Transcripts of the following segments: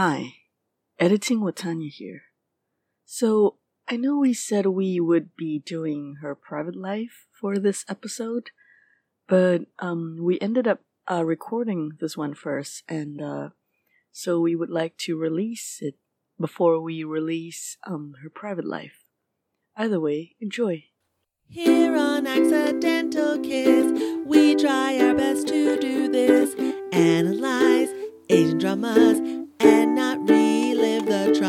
Hi, editing with Tanya here. So, I know we said we would be doing her private life for this episode, but um, we ended up uh, recording this one first, and uh, so we would like to release it before we release um, her private life. Either way, enjoy. Here on Accidental Kiss, we try our best to do this. Analyze Asian dramas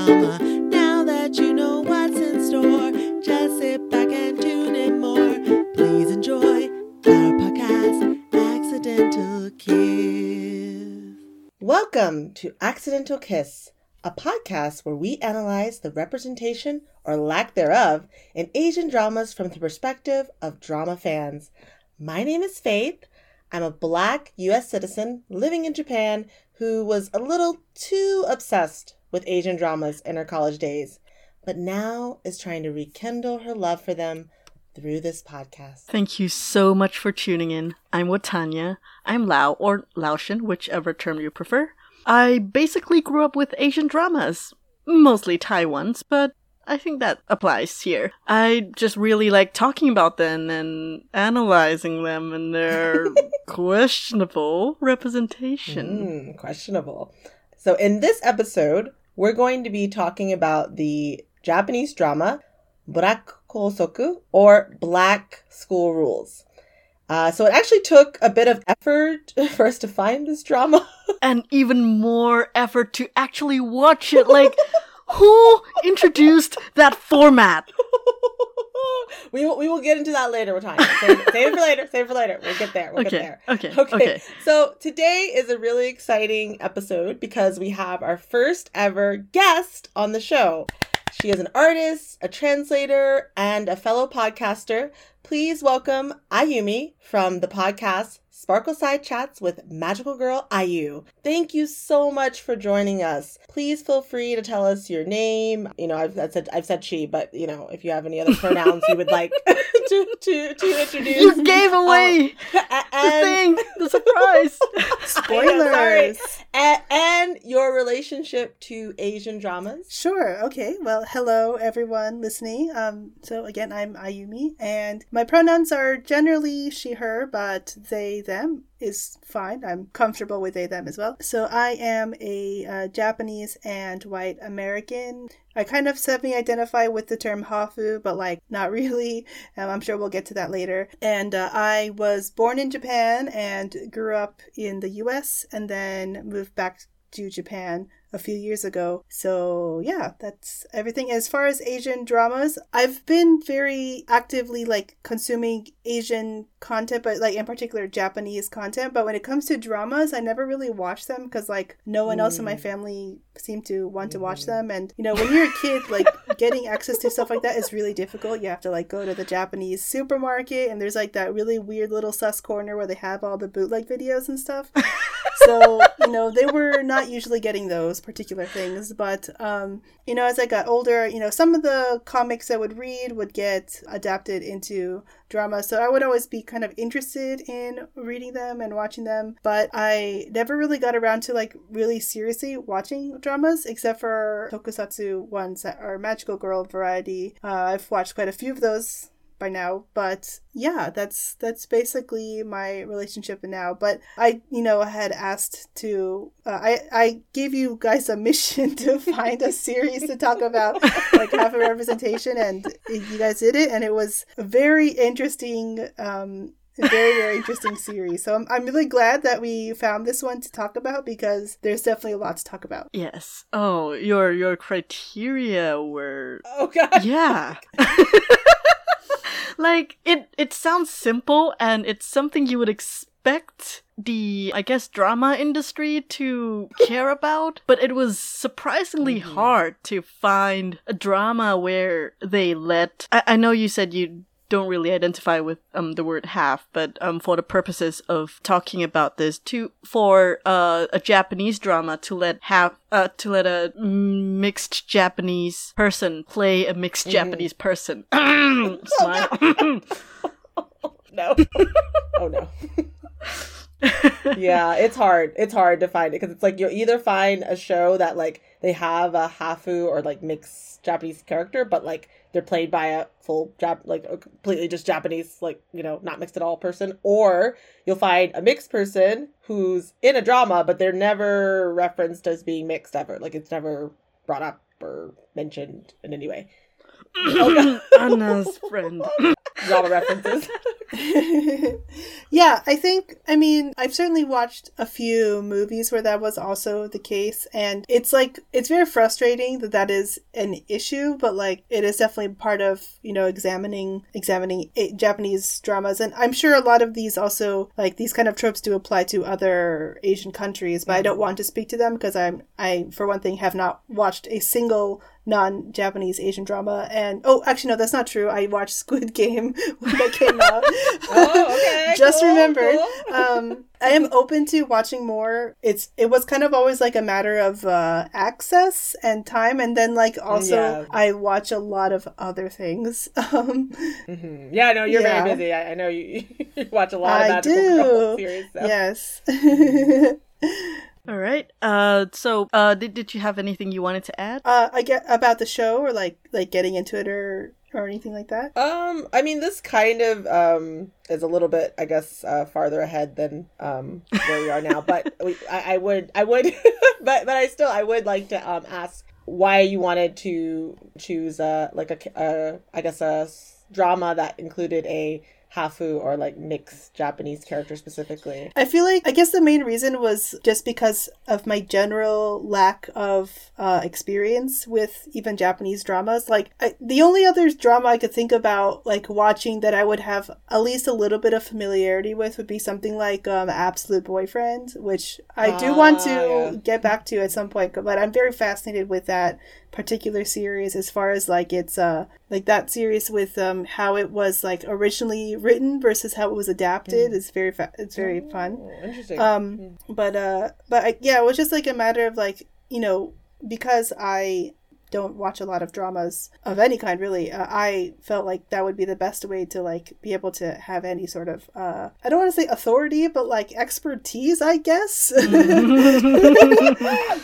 trauma. Now that you know what's in store, just sit back and tune in more. Please enjoy our podcast, Accidental Kiss. Welcome to Accidental Kiss, a podcast where we analyze the representation or lack thereof in Asian dramas from the perspective of drama fans. My name is Faith. I'm a black US citizen living in Japan who was a little too obsessed with Asian dramas in her college days, but now is trying to rekindle her love for them through this podcast. Thank you so much for tuning in. I'm Watanya. I'm Lao or Laotian, whichever term you prefer. I basically grew up with Asian dramas, mostly Thai ones, but I think that applies here. I just really like talking about them and analyzing them and their questionable representation. Mm, questionable. So, in this episode, we're going to be talking about the Japanese drama Burakosoku or Black School Rules. Uh, so, it actually took a bit of effort for us to find this drama. and even more effort to actually watch it. Like, who introduced that format? we will, we will get into that later. We're talking. Save, save it for later. Save it for later. We'll get there. We'll okay, get there. Okay. Okay. Okay. So today is a really exciting episode because we have our first ever guest on the show. She is an artist, a translator, and a fellow podcaster. Please welcome Ayumi from the podcast Sparkle Side Chats with Magical Girl Ayu. Thank you so much for joining us. Please feel free to tell us your name. You know, I've, I've said I've said she, but you know, if you have any other pronouns you would like to, to to introduce. You gave away Um, the thing, the surprise. Spoilers. And, and your relationship to Asian dramas. Sure. Okay. Well, hello everyone listening. Um, so again, I'm Ayumi, and my pronouns are generally she/her, but they them is fine. I'm comfortable with they them as well. So I am a uh, Japanese and white American. I kind of semi-identify with the term hafu, but like not really. Um, I'm sure we'll get to that later. And uh, I was born in Japan and grew up in the U.S. and then moved back to Japan a few years ago. So yeah, that's everything. As far as Asian dramas, I've been very actively like consuming Asian content, but like in particular Japanese content. But when it comes to dramas, I never really watch them because like no one else in my family seemed to want to watch them. And you know, when you're a kid, like getting access to stuff like that is really difficult. You have to like go to the Japanese supermarket, and there's like that really weird little sus corner where they have all the bootleg videos and stuff. so you know, they were not usually getting those particular things. But um, you know, as I got older, you know, some of the comics I would read would get adapted into drama. So I would always be kind of interested in reading them and watching them, but I never really got around to like really seriously watching dramas except for tokusatsu ones that are magical girl variety. Uh, I've watched quite a few of those by now but yeah that's that's basically my relationship now but i you know had asked to uh, i i gave you guys a mission to find a series to talk about like half a representation and you guys did it and it was a very interesting um very very interesting series so I'm, I'm really glad that we found this one to talk about because there's definitely a lot to talk about yes. Oh, your your criteria were Oh god. yeah. like it it sounds simple and it's something you would expect the I guess drama industry to care about, but it was surprisingly mm-hmm. hard to find a drama where they let I, I know you said you don't really identify with um the word half, but um for the purposes of talking about this, to for uh a Japanese drama to let half uh to let a mixed Japanese person play a mixed Japanese person. Smile. No. oh no. yeah, it's hard. It's hard to find it because it's like you'll either find a show that like they have a hafu or like mixed Japanese character, but like they're played by a full Jap like a completely just Japanese, like you know, not mixed at all person, or you'll find a mixed person who's in a drama, but they're never referenced as being mixed ever. Like it's never brought up or mentioned in any way. Oh, Anna's friend. Drama references. yeah, I think, I mean, I've certainly watched a few movies where that was also the case. And it's like, it's very frustrating that that is an issue, but like, it is definitely part of, you know, examining, examining eh, Japanese dramas. And I'm sure a lot of these also, like, these kind of tropes do apply to other Asian countries, but I don't want to speak to them because I'm, I, for one thing, have not watched a single non-Japanese Asian drama. And oh, actually, no, that's not true. I watched Squid Game when that came out. oh, okay. Just cool, remembered. cool. Um, I am open to watching more. It's it was kind of always like a matter of uh, access and time, and then like also Yeah. I watch a lot of other things. Um, Mhm. Yeah, no, you're Yeah. very busy. I, I know you, you watch a lot of I magical do. series. So. Yes. All right. Uh, so, uh, did did you have anything you wanted to add? uh, I get about the show or like like getting into it or or anything like that. Um, I mean, this kind of um is a little bit, I guess, uh, farther ahead than um where we are now. But we, I, I would, I would, but but I still, I would like to um ask why you wanted to choose uh like a, uh, I guess a drama that included a hafu or like mixed Japanese character specifically. I feel like I guess the main reason was just because of my general lack of uh, experience with even Japanese dramas. Like I, the only other drama I could think about like watching that I would have at least a little bit of familiarity with would be something like um, Absolute Boyfriend, which I do want to Ah, yeah. get back to at some point. But I'm very fascinated with that particular series as far as like it's uh like that series with um how it was like originally written versus how it was adapted is very fa- it's very fun. Oh, interesting. um but uh but I, yeah it was just like a matter of like you know because i don't watch a lot of dramas of any kind really. Uh, i felt like that would be the best way to like be able to have any sort of uh i don't want to say authority but like expertise i guess.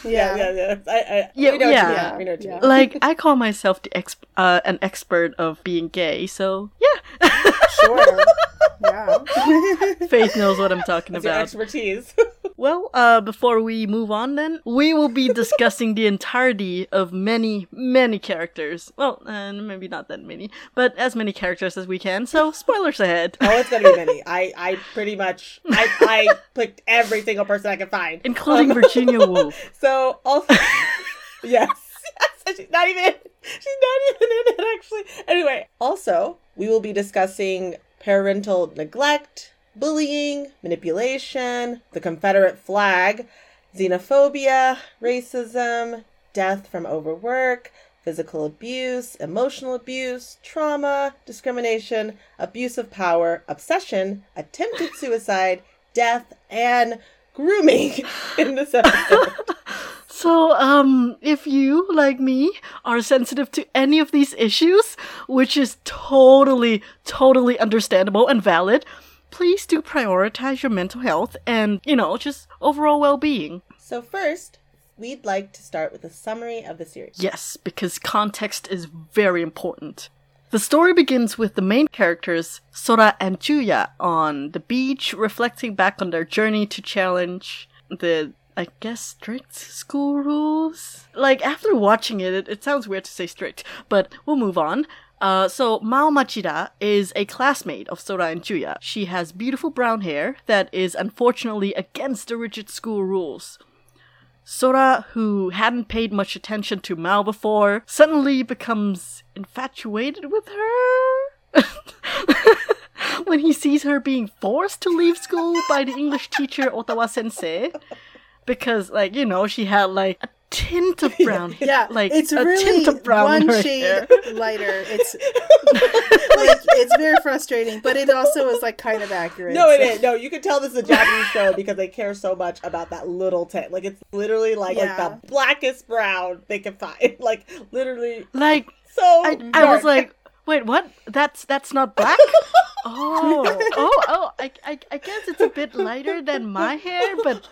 Yeah, yeah. yeah, yeah. I, I, Yeah, we know what yeah. We know what Yeah. like, I call myself the ex- uh, an expert of being gay, so yeah, sure yeah Faith knows what I'm talking That's about. expertise. Well, uh, before we move on, then we will be discussing the entirety of many, many characters. Well, uh, maybe not that many, but as many characters as we can. So, spoilers ahead, oh, it's gonna be many. I, I pretty much, I, I picked every single person I could find, including Um, Virginia Woolf. So also, yes, yes, she's not even, she's not even in it actually. Anyway, also we will be discussing parental neglect, bullying, manipulation, the Confederate flag, xenophobia, racism, death from overwork, physical abuse, emotional abuse, trauma, discrimination, abuse of power, obsession, attempted suicide, death, and grooming in this episode. So, um, if you, like me, are sensitive to any of these issues, which is totally, totally understandable and valid, please do prioritize your mental health and, you know, just overall well being. So first, we'd like to start with a summary of the series. Yes, because context is very important. The story begins with the main characters, Sora and Juya, on the beach, reflecting back on their journey to challenge the, I guess, strict school rules? Like, after watching it, it, it sounds weird to say strict, but we'll move on. Uh, so, Mao Machida is a classmate of Sora and Chuya. She has beautiful brown hair that is unfortunately against the rigid school rules. Sora, who hadn't paid much attention to Mao before, suddenly becomes infatuated with her. when he sees her being forced to leave school by the English teacher Otawa sensei. Because, like, you know, she had, like, a tint of brown hair. Yeah, like, it's a really tint of brown one her shade hair. lighter. It's like it's very frustrating, but it also is like kind of accurate. No, it so- is. No, you can tell this is a Japanese show because they care so much about that little tint. Like it's literally like Yeah. like the blackest brown they can find. Like literally Like, so. I, I was like, wait, what? That's that's not black? Oh, oh, oh! I, I, I guess it's a bit lighter than my hair, but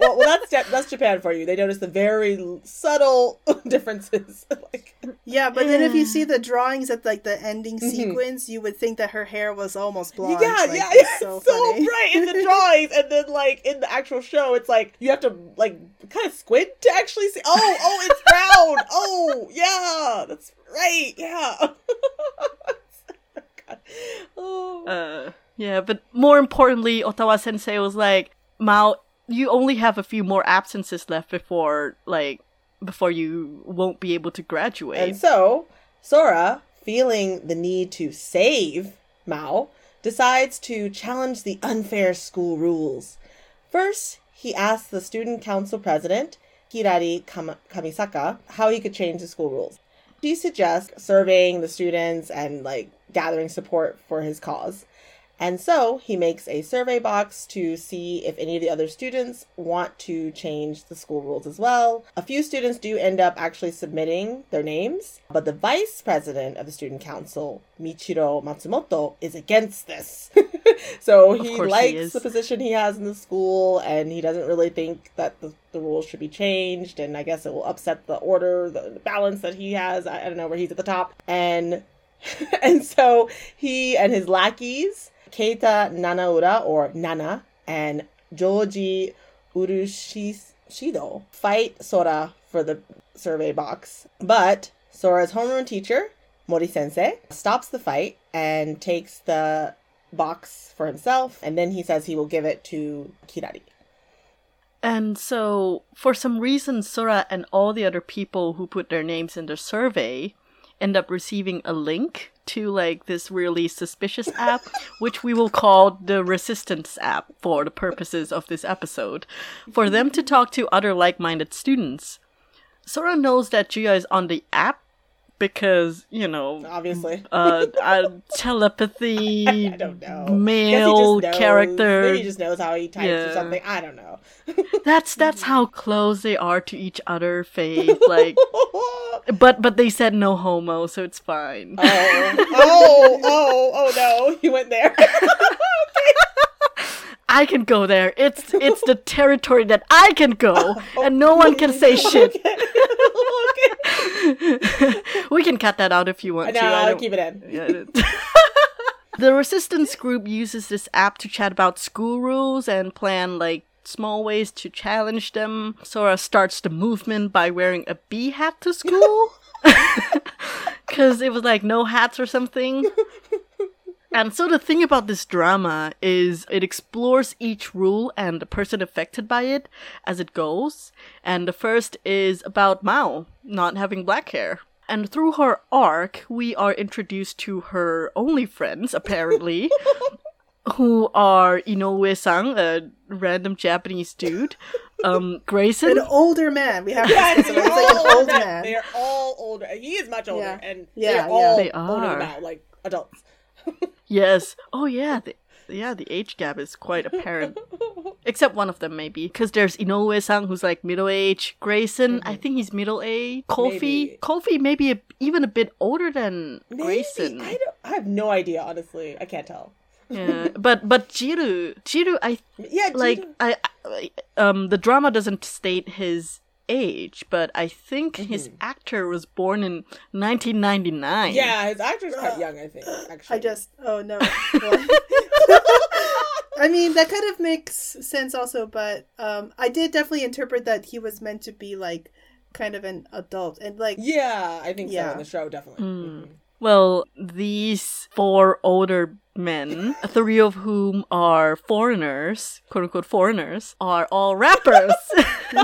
well, well, that's that's Japan for you. They notice the very subtle differences. like, Yeah, but then if you see the drawings at like the ending Mhm. sequence, you would think that her hair was almost blonde. yeah, Like, yeah, it's it's so so, funny. bright in the drawings, and then like in the actual show, it's like you have to like kind of squint to actually see. Oh, oh, it's brown. oh, yeah, that's right. Yeah. God. Oh. uh, yeah. But more importantly, Otawa Sensei was like, Mao, you only have a few more absences left before like before you won't be able to graduate. And so, Sora, feeling the need to save Mao, decides to challenge the unfair school rules. First, he asks the student council president, Kirari Kam- Kamisaka, how he could change the school rules. He suggests surveying the students and like gathering support for his cause. And so he makes a survey box to see if any of the other students want to change the school rules as well. A few students do end up actually submitting their names, but the vice president of the student council, Michiro Matsumoto, is against this. so he course he likes the position he has in the school and he doesn't really think that the, the rules should be changed. And I guess it will upset the order, the, the balance that he has. I, I don't know where he's at the top. And and so he and his lackeys, Keita Nanaura or Nana and Joji Urushido, fight Sora for the survey box. But Sora's homeroom teacher, Mori Sensei, stops the fight and takes the box for himself, and then he says he will give it to Kirari. And so, for some reason, Sora and all the other people who put their names in the survey end up receiving a link to like this really suspicious app, which we will call the Resistance app for the purposes of this episode, for them to talk to other like minded students. Sora knows that Juya is on the app because, you know, Obviously. uh, uh telepathy, I don't know. Male character. Maybe he just knows how he types or something. I don't know. That's that's how close they are to each other, Faith. Like, but but they said no homo, so it's fine. oh, oh, oh, oh no, he went there. I can go there. It's it's the territory that I can go, and no one can say shit. we can cut that out if you want No, to. I I'll keep it in. The resistance group uses this app to chat about school rules and plan like small ways to challenge them. Sora starts the movement by wearing a bee hat to school. Cause it was like no hats or something. And so the thing about this drama is it explores each rule and the person affected by it as it goes. And the first is about Mao not having black hair. And through her arc, we are introduced to her only friends, apparently, who are Inoue-san, a random Japanese dude, um, Grayson, An older man. We have to Yeah, discuss they're like all an old older. man. They are all older. He is much older, Yeah. and Yeah, they're yeah. all They older are. now, like adults. Yes. Oh yeah. The, yeah, the age gap is quite apparent. Except one of them maybe, because there's Inoue-san who's like middle age. Grayson, I think he's middle age. Kofi, Mm-hmm. Maybe. Kofi maybe a, even a bit older than Maybe. Grayson. I don't. I have no idea, honestly. I can't tell. yeah, but but Jiru, Jiru, I Yeah, like Gino- I, I um the drama doesn't state his age, but I think his actor was born in 1999. Mm-hmm. Yeah, his actor's quite young. I think. Actually, I just oh no. I mean that kind of makes sense also, but um I did definitely interpret that he was meant to be like kind of an adult and like Yeah, I think so Yeah. in the show, definitely. Mhm. Well, these four older men, three of whom are foreigners, quote unquote foreigners, are all rappers.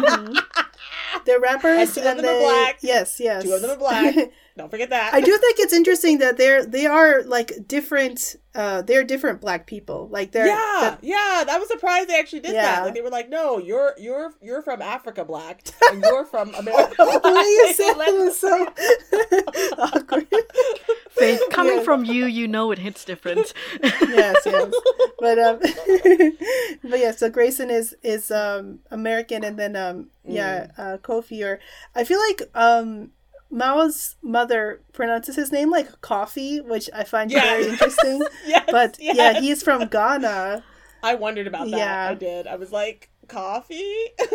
they're rappers And two of them are they black. yes yes Two of them are black. Don't forget that. I do think it's interesting that they're they are like different uh they're different black people like they're Yeah, yeah, I was surprised they actually did Yeah. that. Like they were like, "No, you're you're you're from Africa, black, and you're from America." the black." you They said let- it was so awkward. Faith, coming Yeah. from you, you know it hits different. yes, yes. But um but yeah, so Grayson is is um American and then um yeah, uh Kofi or I feel like um Mao's mother pronounces his name like coffee, which I find Yes. very interesting. Yes, But yes. yeah, he's from Ghana. I wondered about that. Yeah. I did. I was like, coffee?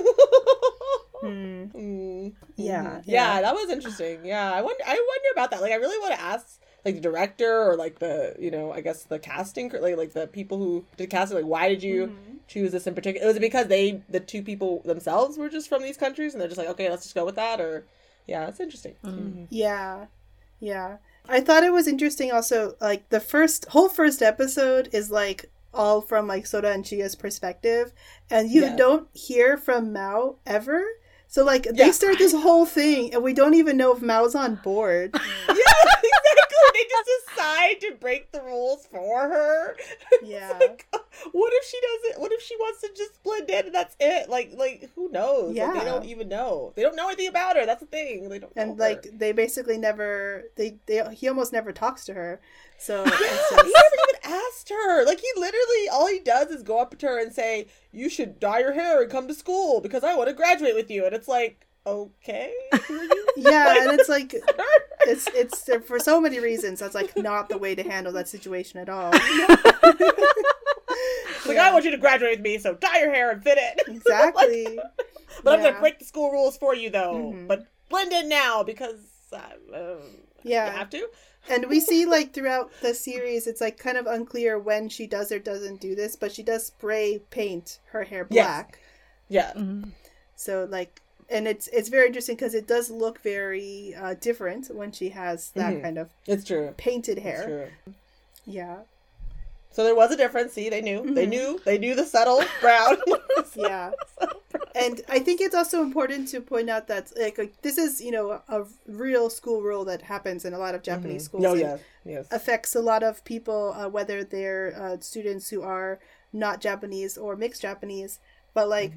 Hmm. Mm, Yeah, mhm. yeah. yeah, that was interesting. Yeah, I wonder. I wonder about that. Like, I really want to ask, like, the director or like the, you know, I guess the casting, like, like the people who did casting. Like, why did you Mm-hmm. choose this in particular? Was it because they, the two people themselves, were just from these countries, and they're just like, okay, let's just go with that? Or, yeah, it's interesting. Mhm. Yeah. Yeah. I thought it was interesting also like the first whole first episode is like all from like Sora and Chia's perspective and you Yeah. don't hear from Mao ever. So like they Yeah. start this whole thing and we don't even know if Mao's on board. yeah, exactly. They just decide to break the rules for her. Yeah. like, what if she doesn't? What if she wants to just blend in and that's it? Like, like who knows? Like, Yeah. they don't even know. They don't know anything about her. That's the thing. They don't. And know her. like they basically never they, they he almost never talks to her. So Yeah, it's he never even asked her. Like he literally, all he does is go up to her and say, "You should dye your hair and come to school because I want to graduate with you." And it's like, okay, who are you? yeah, and it's like it's it's for so many reasons that's like not the way to handle that situation at all. It's like I want you to graduate with me, so dye your hair and fit it. Exactly. But I'm gonna break the school rules for you, though. Mhm. But blend in now because uh, um, Yeah. you have to. And we see like throughout the series, it's like kind of unclear when she does or doesn't do this, but she does spray paint her hair Yes. black. Yeah, So like, and it's it's very interesting because it does look very uh, different when she has that Mhm. kind of it's true. painted It's hair. true. Yeah, So there was a difference. See, they knew. They Mhm. knew. They knew the subtle brown. yeah. And I think it's also important to point out that like, this is you know a real school rule that happens in a lot of Japanese schools. No, and yes, affects a lot of people, uh, whether they're uh, students who are not Japanese or mixed Japanese. But like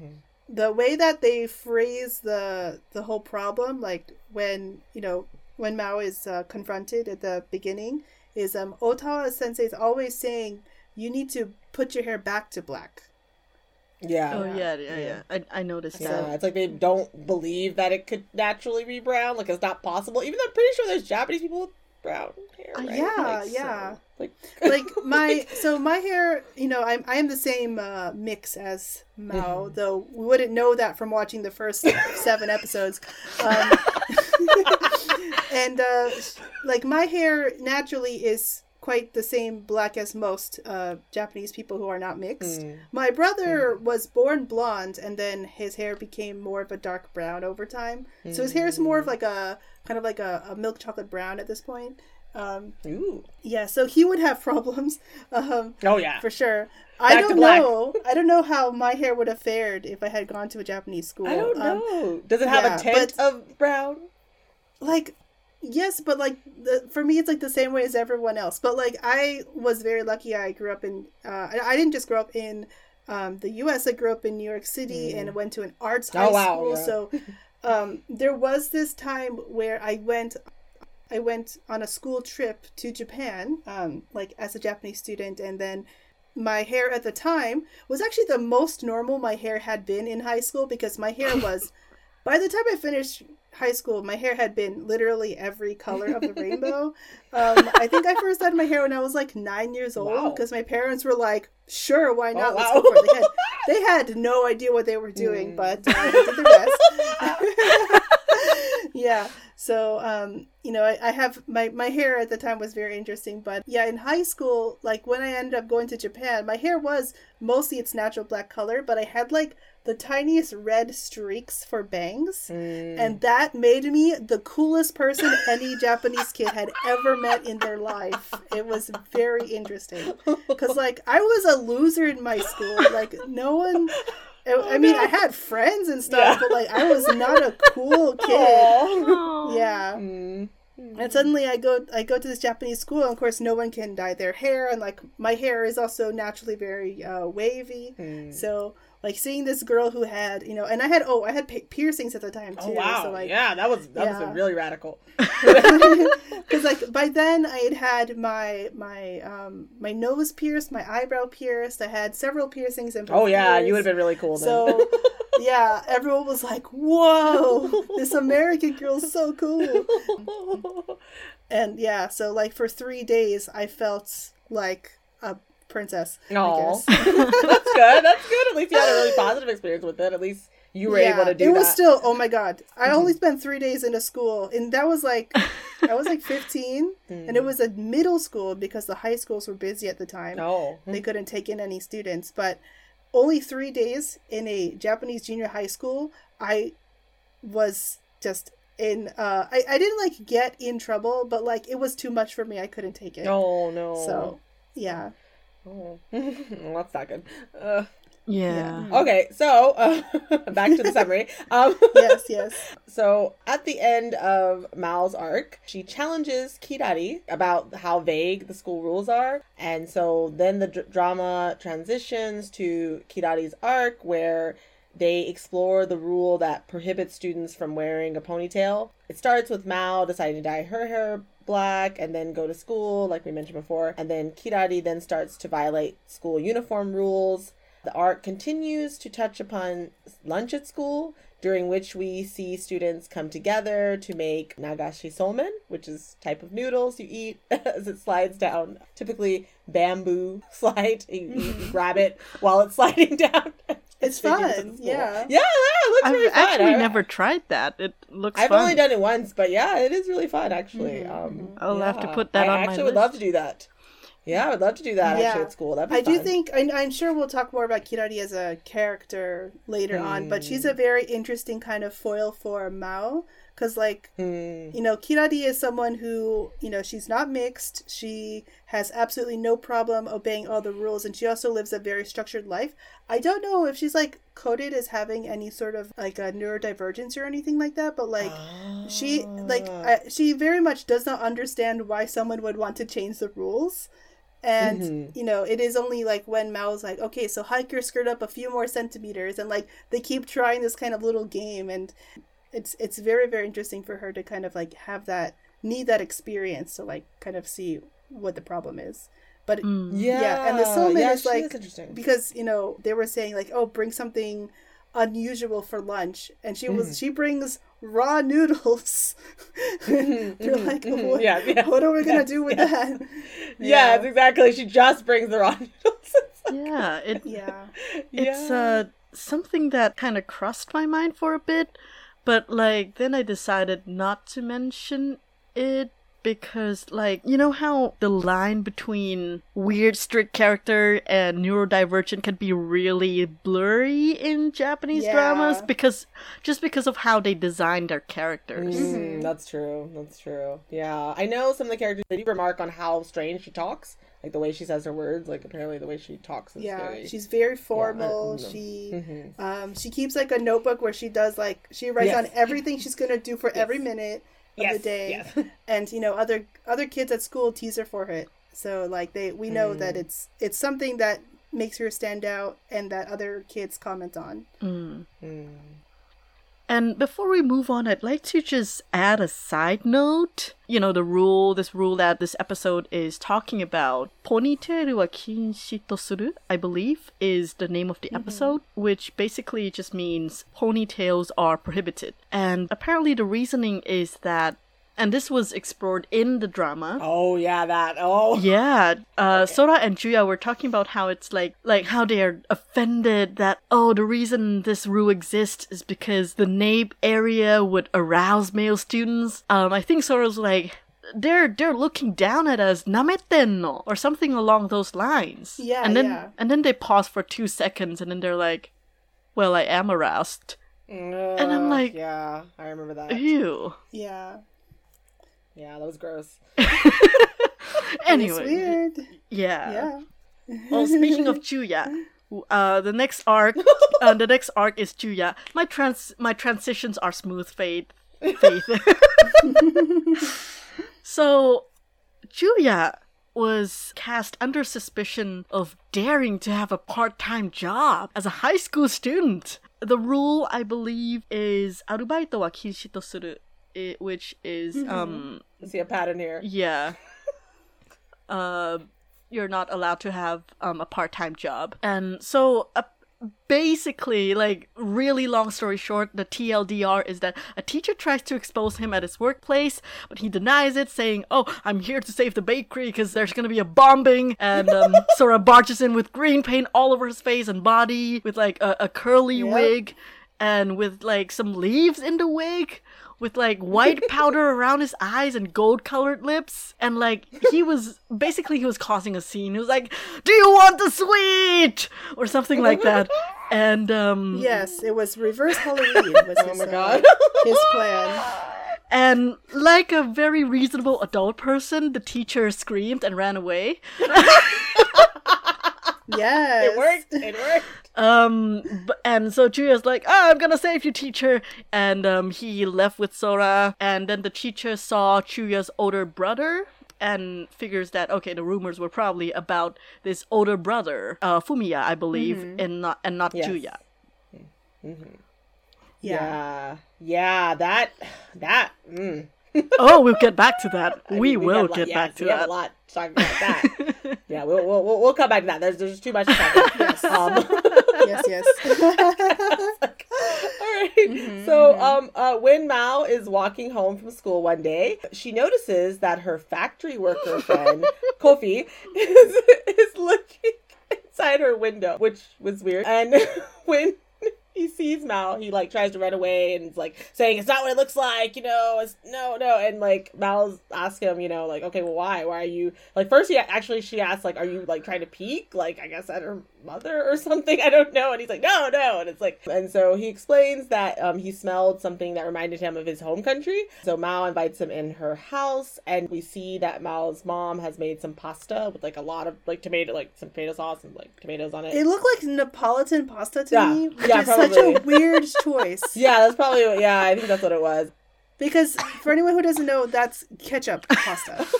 the way that they phrase the the whole problem, like when you know when Mao is uh, confronted at the beginning, is um Otawa Sensei is always saying you need to put your hair back to black. Yeah. Oh yeah, yeah, yeah. I I noticed Yeah, that. it's like they don't believe that it could naturally be brown. Like it's not possible. Even though I'm pretty sure there's Japanese people with brown hair. Uh, yeah, Like, so, yeah. Like, like my so my hair you know i'm i am the same uh, mix as mao though we wouldn't know that from watching the first seven episodes. Um, and uh like my hair naturally is quite the same black as most uh japanese people who are not mixed. Mm. my brother was born blonde and then his hair became more of a dark brown over time. So his hair is more of like a kind of like a, a milk chocolate brown at this point um ooh. yeah, so he would have problems, um, Oh yeah. for sure. I Back to don't know. I don't know how my hair would have fared if I had gone to a Japanese school. I don't Um, know. Does it have yeah, a tint but- of brown? like, yes, but like the, for me, it's like the same way as everyone else. But like, I was very lucky. I grew up in. Uh, I, I didn't just grow up in um, the U.S. I grew up in New York City and went to an arts high Mm. Oh, wow, school. yeah. So um, there was this time where I went. I went on a school trip to Japan, um, like as a Japanese student, and then my hair at the time was actually the most normal my hair had been in high school because my hair was by the time I finished high school, my hair had been literally every color of the rainbow. Um, I think I first had my hair when I was like nine years old because my parents were like, "Sure, why not? Oh, Let's wow. go for it." They had, they had no idea what they were doing, Mm. but uh, they did their best. Yeah. So, um, you know, I, I have my my hair at the time was very interesting, but yeah, in high school, like when I ended up going to Japan, my hair was mostly its natural black color, but I had like the tiniest red streaks for bangs. Mm. And that made me the coolest person any Japanese kid had ever met in their life. It was very interesting. Because, like, I was a loser in my school. Like, no one. I, I mean, I had friends and stuff, Yeah. but, like, I was not a cool kid. Aw. Oh. Yeah. Mm. And suddenly I go I go to this Japanese school and of course no one can dye their hair and like my hair is also naturally very uh, wavy. Mm. So like seeing this girl who had you know, and I had oh I had piercings at the time too. Oh wow! So like, yeah, that was that Yeah. was really radical. because like by then I had had my my um my nose pierced, my eyebrow pierced. I had several piercings and. Oh yeah, you would have been really cool then. So yeah, everyone was like, "Whoa, this American girl's so cool." And yeah, so like for three days, I felt like a princess. Guess. that's good. That's good. At least you had a really positive experience with it. At least you were able to do it was that. still oh my god i only spent three days in a school and that was like i was like 15 and it was a middle school because the high schools were busy at the time oh, they couldn't take in any students but only three days in a japanese junior high school i was just in uh I, I didn't like get in trouble but like it was too much for me i couldn't take it oh no. so yeah Oh. well, that's not good. Uh, Yeah. okay, so uh, back to the summary. Um, yes yes So at the end of Mao's arc, she challenges Kirari about how vague the school rules are. And so then the dr- drama transitions to Kirari's arc where they explore the rule that prohibits students from wearing a ponytail. It starts with Mao deciding to dye her hair black and then go to school, like we mentioned before. And then Kirari then starts to violate school uniform rules. The arc continues to touch upon lunch at school, during which we see students come together to make nagashi somen, which is type of noodles you eat as it slides down. Typically bamboo slide. You, you grab it while it's sliding down. It's Take it to fun, yeah. Yeah, yeah, it looks I've really fun. I actually I- never tried that. It looks I've fun. only done it once, but yeah, it is really fun actually. Um, I'll have to put that I on my list. I actually would love to do that. Yeah, I would love to do that actually at school. That'd be I do think I, I'm sure we'll talk more about Kirari as a character later on, but she's Hmm. a very interesting kind of foil for Mao because, like, Hmm. you know, Kirari is someone who you know she's not mixed. She has absolutely no problem obeying all the rules, and she also lives a very structured life. I don't know if she's like coded as having any sort of like a neurodivergence or anything like that, but like. She like Ah. uh, she very much does not understand why someone would want to change the rules, and Mm-hmm. you know it is only like when Mao's like, okay, so hike your skirt up a few more centimeters, and like they keep trying this kind of little game, and it's it's very very interesting for her to kind of like have that need that experience to like kind of see what the problem is, but yeah, yeah, and the soulmate yeah, is she like interesting. because you know they were saying like, oh, bring something unusual for lunch, and she Mm-hmm. was she brings raw noodles. They're like, what, Yeah, yeah. what are we gonna Yes, do with yes. that? yeah, it's exactly. She just brings the raw noodles. Yeah, it, yeah, it's Yeah. uh something that kind of crossed my mind for a bit, but like then I decided not to mention it because like you know how the line between weird strict character and neurodivergent can be really blurry in Japanese Yeah. dramas because just because of how they design their characters. Mm, that's true. That's true. Yeah, I know some of the characters. They do remark on how strange she talks, like the way she says her words. Like apparently the way she talks is yeah. very. She's very formal. mm, she Mhm. um she keeps like a notebook where she does like she writes Yes. on everything she's gonna do for every minute of Yes, the day, yes. and you know other other kids at school tease her for it. So like they we know that Mm. it's it's something that makes her stand out and that other kids comment on. Mm. Mm. And before we move on, I'd like to just add a side note. You know, the rule, this rule that this episode is talking about. Ponytail wa kinshi to suru, I believe, is the name of the mm-hmm. episode, which basically just means ponytails are prohibited. And apparently the reasoning is that, and this was explored in the drama. Oh yeah, that. Oh Yeah, uh, Sora and Juya were talking about how it's like, like how they are offended that oh, the reason this rule exists is because the nape area would arouse male students. Um, I think Sora's like. They're they're looking down at us, nametenno, or something along those lines. Yeah, and then yeah. and then they pause for two seconds, and then they're like, "Well, I am aroused." and I'm like- yeah, I remember that. Ew. Yeah, yeah, that was gross. anyway, weird. Yeah. Yeah. well, speaking of Chuya, uh, the next arc, uh, the next arc is Chuya. My trans, my transitions are smooth, Faith. Faith. so, Chuya was cast under suspicion of daring to have a part-time job as a high school student. The rule, I believe, is arubaito wa kinshito suru, eh, which is mm-hmm. um i- um See a pattern here. yeah. uh, you're not allowed to have um, a part time job. And so, uh, basically, like, really long story short, the TLDR is that a teacher tries to expose him at his workplace, but he denies it, saying, Oh, I'm here to save the bakery because there's gonna be a bombing. And um, Sora barges in with green paint all over his face and body, with like a, a curly wig, and with like some leaves in the wig with like white powder around his eyes and gold colored lips and like he was basically he was causing a scene he was like do you want the sweet or something like that and um Yes, it was reverse Halloween. Was Oh his, my uh, god. his plan. and like a very reasonable adult person the teacher screamed and ran away Yes, it worked. It worked. Um, and so Juya's like, oh, I'm gonna save you, teacher. And um, he left with Sora. And then the teacher saw Chuya's older brother and figures that okay, the rumors were probably about this older brother, uh, Fumiya, I believe, and not and not Yes. Juya. Yeah. Yeah. Yeah. That. That. Mm. oh, we'll get back to that. I we mean, will got a lot- get yes, back to we have that. a lot to talk about that. yeah, we'll, we'll we'll we'll come back to that. There's there's too much to talk about. yes. Um, yes, yes. all right. So um uh when Mao is walking home from school one day, she notices that her factory worker friend Kofi is is looking inside her window, which was weird. And when he sees Mao, he like tries to run away and like saying it's not what it looks like, you know, it's no, no. And like Mao's ask him, you know, like, okay, well, why? Why are you like first he actually she asks like, are you like trying to peek? Like, I guess at her mother or something. I don't know. And he's like, no, no. And it's like and so he explains that um he smelled something that reminded him of his home country. So Mao invites him in her house and we see that Mao's mom has made some pasta with like a lot of like tomato like some tomato sauce and like tomatoes on it. It looked like Neapolitan pasta to Yeah. me, which Yeah, is such a weird choice. yeah, that's probably what, yeah, I think that's what it was. Because for anyone who doesn't know, that's ketchup pasta.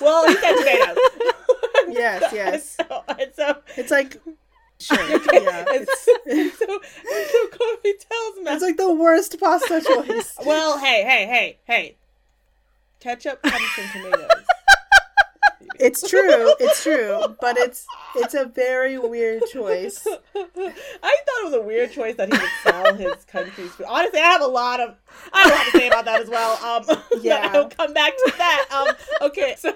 Well, he said tomatoes. Yes, yes. So, so, It's like, sure, yeah. and It's, so, so, tells Matt, it's like the worst pasta choice. well, hey, hey, hey, hey, ketchup comes from tomatoes. It's true, it's true, but it's it's a very weird choice. I thought it was a weird choice that he would sell his country's food. Honestly, I have a lot of I have a lot to say about that as well. Um, Yeah. I'll come back to that. Um, okay, so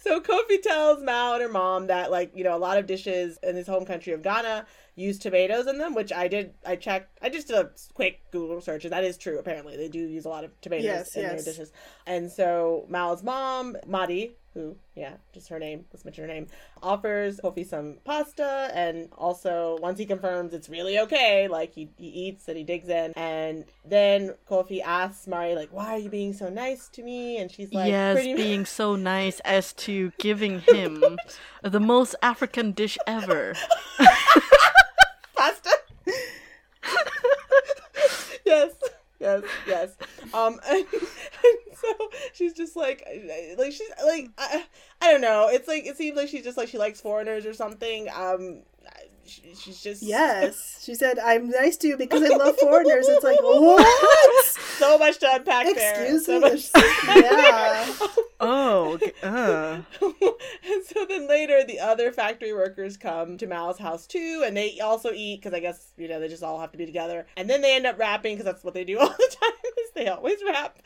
so Kofi tells Mao and her mom that like you know a lot of dishes in his home country of Ghana use tomatoes in them, which I did. I checked. I just did a quick Google search, and that is true. Apparently, they do use a lot of tomatoes Yes, in yes. their dishes. And so Mao's mom, Madi, who yeah, just her name. Let's mention her name. Offers Kofi some pasta, and also once he confirms it's really okay, like he, he eats and he digs in, and then Kofi asks Mari like, "Why are you being so nice to me?" And she's like, yes, "Pretty being so nice as to giving him the most African dish ever. pasta. Yes, yes. Um, and, and so she's just like, like she's like, I, I don't know. It's like it seems like she's just like she likes foreigners or something. Um, she's just Yes, she said, "I'm nice to you because I love foreigners." It's like what? so much to unpack there. Excuse So me. much- Yeah. Oh, okay, uh. and so then later the other factory workers come to Mao's house too and they also eat because i guess you know they just all have to be together and then they end up rapping because that's what they do all the time is they always rap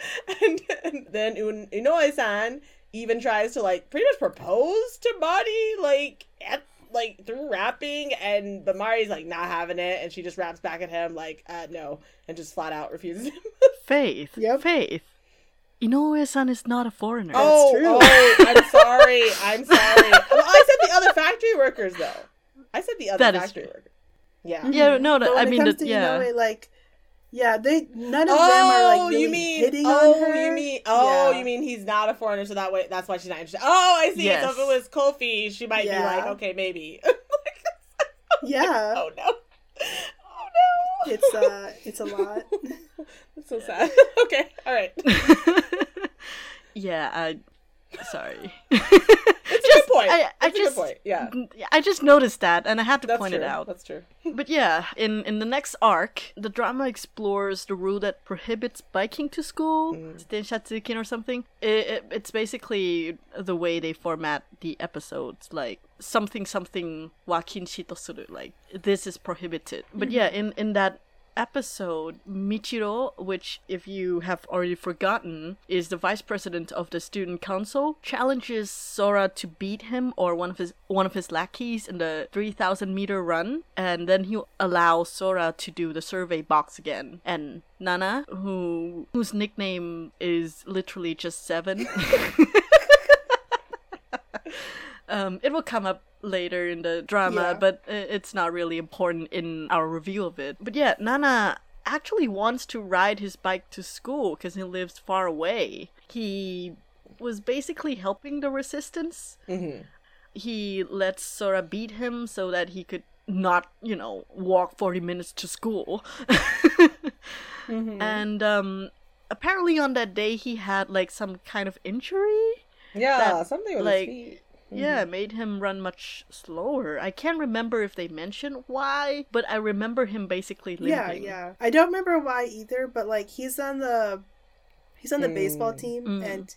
and, and then Un- inoue-san even tries to like pretty much propose to Mari like at like through rapping and but Mari's like not having it and she just raps back at him like uh no and just flat out refuses him Faith. Yep. Faith. Inoue-san is not a foreigner. oh, true. oh, I'm sorry. I'm sorry. Well, I said the other factory workers, though. I said the other That is factory workers. Yeah. Yeah, no, But no, when I it mean, comes the, to yeah. Inoue, like, yeah, they none of them are like really you mean? hitting oh, on her. you mean? Oh, Yeah. you mean he's not a foreigner, so that way that's why she's not interested. Oh, I see. Yes. So if it was Kofi, she might be like, okay, maybe. Yeah, oh no. Oh no. it's uh, it's a lot. That's so sad. okay. All right. yeah, I, Sorry. It's a good point. I, I just point. Yeah. I just noticed that and I had to That's point true. it out. That's true. But yeah, in in the next arc, the drama explores the rule that prohibits biking to school, Mm. Denshatsukin or something. It, it, it's basically the way they format the episodes, like something something wa kinshi to suru, like this is prohibited. But yeah, in in that episode, Michiro, which if you have already forgotten, is the vice president of the student council, challenges Sora to beat him or one of his one of his lackeys in the 3000 meter run, and then he allows Sora to do the survey box again. And Nana, who whose nickname is literally just 7. Um, it will come up later in the drama, Yeah. but it's not really important in our review of it. But yeah, Nana actually wants to ride his bike to school because he lives far away. He was basically helping the resistance. Mhm. He lets Sora beat him so that he could not, you know, walk 40 minutes to school. And um, apparently on that day he had like some kind of injury. Yeah, That, something with like, his feet. Yeah, it made him run much slower. I can't remember if they mentioned why, but I remember him basically leaving Yeah, yeah. I don't remember why either, but like he's on the he's on the baseball team Mm. and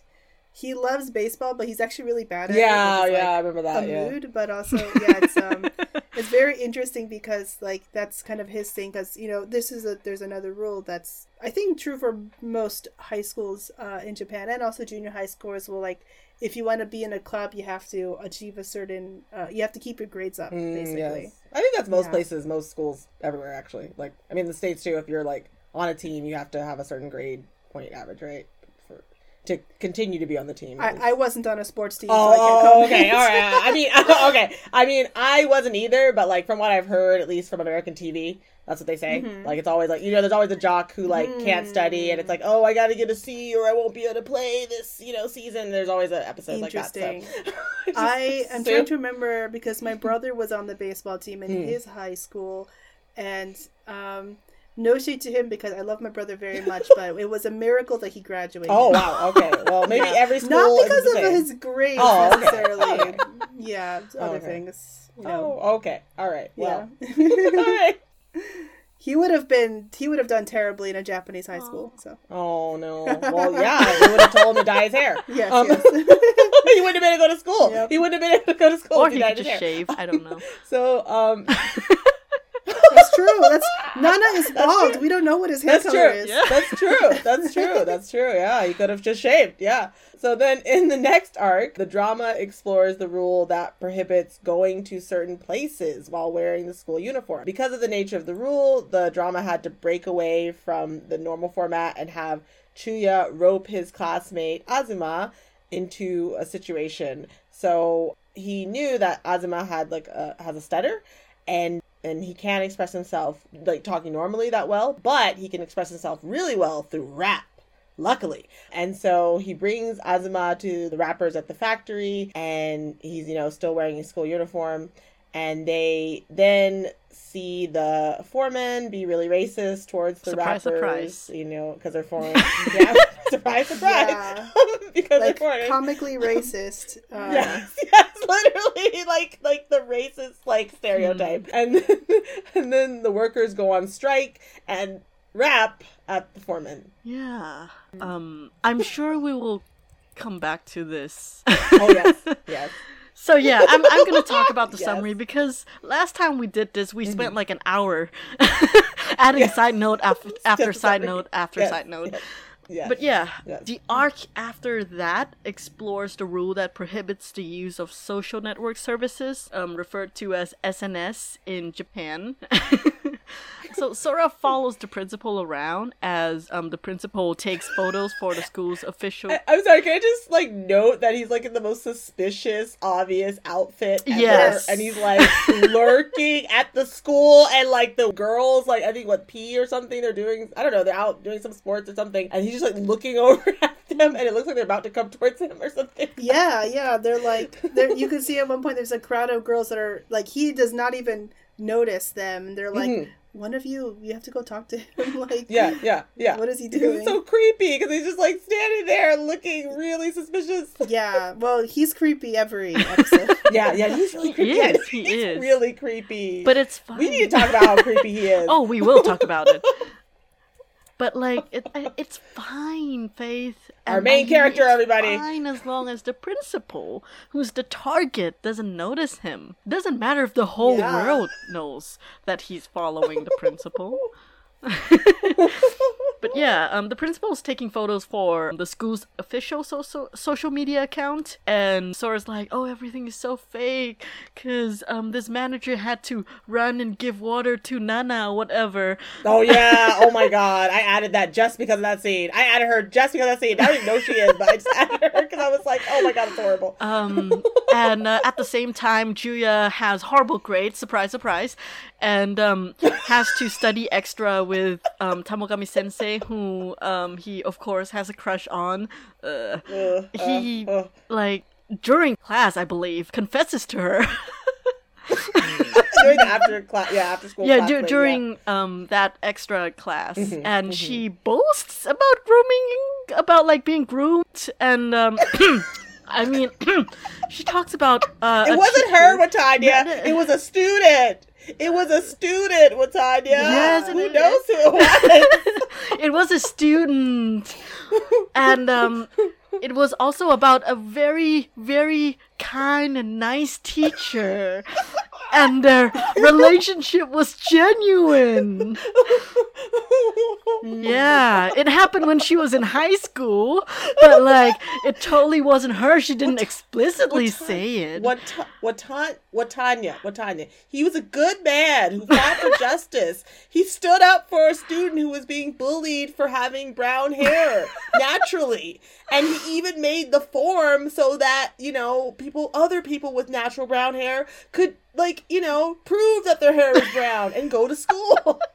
he loves baseball, but he's actually really bad at Yeah, it. yeah, I like, remember a that. Yeah. mood, but also yeah, it's um, it's very interesting because like that's kind of his thing. Because you know, this is a there's another rule that's I think true for most high schools uh, in Japan and also junior high schools. Will like if you want to be in a club, you have to achieve a certain uh, you have to keep your grades up Mm, basically. yes. I think that's most Yeah. places, most schools, everywhere actually. Like, I mean, the states too. If you're like on a team, you have to have a certain grade point average, right, to continue to be on the team. I, I wasn't on a sports team. so I Oh, oh, okay, all right. I mean, okay. I mean, I wasn't either, but like from what I've heard, at least from American TV, that's what they say. Mm-hmm. Like it's always like you know, there's always a jock who like can't study, and it's like, oh, I got to get a C, or I won't be able to play this, you know, season. There's always an episode like that. So. Interesting. I am trying to remember because my brother was on the baseball team in Hmm. his high school, and um, no shade to him because I love my brother very much, but it was a miracle that he graduated. Oh wow. Okay. Well, maybe every school Not because of his grades Oh, okay. necessarily. Okay. Yeah, Oh, other okay. things. You know. Oh, okay. All right. Well, Yeah. all right. he would have been. He would have done terribly in a Japanese high school. So Oh no. Well, yeah, you would have told him to dye his hair. yes, Um, yes. he wouldn't have been able to go to school. Yep. He wouldn't have been able to go to school Or if he dyed could his just hair. shave. I don't know. So, um, That's true. That's Nana is bald. We don't know what his hair that's color true. is. Yeah. That's true. That's true. That's true. Yeah, he could have just shaved. Yeah. So then in the next arc, the drama explores the rule that prohibits going to certain places while wearing the school uniform. Because of the nature of the rule, the drama had to break away from the normal format and have Chuya rope his classmate Azuma into a situation. So he knew that Azuma had like a, has a stutter and and he can't express himself like talking normally that well, but he can express himself really well through rap. Luckily. And so he brings Azuma to the rappers at the factory and he's, you know, still wearing his school uniform. And they then see the foreman be really racist towards the Surprise, rappers, surprise. you know, because they're foreign. yeah, surprise, surprise, Yeah. because Like they're foreign. comically racist. Uh, Yes, yes, literally like like the racist like stereotype. And then, and then the workers go on strike and rap at the foreman. Yeah. Um, I'm sure we will come back to this. Oh yes, yes. So yeah, I'm I'm gonna talk about the Yes. Mm-hmm. summary because last time we did this, we spent like an hour adding side note after after side note after Yes, side note. yes, yes. But yeah, Yes. the arc after that explores the rule that prohibits the use of social network services, um, referred to as SNS in Japan. So Sora follows the principal around as um, the principal takes photos for the school's official. I'm sorry, can I just like note that he's like in the most suspicious, obvious outfit ever, Yes. and he's like lurking at the school, and like the girls, like I think what P or something they're doing, I don't know, they're out doing some sports or something, and he's just like looking over at them, and it looks like they're about to come towards him or something. Yeah, yeah. They're like, they're, you can see at one point there's a crowd of girls that are like, he does not even notice them. They're like Mhm. one of you, you have to go talk to him. like, Yeah, yeah, yeah. What is he doing? It's so creepy because he's just like standing there looking really suspicious. yeah. Well, he's creepy every episode. Yeah, yeah, he's really He creepy. is, he He's is. really creepy. But it's fine. we need to talk about how creepy he is. Oh, we will talk about it. But like, it, it's fine, Faith. Our And main I- character, it's everybody. Fine as long as the principal, who's the target, doesn't notice him. Doesn't matter if the whole Yeah. world knows that he's following the principal. but yeah, um, the principal's taking photos for the school's official social social media account, and Sora's like, "Oh, everything is so fake, cause um, this manager had to run and give water to Nana, whatever." Oh yeah! Oh my god! I added that just because of that scene. I added her just because of that scene. I don't even know she is, but I just added her because I was like, "Oh my god, it's horrible." Um, and uh, at the same time, Chuya has horrible grades, surprise, surprise, and um, has to study extra with um, Tamogami Sensei, who um, he of course has a crush on. Uh, Ugh, he uh, ugh. like during class, I believe, confesses to her. during the after class, yeah, after school. yeah, class du- thing, during um that extra class, Mm-hmm, and she boasts about grooming, about like being groomed, and um. I mean, she talks about uh, It wasn't teacher- her, no. It was a student. It was a student, Watanya. Yes, who it knows who it was? it was a student and um it was also about a very very kind and nice teacher and their relationship was genuine yeah it happened when she was in high school but like it totally wasn't her she didn't explicitly say it What what what Tanya? What Tanya? He was a good man who fought for justice. He stood up for a student who was being bullied for having brown hair naturally. And he even made the form so that, you know, people other people with natural brown hair could like, you know, prove that their hair is brown and go to school.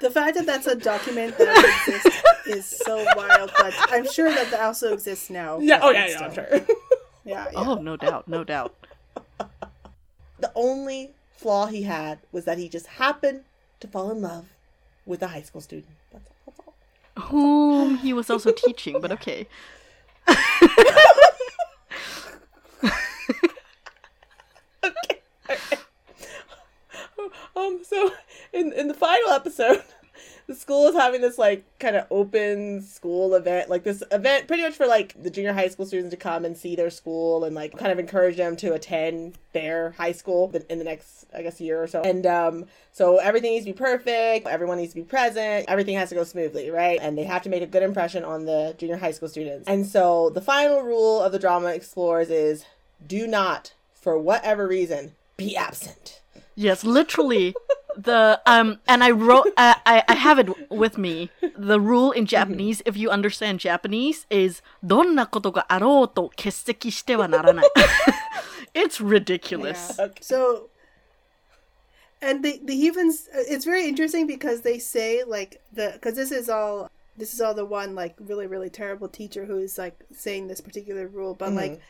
The fact that that's a document that exists is so wild, but I'm sure that that also exists now. yeah, oh yeah, yeah, I'm sure. Yeah, yeah. oh no doubt no doubt the only flaw he had was that he just happened to fall in love with a high school student. That's, that's all. whom he was also teaching but okay Um, so in in the final episode, the school is having this like kind of open school event, like this event pretty much for like the junior high school students to come and see their school and like kind of encourage them to attend their high school in the next, I guess, year or so. And um, so everything needs to be perfect, everyone needs to be present, everything has to go smoothly, right? And they have to make a good impression on the junior high school students. And so the final rule of the drama explores is do not, for whatever reason, be absent. Yes, literally. the um and i wrote uh, I, I have it with me the rule in japanese if you understand japanese is donna koto ga aro to kesseki shite wa naranai it's ridiculous yeah. okay. so and the the heathens uh, it's very interesting because they say like the because this is all this is all the one like really really terrible teacher who is like saying this particular rule but mm-hmm. like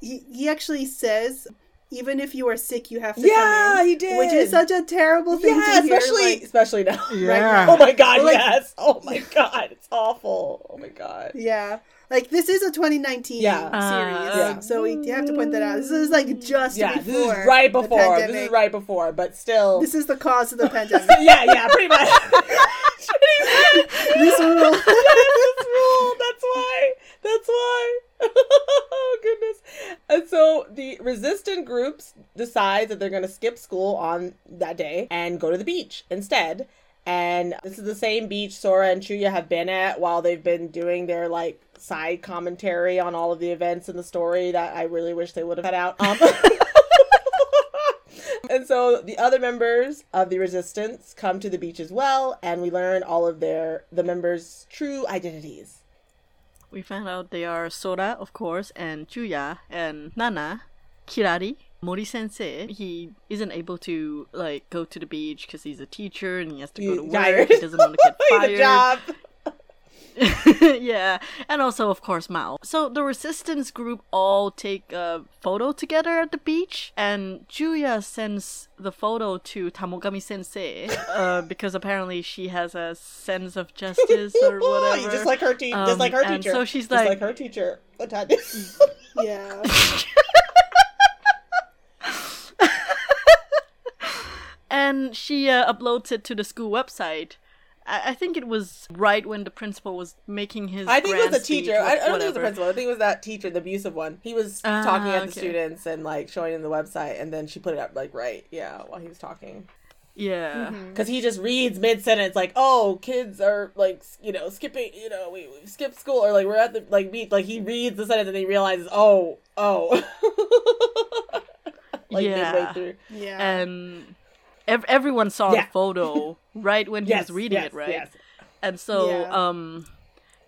he, he actually says even if you are sick, you have to Yeah, come in. he did. Which is such a terrible thing Yeah, to hear. especially like- especially now. Yeah. Oh my god, Like- yes. Oh my god, it's awful. Oh my god. yeah, like this is a 2019 Yeah. series, Uh, yeah. so we you have to point that out. This is like just Yeah, before this is right the before. This is right before, but still. This is the cause of the pandemic. yeah, yeah, pretty much. Pretty much. this rule. yes, this rule. That's why. That's why. oh goodness. And so the resistant groups decide that they're going to skip school on that day and go to the beach instead. And this is the same beach Sora and Chuya have been at while they've been doing their like side commentary on all of the events in the story that I really wish they would have had out. Um, and so the other members of the resistance come to the beach as well, and we learn all of their the members' true identities. We found out they are Sora, of course, and Chuya, and Nana, Kirari, Mori Sensei. He isn't able to like go to the beach because he's a teacher and he has to go to work. tired. He doesn't want to get fired. Job. yeah, and also of course Mao. So the resistance group all take a photo together at the beach, and Chuya sends the photo to Tamogami Sensei uh, because apparently she has a sense of justice or whatever. just like her, te- just Um, like her and teacher. so she's just like- like her teacher. Latanya. Yeah. and she uh, uploads it to the school website. I-, I think it was right when the principal was making his. I think it was a teacher. I, I don't think it was the principal. I think it was that teacher, the abusive one. He was Ah, talking at the students and like showing them the website, and then she put it up like right, yeah, while he was talking. Yeah. Because he just reads mid sentence like, "Oh, kids are like, you know, skipping. You know, we we skipped school, or like we're at the like meet." Like he reads the sentence and he realizes, "Oh, oh." like Yeah. midway through. Yeah. and ev- everyone saw Yeah. the photo right when he Yes, was reading yes, it, right? Yes. And so, Yeah. um,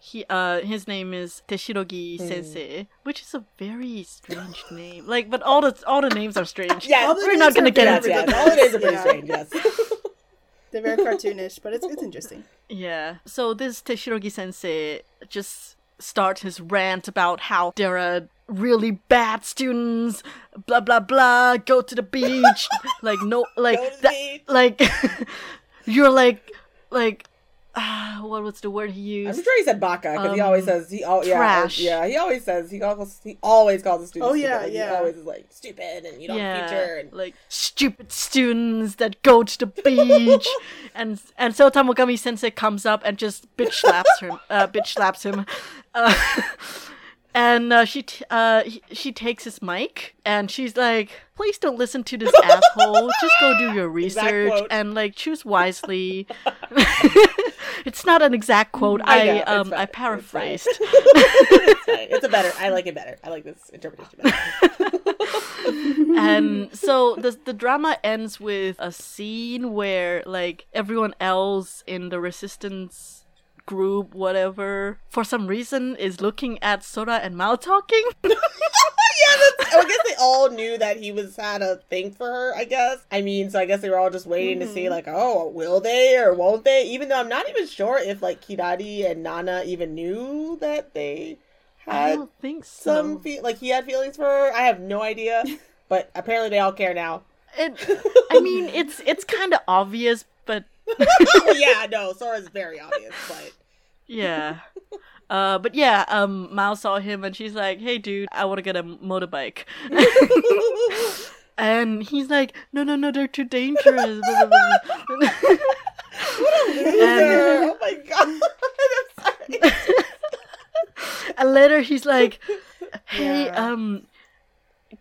he uh, his name is Teshirogi Hmm. Sensei, which is a very strange name. Like, but all the all the names are strange. Yes. All the we're not gonna get into that. All the names are pretty strange. Yes. They're very cartoonish, but it's it's interesting. Yeah. So this Teshirogi Sensei just starts his rant about how there are really bad students, blah blah blah, go to the beach, like no, like that- like you're like like uh, what was the word he used? I'm sure he said baka because he Um, always says he. Oh yeah, trash. yeah. He always says he always he always calls the students. Oh, yeah, Like, yeah. He always is like stupid and you don't future. And like stupid students that go to the beach, and and so Tamogami Sensei comes up and just bitch slaps him, uh, bitch slaps him, uh, and uh, she t- uh he- she takes his mic and she's like, please don't listen to this asshole. Just go do your research and like choose wisely. it's not an exact quote. I I, um I paraphrased. it's, fine. it's a better. I like it better. I like this interpretation better. and so the the drama ends with a scene where like everyone else in the resistance group whatever for some reason is looking at Sora and Mao talking. yeah, that's, I guess they all knew that he was had a thing for her. I guess. I mean, so I guess they were all just waiting to Mm-hmm. see, like, oh, will they or won't they? Even though I'm not even sure if like Kirari and Nana even knew that they I had don't think so. some fe- like he had feelings for her. I have no idea, but apparently they all care now. It, I mean, it's it's kind of obvious, but yeah, no, Sora's very obvious, but yeah. Uh, but yeah, um, Mao saw him and she's like, "Hey, dude, I want to get a motorbike." and he's like, "No, no, no, they're too dangerous." blah, blah, blah. and, oh my god, and later he's like, "Hey, Yeah. um,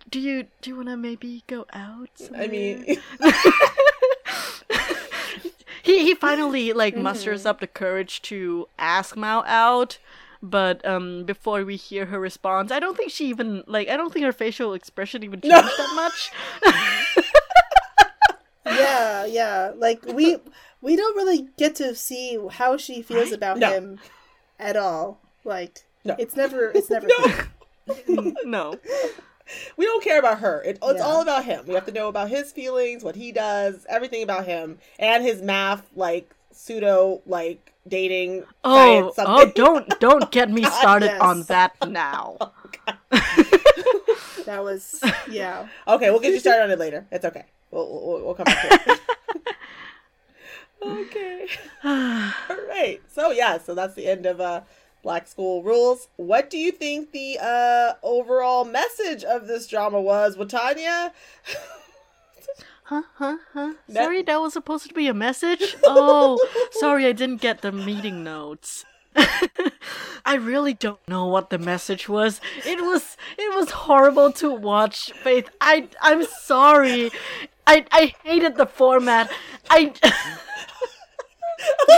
do you do you want to maybe go out?" I mean, he he finally like Mm-hmm. musters up the courage to ask Mao out. But um, before we hear her response, I don't think she even like. I don't think her facial expression even changed that much. Yeah, yeah. Like we we don't really get to see how she feels Right? about No. him at all. Like No. it's never it's never No. no. we don't care about her. It, it's Yeah. all about him. We have to know about his feelings, what he does, everything about him, and his math, like pseudo, like dating. Oh, oh, don't don't get me started yes. on that now. That was yeah. Okay, we'll get you started on it later. It's okay. We'll we'll, we'll come back to it. okay. All right. So yeah, so that's the end of uh Black School Rules. What do you think the uh overall message of this drama was, Watanya? Huh, huh, huh. That- Sorry, that was supposed to be a message? Oh, sorry, I didn't get the meeting notes. I really don't know what the message was. It was it was horrible to watch, Faith. I I'm sorry. I I hated the format. I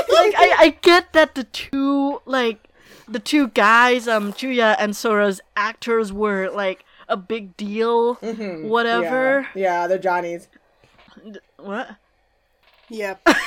like I, I get that the two like the two guys, um Chuya and Sora's actors were like a big deal. Whatever. Yeah, yeah they're Johnny's. What? Yep.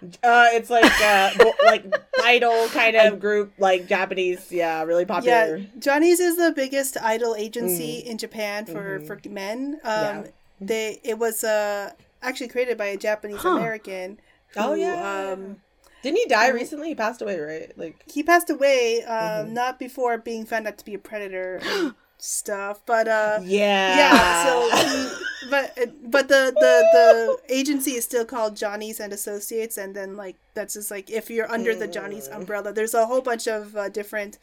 Uh, it's like uh, like idol kind of group, like Japanese. Yeah, really popular. Yeah, Johnny's is the biggest idol agency in Japan for for men. Um. Mm-hmm. Yeah. they it was uh actually created by a Japanese American. Who, Oh, yeah. Um, Didn't he die recently? He passed away, right? Like he passed away um, Mm-hmm. not before being found out to be a predator and stuff but uh yeah, yeah so he, but but the the the agency is still called johnny's and associates and then like that's just like if you're under the johnny's Mm. umbrella there's a whole bunch of uh, different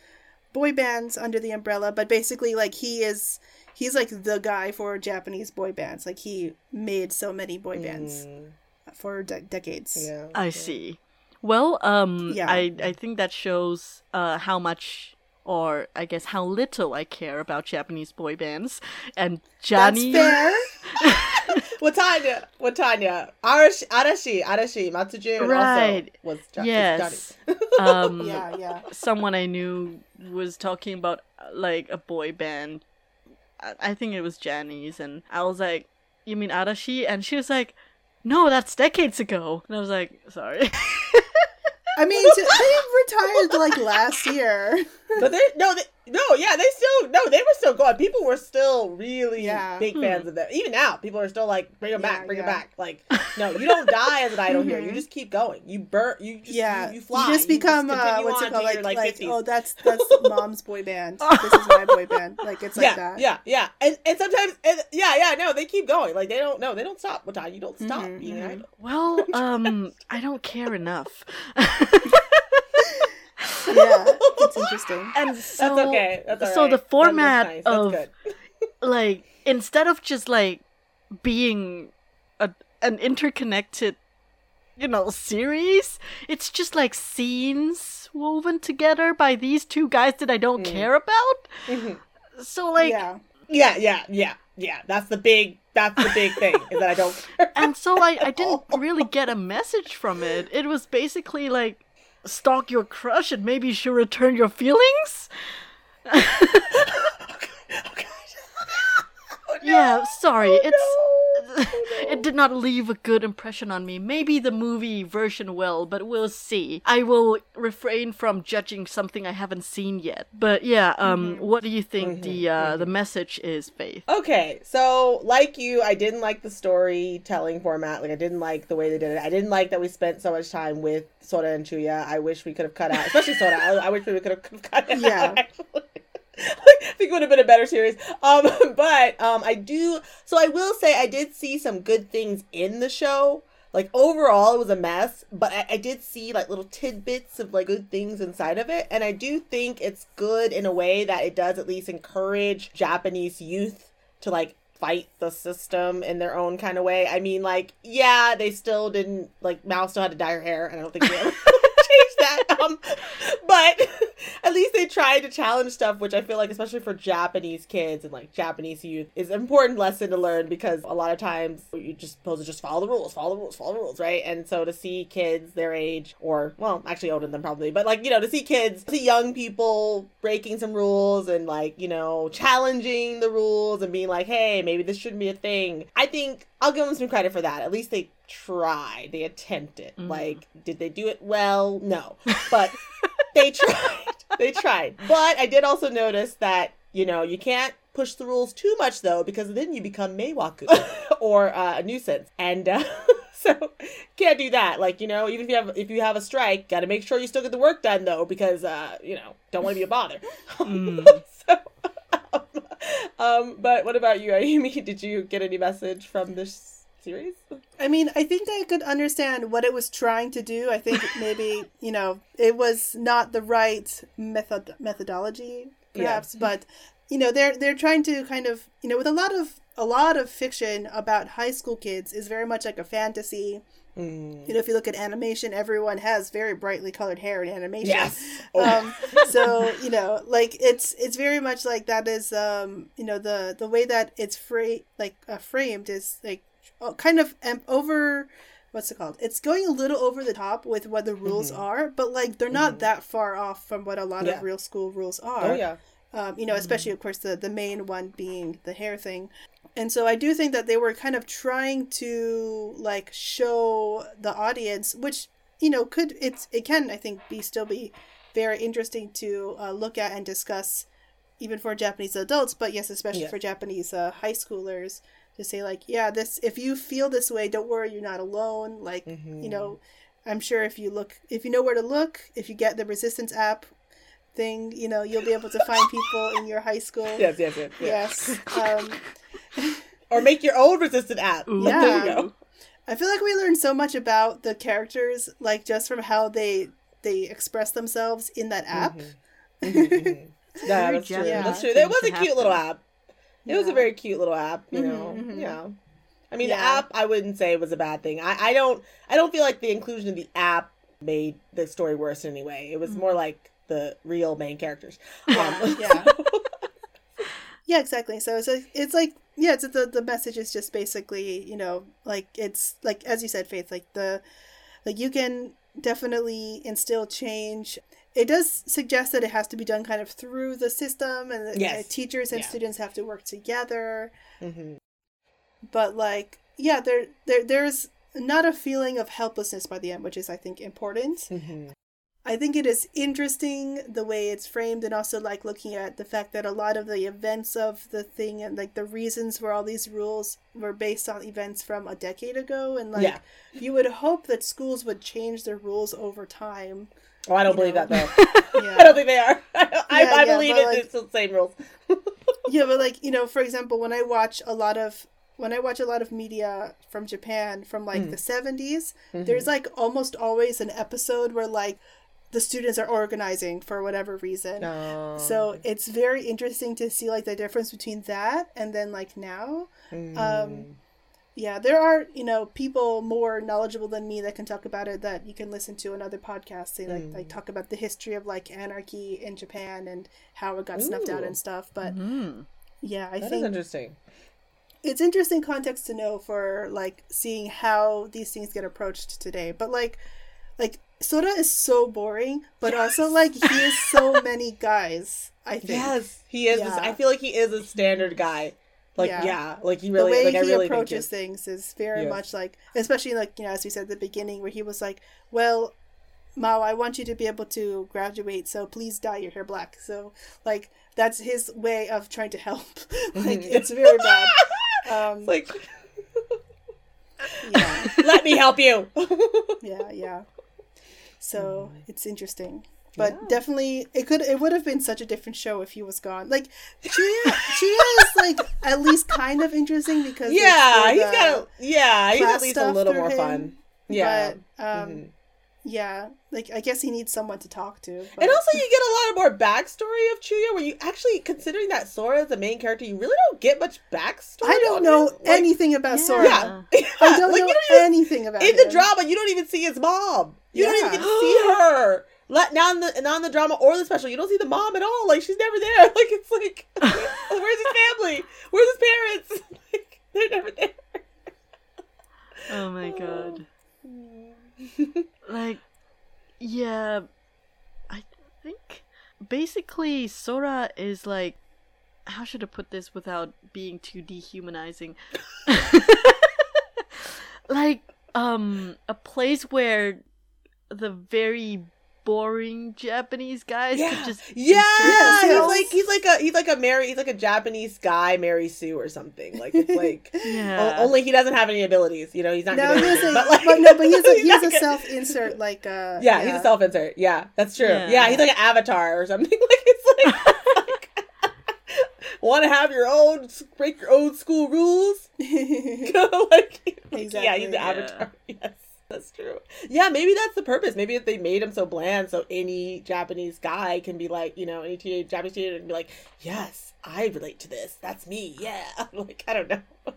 boy bands under the umbrella but basically like he is he's like the guy for japanese boy bands like he made so many boy bands for de- decades Mm. yeah. I see. Well, um, Yeah. I I think that shows uh how much. Or I guess how little I care about Japanese boy bands, and Johnny. that's fair Watanya, Watanya, Arashi, Arashi, Arashi, Matsujun Right. also was jo- Yes. Johnny. Um, yeah yeah someone I knew was talking about uh, like a boy band. I, I think it was Johnny's, and I was like, "You mean Arashi?" And she was like, "No, that's decades ago." And I was like, "Sorry." i mean they retired like last year But they no, they, no, yeah, they still no, they were still going. People were still really Yeah. big fans of them. Even now, people are still like, bring them Yeah, back, bring them back. Like, no, you don't die as an idol here. You just keep going. You burn. You just, yeah, you, you fly. You just become uh, what's it called? Like, like, like, oh, that's that's mom's boy band. This is my boy band. Like it's like yeah, that. yeah, yeah, and and sometimes, and, yeah, yeah, no, they keep going. Like they don't, no, they don't stop. What time? You don't stop Mm-hmm, being an idol. well, um, I don't care enough. Yeah, it's interesting. and so, That's okay. That's so right. the format that's nice. Of like instead of just like being a an interconnected you know series it's just like scenes woven together by these two guys that i don't care about Mhm. so like yeah, Yeah, yeah, yeah, yeah. That's the big. That's the big thing is that I don't and so I, I didn't really get a message from it it was basically like stalk your crush and maybe she'll return your feelings? Oh, yeah sorry oh, it's it did not leave a good impression on me. Maybe the movie version will, but we'll see. I will refrain from judging something I haven't seen yet. But yeah, um, what do you think the uh, the message is, Faith? Okay, so like you, I didn't like the storytelling format. Like I didn't like the way they did it. I didn't like that we spent so much time with Sora and Chuya. I wish we could have cut out, especially Sora. I, I wish we could have cut it Yeah. out. I think it would have been a better series. Um, but um, I do. So I will say I did see some good things in the show. Like overall, it was a mess, but I, I did see like little tidbits of like good things inside of it, and I do think it's good in a way that it does at least encourage Japanese youth to like fight the system in their own kind of way. I mean, like, yeah, they still didn't like Mao still had to dye her hair, and I don't think they ever that. Um, but at least they tried to challenge stuff, which I feel like, especially for Japanese kids and like Japanese youth, is an important lesson to learn because a lot of times you just supposed to just follow the rules, follow the rules, follow the rules, right? And so to see kids their age, or well, actually older than probably, but like you know, to see kids, to see young people breaking some rules and like you know challenging the rules and being like, hey, maybe this shouldn't be a thing. I think I'll give them some credit for that. At least they tried, they attempted. Like, did they do it well? No, but they tried. They tried. But I did also notice that, you know, you can't push the rules too much though, because then you become Meiwaku or uh, a nuisance. And uh, so can't do that. Like, you know, even if you have if you have a strike, gotta make sure you still get the work done though, because uh, you know, don't want to be a bother. so um, um, but what about you, Ayumi? Did you get any message from this series? I mean, I think I could understand what it was trying to do. I think maybe you know it was not the right method methodology, perhaps, but you know they're they're trying to kind of you know with a lot of a lot of fiction about high school kids is very much like a fantasy. Mm. You know, if you look at animation, everyone has very brightly colored hair in animation. Yes. Um, so you know, like it's it's very much like that is um, you know the the way that it's fra- like uh, framed is like kind of over what's it called? It's going a little over the top with what the rules are, but like they're not that far off from what a lot Yeah. of real school rules are Oh yeah. um, you know, especially of course the the main one being the hair thing. And so I do think that they were kind of trying to like show the audience, which you know could it's it can I think be still be very interesting to uh, look at and discuss, even for Japanese adults, but yes, especially Yeah. for Japanese uh, high schoolers to say like, yeah, this if you feel this way, don't worry, you're not alone. Like you know, mm-hmm. I'm sure if you look, if you know where to look, if you get the resistance app thing, you know, you'll be able to find people in your high school. Yes, yes, yes. yes. Yes. Um, Or make your own resistant app. Ooh. Yeah. There you go. I feel like we learned so much about the characters, like just from how they they express themselves in that app. Mm-hmm. Mm-hmm, yeah, Very that's true. Japanese That's true. thing It was a cute little happen. App. It was a very cute little app, you know. mhm. Yeah. I mean, Yeah. the app I wouldn't say was a bad thing. I, I don't I don't feel like the inclusion of the app made the story worse in any way. It was more like the real main characters. Um, Yeah. Yeah, exactly. So it's like, it's like yeah, it's the the message is just basically you know like it's like as you said, Faith, like the like you can definitely instill change. It does suggest that it has to be done kind of through the system, and that Yes. uh, teachers and Yeah. students have to work together. mhm. But like, yeah, there there there's not a feeling of helplessness by the end, which is I think important. Mhm. I think it is interesting the way it's framed and also like looking at the fact that a lot of the events of the thing and like the reasons for all these rules were based on events from a decade ago and like Yeah. you would hope that schools would change their rules over time. Oh, I don't believe know. that though. Yeah. I don't think they are. I, I, Yeah, I yeah, believe like- it's the same rules. yeah, but like, you know, for example, when I watch a lot of when I watch a lot of media from Japan from like Mm. the 70s, Mm-hmm. there's like almost always an episode where like the students are organizing for whatever reason. No. So it's very interesting to see like the difference between that and then like now. Mm. Um, yeah, there are you know people more knowledgeable than me that can talk about it that you can listen to in other podcasts. They like Mm. like talk about the history of like anarchy in Japan and how it got snuffed out and stuff. But Hmm. yeah, I That think interesting. it's interesting context to know for like seeing how these things get approached today. But like like Sora is so boring, but also like he is so many guys. I think. Yes, he is. Yeah. I feel like he is a standard guy. Like Yeah. yeah, like he the way like he really approaches things is very much like especially like you know as we said at the beginning where he was like well mao i want you to be able to graduate so please dye your hair black. So like that's his way of trying to help. Like it's very bad. Um like, yeah. Let me help you. yeah yeah. So it's interesting but. Yeah. definitely it could it would have been such a different show if he was gone like Chuya Chuya is like at least kind of interesting because yeah, he's got. A, yeah, he's at least a little more him, fun. Yeah, But um Mhm. yeah, like I guess he needs someone to talk to. But, and also you get a lot of more backstory of Chuya, where you actually, considering that Sora is the main character, you really don't get much backstory. I don't know him. Like, anything about Yeah. Sora. Yeah, I don't like, know you don't even, anything about in the drama. You don't even see his mom. You don't even get to see her. Let not in the not in the drama or the special. You don't see the mom at all. Like she's never there. Like it's like, where's his family? Where's his parents? Like they're never there. Oh my god. Like, yeah, I think basically Sora is like, how should I put this without being too dehumanizing? like, um, a place where the very boring Japanese guys Yeah, could just yeah. Yes, he's like he's like a he's like a Mary. He's like a Japanese guy, Mary Sue or something. Like it's like. yeah. o- only he doesn't have any abilities, you know. He's not. No, good at he's a, anything, but, but, no, but he's a he's, not a good- self-insert like uh Yeah, he's a self-insert. Yeah, that's true. Yeah. Yeah, he's like an avatar or something. Like it's like, want to have your own, break your own school rules. like, yeah, he's Exactly. an Yeah. avatar. Yes, that's true. Yeah, maybe that's the purpose. Maybe if they made him so bland, so any Japanese guy can be like, you know, any teenage Japanese teenager can be like, yes, I relate to this. That's me. Yeah. Like I don't know.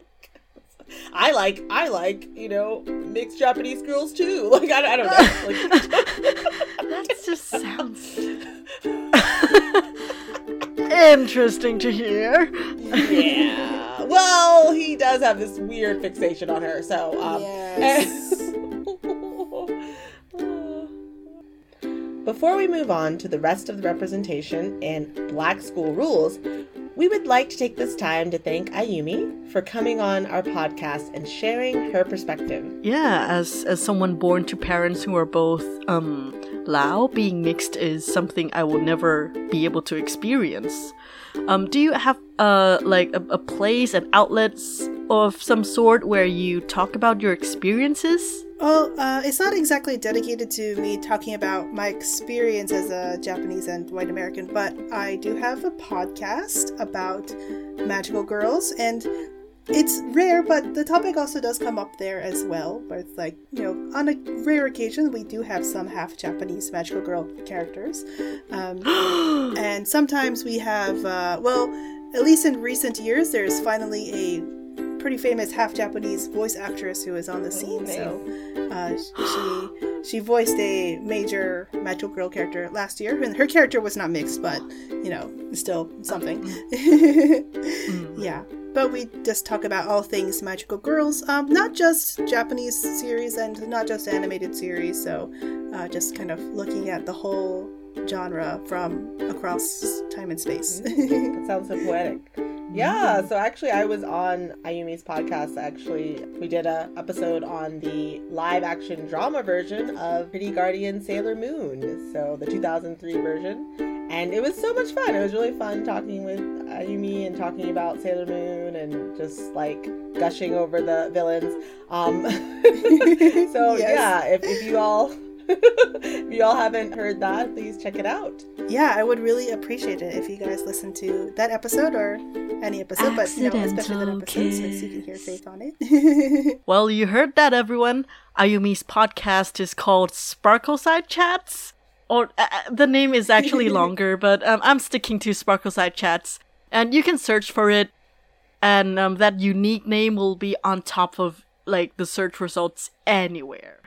I like I like you know mixed Japanese girls too. Like I, I don't know. Like, that just sounds interesting to hear. yeah. Well, he does have this weird fixation on her. So um, Yes. Before we move on to the rest of the representation and black school rules, we would like to take this time to thank Ayumi for coming on our podcast and sharing her perspective. Yeah, as as someone born to parents who are both um Lao, being mixed is something I will never be able to experience. Um, do you have uh like a, a place and outlets of some sort where you talk about your experiences? Well, uh, it's not exactly dedicated to me talking about my experience as a Japanese and white American, but I do have a podcast about magical girls, and it's rare, but the topic also does come up there as well. Where it's like, you know, on a rare occasion, we do have some half Japanese magical girl characters. Um, and sometimes we have, uh, well, at least in recent years, there's finally a pretty famous half Japanese voice actress who is on the scene. So uh, she she voiced a major magical girl character last year, and her character was not mixed, but you know, still something. yeah. But we just talk about all things magical girls, um, not just Japanese series and not just animated series. So, uh, just kind of looking at the whole genre from across time and space. That sounds so poetic. Yeah, so actually I was on Ayumi's podcast actually. We did a episode on the live action drama version of Pretty Guardian Sailor Moon. So the 2003 version. And it was so much fun. It was really fun talking with Ayumi and talking about Sailor Moon and just like gushing over the villains. Um so Yes. yeah, if, if you all if you all haven't heard that, please check it out. yeah, I would really appreciate it if you guys listen to that episode or any episode, but you know, especially that Accidental episode since you can hear kiss. Faith on it. Well, you heard that, everyone. Ayumi's podcast is called Sparkle Side Chats. Or uh, uh, the name is actually longer, but um, I'm sticking to Sparkle Side Chats. And you can search for it, and um, that unique name will be on top of like the search results anywhere.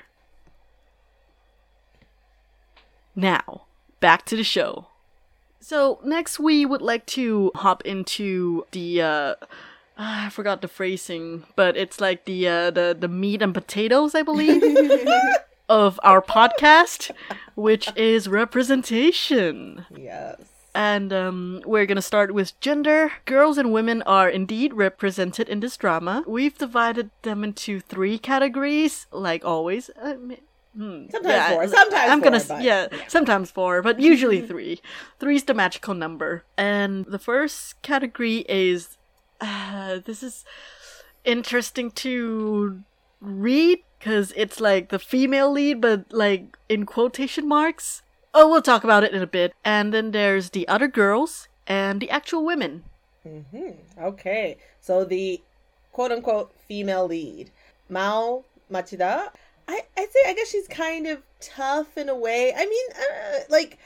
Now, back to the show. So next we would like to hop into the uh I forgot the phrasing, but it's like the uh, the the meat and potatoes, I believe, of our podcast, which is representation. Yes. And um, we're gonna start with gender. Girls and women are indeed represented in this drama. We've divided them into three categories, like always. Uh, m- hmm, Sometimes four, sometimes I'm gonna but- yeah, sometimes four, but usually three. Three's the magical number. And the first category is uh, this is interesting to read because it's like the female lead, but like in quotation marks. Oh, we'll talk about it in a bit. And then there's the other girls and the actual women. hmm Okay, so the quote unquote female lead, Mao Machida. I I'd say I guess she's kind of tough in a way. I mean, uh, like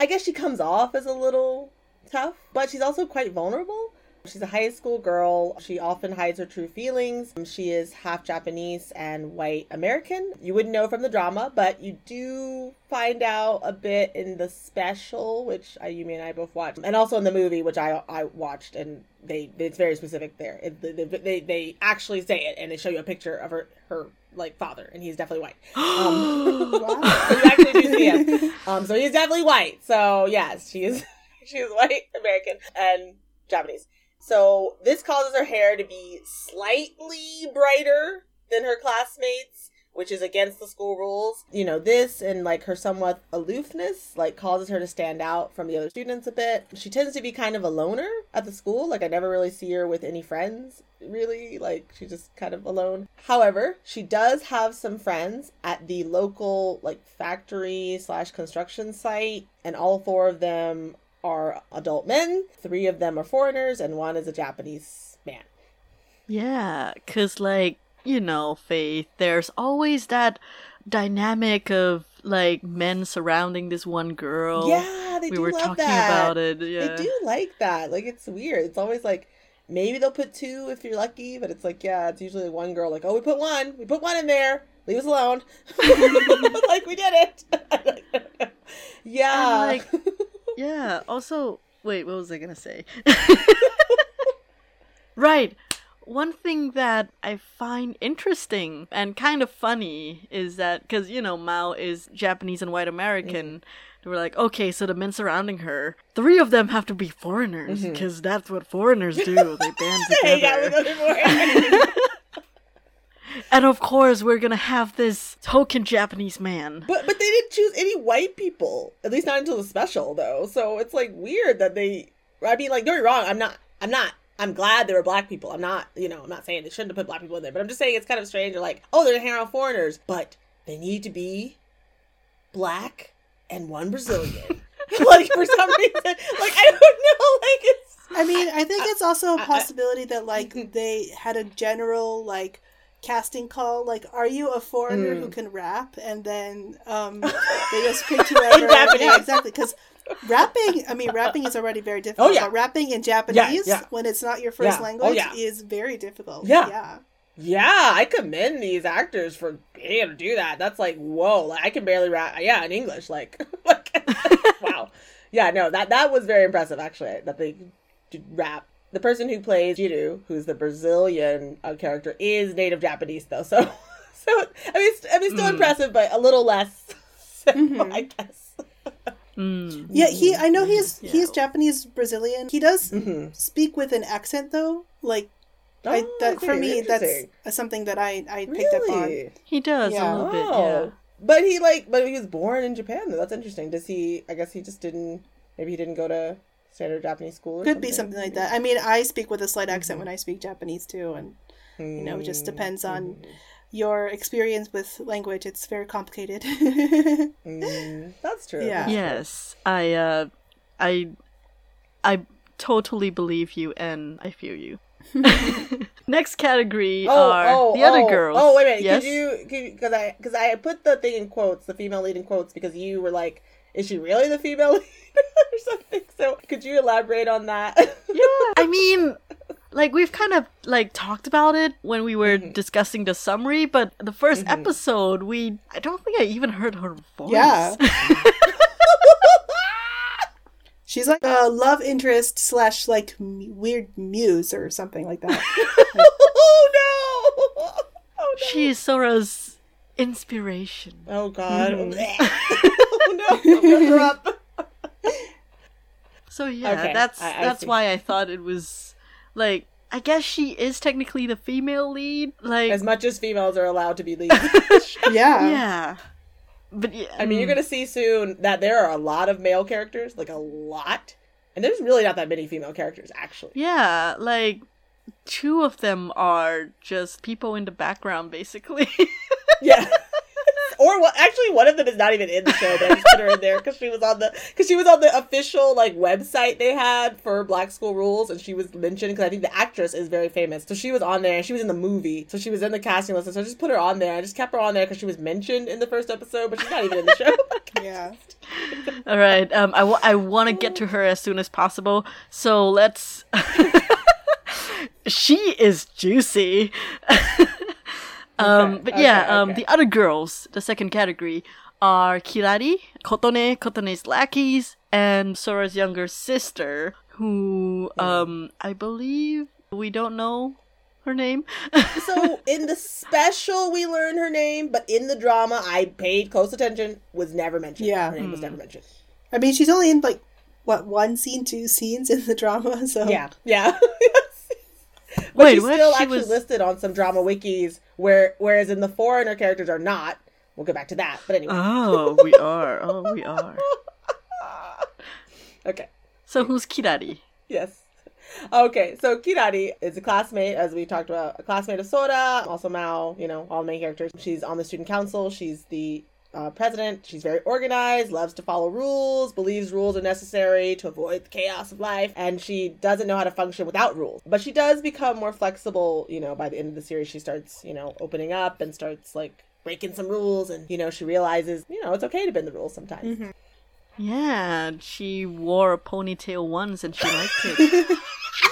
I guess she comes off as a little tough, but she's also quite vulnerable. She's a high school girl. She often hides her true feelings. She is half Japanese and white American. You wouldn't know from the drama, but you do find out a bit in the special, which Ayumi and I both watched, and also in the movie, which I I watched, and they it's very specific there. It, they, they they actually say it, and they show you a picture of her her like father, and he's definitely white. Um, Wow. so you actually do see him. Um, so he's definitely white. So yes, she is she is white American and Japanese. So this causes her hair to be slightly brighter than her classmates, which is against the school rules. You know, this and like her somewhat aloofness like causes her to stand out from the other students a bit. She tends to be kind of a loner at the school. Like I never really see her with any friends really like she's just kind of alone however she does have some friends at the local like factory slash construction site and all four of them are adult men three of them are foreigners and one is a japanese man Yeah, cause like you know, Faith. There's always that dynamic of like men surrounding this one girl. yeah they we do were love talking that. about it. Yeah. they do like that like it's weird it's always like maybe they'll put two if you're lucky but it's like yeah it's usually one girl like oh we put one we put one in there leave us alone like we did it yeah And, like, Yeah. Also, wait, what was I gonna say? right. One thing that I find interesting and kind of funny is that because you know Mao is Japanese and white American. They were like, okay, so the men surrounding her, three of them have to be foreigners because that's what foreigners do. They band hang out with together. other boys. And of course, we're gonna have this token Japanese man. But but they didn't choose any white people. At least not until the special though. So it's like weird that they. I mean, like don't get me wrong. I'm not. I'm not I'm glad there were black people. I'm not, you know, I'm not saying they shouldn't have put black people in there, but I'm just saying it's kind of strange. They're like, oh, they're hanging around foreigners, but they need to be black and one Brazilian. like for some reason, like I don't know, like it's. I mean, I think it's also a possibility that like they had a general like casting call like are you a foreigner who can rap and then um they just picked whoever yeah exactly because rapping i mean rapping is already very difficult Oh, yeah. rapping in japanese yeah. when it's not your first Yeah. Oh, language yeah. is very difficult Yeah. yeah Yeah, I commend these actors for being able to do that. That's like whoa, like I can barely rap. Yeah, in English, like, like wow. Yeah, no, that that was very impressive actually. That they did rap. The person who plays Jiru, who's the Brazilian uh, character, is native Japanese though. So, so I mean, it's, I mean, still impressive, but a little less. So, I guess. Mm. yeah he i know he's Yeah. he's japanese brazilian he does hmm speak with an accent though like I, Oh, that for me that's something that i i picked up on He does Yeah. a little bit, Oh. yeah. But he like, but he was born in Japan. Though that's interesting. Does he? I guess he just didn't. Maybe he didn't go to standard Japanese school. Or could be something like that i mean i speak with a slight accent when i speak japanese too and You know, it just depends on- Mm-hmm. your experience with language it's very complicated Mm, that's true. Yeah. Yes, I, uh, I, I totally believe you, and I feel you. Next category Oh, are oh, the other oh, girls. Oh, wait a minute. Yes. Could you? Because I because I put the thing in quotes, the female lead in quotes, because you were like, "Is she really the female lead?" or something. So could you elaborate on that? yeah, I mean, like we've kind of like talked about it when we were Mm-hmm. discussing the summary, but the 1st episode, we I don't think I even heard her voice. Yeah. she's like a love interest slash like m- weird muse or something like that oh no! Oh no! She is Sora's inspiration. Oh god! Mm-hmm. No! I'm gonna up. So yeah, Okay, that's I- I that's see. why I thought it was like I guess she is technically the female lead. Like As much as females are allowed to be leads. yeah yeah. But yeah, I mean, you're gonna see soon that there are a lot of male characters, like a lot, and there's really not that many female characters actually. Yeah, like two of them are just people in the background basically. Yeah. Or what? Actually, one of them is not even in the show. But I just put her in there because she was on the because she was on the official like website they had for Black School Rules, and she was mentioned because I think the actress is very famous. So she was on there, and she was in the movie. So she was in the casting list. So I just put her on there. I just kept her on there because she was mentioned in the first episode, but she's not even in the show. yeah All right, um I, w- I want to get to her as soon as possible. So let's She is juicy. Um Okay, but yeah, okay, um okay. the other girls, the second category are Kirari, Kotone, Kotone's lackeys, and Sora's younger sister who um I believe we don't know her name. so in the special, we learn her name, but in the drama, I paid close attention. Was never mentioned. Yeah. her name was never mentioned. i mean she's only in like what one scene two scenes in the drama so Yeah, yeah. but Wait, she's still She actually was- listed on some drama wikis, where whereas in the foreigner characters are not. We'll get back to that. But anyway, oh, we are. Oh, we are. okay. So who's Kirari? Yes. Okay, so Kirari is a classmate, as we talked about, a classmate of Sora, also Mao, you know, all the main characters. She's on the student council. She's the uh, president. She's very organized, loves to follow rules, believes rules are necessary to avoid the chaos of life, and she doesn't know how to function without rules. But she does become more flexible, you know, by the end of the series. She starts, you know, opening up and starts, like, breaking some rules, and, you know, she realizes, you know, it's okay to bend the rules sometimes. Yeah, she wore a ponytail once and she liked it.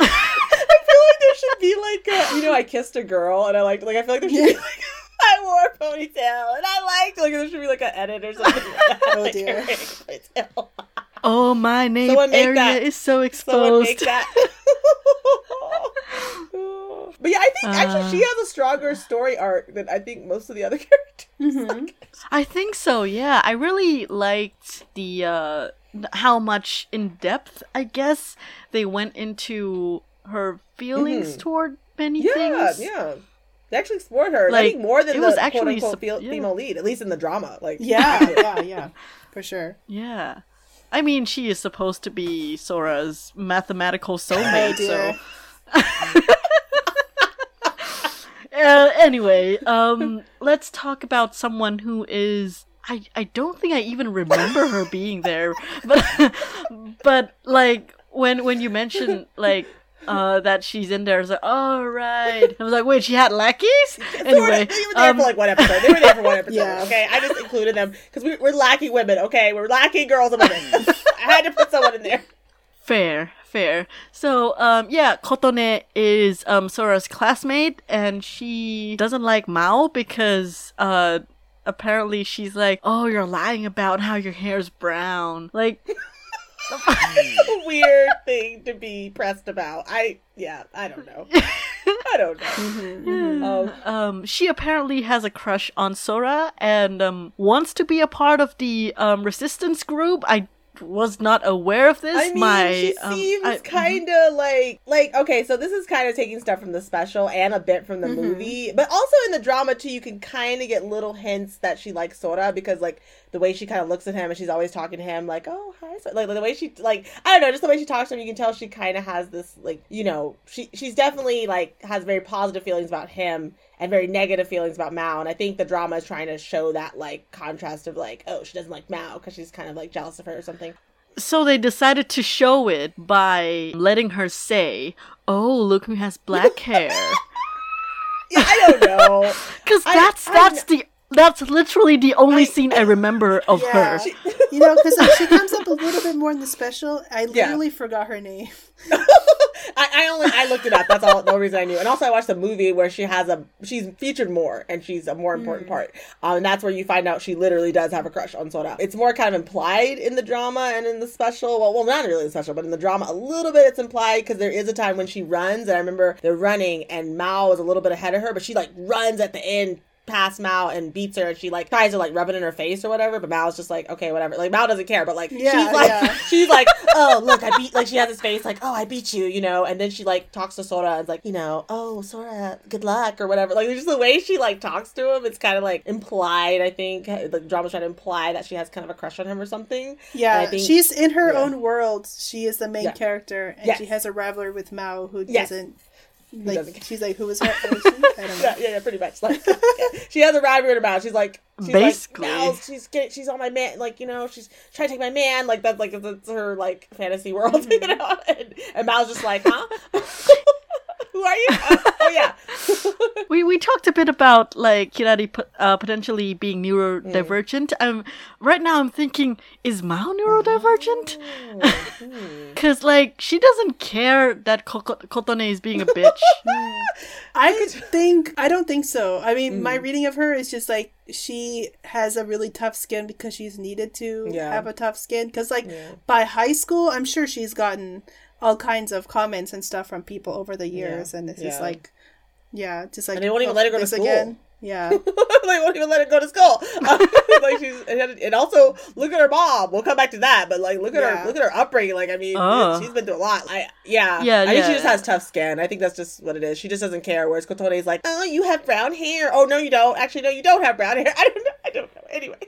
I feel like there should be like a, you know, I kissed a girl and I liked, like, I feel like there should be like, I wore a ponytail and I liked, like, there should be like an edit or something. Oh, Like, dear. wearing a ponytail. oh, my name Someone area is so exposed. but yeah, I think actually she Uh. has a stronger story arc than I think most of the other characters. Mhm. I think so. Yeah, I really liked the uh how much in depth I guess they went into her feelings Mhm. toward many Yeah, things. yeah. They actually explored her. I Like, think more than it the was quote unquote sup- fe- yeah. female lead, at least in the drama. Like yeah yeah yeah for sure Yeah. I mean, she is supposed to be Sora's mathematical soulmate, Oh, so Uh, anyway, um, let's talk about someone who is. I, I don't think I even remember her being there, but but like when when you mentioned like uh that she's in there, I was like, oh right. I was like, wait, she had lackeys. Anyway, they were there um, for like one episode. They were there for one episode. Yeah. Okay, I just included them because we, we're lacking women. Okay, we're lacking girls and women. I had to put someone in there. Fair, fair. So, um, yeah, Kotone is um Sora's classmate, and she doesn't like Mao because uh apparently she's like, oh, you're lying about how your hair's brown. Like, a weird thing to be pressed about. I yeah, I don't know. I don't know. Um, um, she apparently has a crush on Sora and um wants to be a part of the um resistance group. I was not aware of this. I mean, My she um, seems I- kind of like like okay. So this is kind of taking stuff from the special and a bit from the Mm-hmm. movie, but also in the drama too. You can kind of get little hints that she likes Sora because like the way she kind of looks at him and she's always talking to him like, oh hi, Sora. like the way she like I don't know, just the way she talks to him. You can tell she kind of has this like you know she she's definitely like has very positive feelings about him and very negative feelings about Mao. And I think the drama is trying to show that like contrast of like, oh, she doesn't like Mao because she's kind of like jealous of her or something. So they decided to show it by letting her say, "Oh, look who has black hair." Yeah, I don't know. Cuz I- that's I that's the that's literally the only scene I remember of Yeah. her. You know, because she comes up a little bit more in the special. I literally forgot her name. I, I only I looked it up. That's all the only reason I knew. And also I watched a movie where she has a she's featured more and she's a more important part. Um, and that's where you find out she literally does have a crush on Sora. It's more kind of implied in the drama and in the special. Well, well, not really the special, but in the drama a little bit it's implied because there is a time when she runs and I remember they're running and Mao is a little bit ahead of her, but she like runs at the end past Mao and beats her and she like tries to like rub it in her face or whatever, but Mao's just like, okay, whatever. Like Mao doesn't care, but like Yeah, she's like yeah. she's like, oh look, I beat like she has his face like, oh I beat you, you know, and then she like talks to Sora and is like, you know, oh Sora, good luck or whatever. Like just the way she like talks to him, it's kind of like implied. I think the drama's trying to imply that she has kind of a crush on him or something. Yeah, And I think- she's in her yeah. own world. She is the main character, and Yes. she has a rivalry with Mao, who Yes. doesn't. Like she's like, who was that? Who was she? I don't know. Yeah, yeah, yeah, pretty much. Like, yeah. she has a rivalry in her mouth. She's like, she's Basically. like, now she's get, she's on my man. Like, you know, she's trying to take my man. Like that's like that's her like fantasy world, you know. And, and Mao's just like, huh? Who are you? Oh, oh, yeah. We we talked a bit about like Kirari pot- uh, potentially being neurodivergent. Um, right now I'm thinking, is Mao neurodivergent? Because like she doesn't care that Koko- Kotone is being a bitch. I could think. I don't think so. I mean, my Mm. reading of her is just like she has a really tough skin because she's needed to Yeah. have a tough skin. Because like Yeah. by high school, I'm sure she's gotten all kinds of comments and stuff from people over the years, and it's just like, yeah, just like And they won't even oh, let her go to oh, this school. Yeah, they won't even let her go to school. like she's and also look at her mom. We'll come back to that, but like look at Yeah. her look at her upbringing. Like I mean, Oh. she's been through a lot. I yeah Yeah, I think yeah. she just has tough skin. I think that's just what it is. She just doesn't care. Whereas Kotone's like, oh, you have brown hair. Oh no, you don't. Actually, no, you don't have brown hair. I don't know. I don't know. Anyway.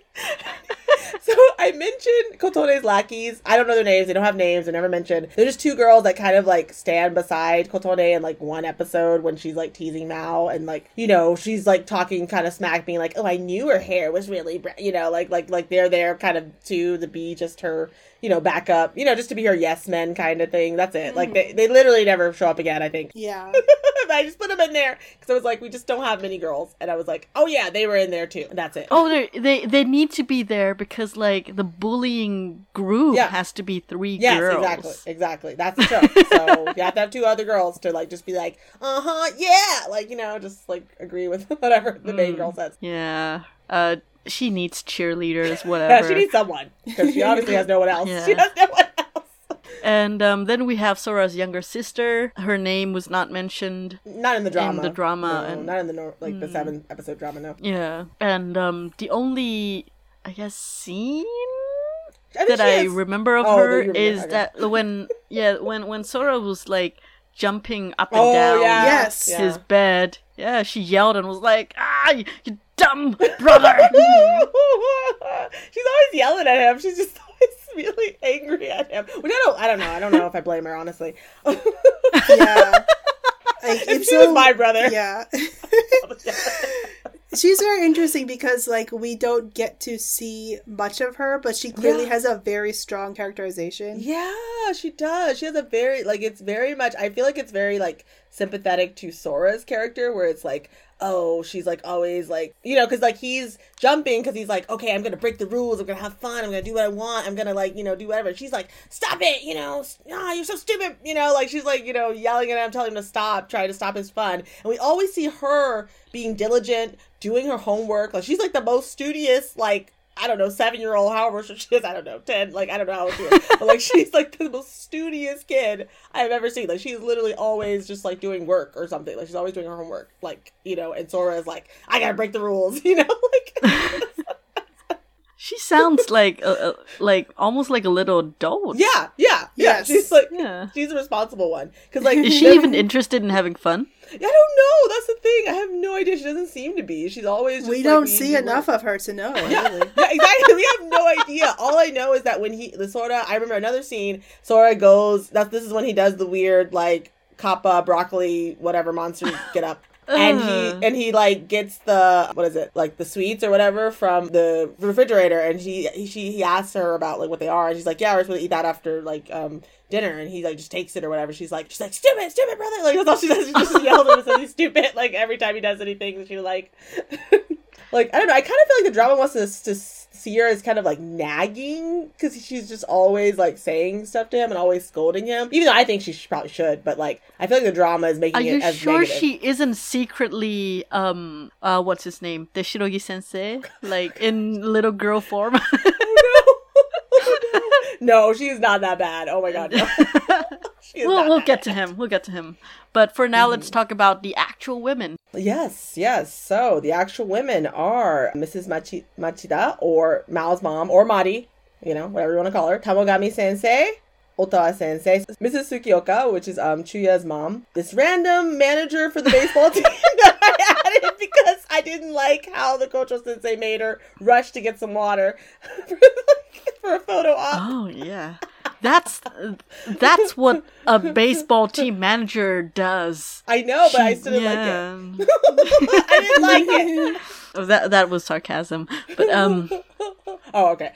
so I mentioned Kotone's lackeys. I don't know their names. They don't have names. They're never mentioned. They're just two girls that kind of like stand beside Kotone in like one episode when she's like teasing Mao and like you know she's like talking kind of smack, being like, oh, I knew her hair was really. You know, like like like they're there kind of to the be just her you know backup. You know, just to be her yes men kind of thing. That's it. Like they they literally never show up again. I think. yeah. I just put them in there because I was like, we just don't have many girls, and I was like, oh yeah, they were in there too. That's it. oh, they they they need to be there because like the bullying group Yeah. has to be three Yes, girls. exactly, exactly. That's the show. so you have to have two other girls to like just be like, uh huh, yeah, like you know, just like agree with whatever the main girl says. Yeah. Uh, she needs cheerleaders, Yeah, whatever. she needs someone because she obviously has no one else. Yeah. She has no one else. And um, then we have Sora's younger sister. Her name was not mentioned. Not in the drama. the drama No, and- not in the nor- like the seven episode drama. No. Yeah. And um, the only, I guess, scene I that I has- remember of Oh, her remember, is okay. that when, yeah, when when Sora was like jumping up and Oh down yeah. Yes. Yeah. his bed, yeah, she yelled and was like, "Ah, you, you dumb brother!" She's always yelling at him. She's just always really angry at him. Which I don't. I don't know. I don't know if I blame her honestly. yeah. Like, If it's she so was my brother. Yeah. She's very interesting because like we don't get to see much of her, but she clearly Yeah. has a very strong characterization. Yeah, she does. She has a very like it's very much I feel like it's very like sympathetic to Sora's character where it's like oh she's like always like you know because like he's jumping because he's like okay i'm gonna break the rules i'm gonna have fun i'm gonna do what i want i'm gonna like you know do whatever she's like stop it you know ah you're so stupid you know like she's like you know yelling at him telling him to stop trying to stop his fun and we always see her being diligent doing her homework like she's like the most studious like I don't know, seven year old, however she is, I don't know, ten, like I don't know how old she is. But like she's like the most studious kid I've ever seen. Like she's literally always just like doing work or something. Like she's always doing her homework. Like, you know, and Sora is like, I gotta break the rules, you know? Like She sounds like a, a, like almost like a little adult. Yeah, yeah, yeah. Yes. She's like Yeah. she's a responsible one. Cause like Is she even interested in having fun? I don't know. That's the thing. I have no idea. She doesn't seem to be. She's always just we like, don't see enough work. of her to know. Yeah, Really. yeah, exactly. We have no idea. All I know is that when he the Sora, I remember another scene. Sora goes. That's this is when he does the weird like kappa broccoli whatever monster get up. And he and he like gets the what is it like the sweets or whatever from the refrigerator. And she he, she he asks her about like what they are. And she's like yeah we're supposed to eat that after like um dinner. And he like just takes it or whatever. She's like she's like stupid stupid brother. Like that's all she does. She just yells at him and says he's stupid. Like every time he does anything she like like I don't know. I kind of feel like the drama wants to, to see is kind of like nagging because she's just always like saying stuff to him and always scolding him. Even though I think she sh- probably should, but like I feel like the drama is making Are you it as sure negative. she isn't secretly um uh what's his name? Teshirogi sensei? Like in little girl form? no, No, she's not that bad. Oh my god, no. She is we'll we'll get to him. We'll get to him. But for now let's talk about the actual women. Yes, yes. So the actual women are Mrs. Machi- Machida or Mao's mom or Mari, you know, whatever you want to call her. Tamogami Sensei, Otawa Sensei, Mrs. Tsukioka, which is um Chuya's mom. This random manager for the baseball team that I added because I didn't like how the Kocho Sensei made her rush to get some water for, for a photo op. Oh yeah. That's that's what a baseball team manager does. I know, but I still didn't like yeah. it. I didn't like it. Oh, that that was sarcasm. But um Oh, okay.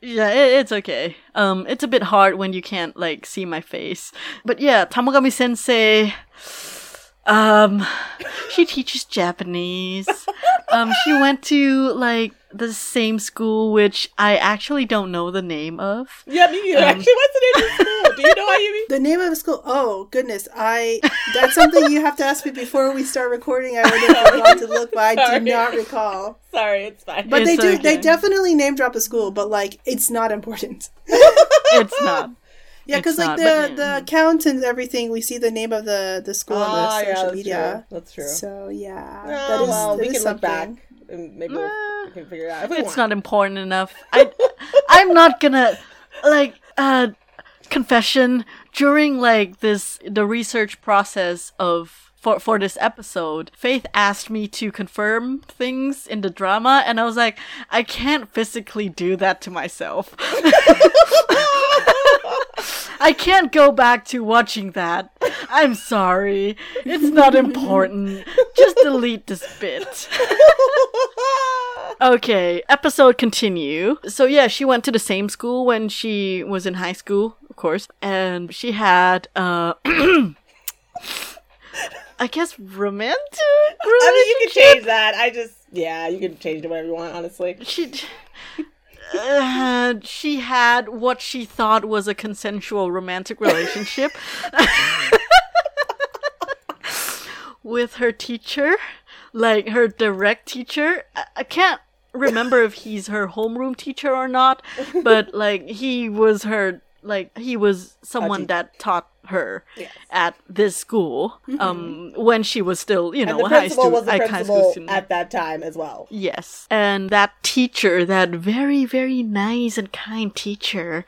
yeah, it, it's okay. Um it's a bit hard when you can't like see my face. But yeah, Tamogami sensei um she teaches Japanese. Um she went to like the same school which I actually don't know the name of. Yeah, me neither. Um, Actually, what's the name of the school? Do you know, Ayumi? The name of the school. Oh goodness, I. That's something you have to ask me before we start recording. I would have gone to look, but I Sorry. do not recall. Sorry, it's fine. But they It's do. They definitely name drop a school, but like it's not important. It's not. Yeah, because like the but, the yeah. account and everything, we see the name of the the school on Ah, the yeah, social that's media. true. That's true. So yeah, Oh, that is, well, that we is can look back something. And maybe we'll, can figure it out. It's want. not important enough. I, I'm not gonna like uh confession during like this the research process of for for this episode. Faith asked me to confirm things in the drama, and I was like, I can't physically do that to myself. I can't go back to watching that. I'm sorry. It's not important. Just delete this bit. Okay, episode continue. So yeah, she went to the same school when she was in high school, of course, and she had uh I guess romantic I mean, you can change that. I just, yeah, you can change it whatever you want, honestly. She uh, she had what she thought was a consensual romantic relationship with her teacher, like her direct teacher. I, I can't remember if he's her homeroom teacher or not, but like he was her like he was someone that taught her Yes. at this school um when she was still you know And the a high principal school was the a high school student. at that time as well. Yes. And that teacher, that very, very nice and kind teacher,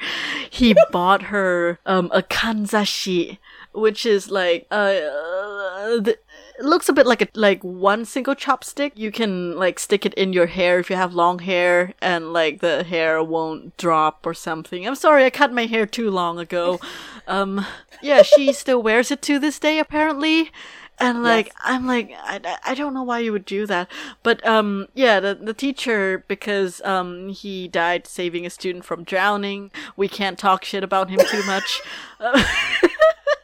he bought her um, a kanzashi, which is like, uh, uh, the, it looks a bit like a like one single chopstick. You can like stick it in your hair if you have long hair, and like the hair won't drop or something. I'm sorry, I cut my hair too long ago. Um, yeah, she still wears it to this day apparently. and like Yes. I'm like I, I- I don't know why you would do that, but um yeah the the teacher because um he died saving a student from drowning. We can't talk shit about him too much.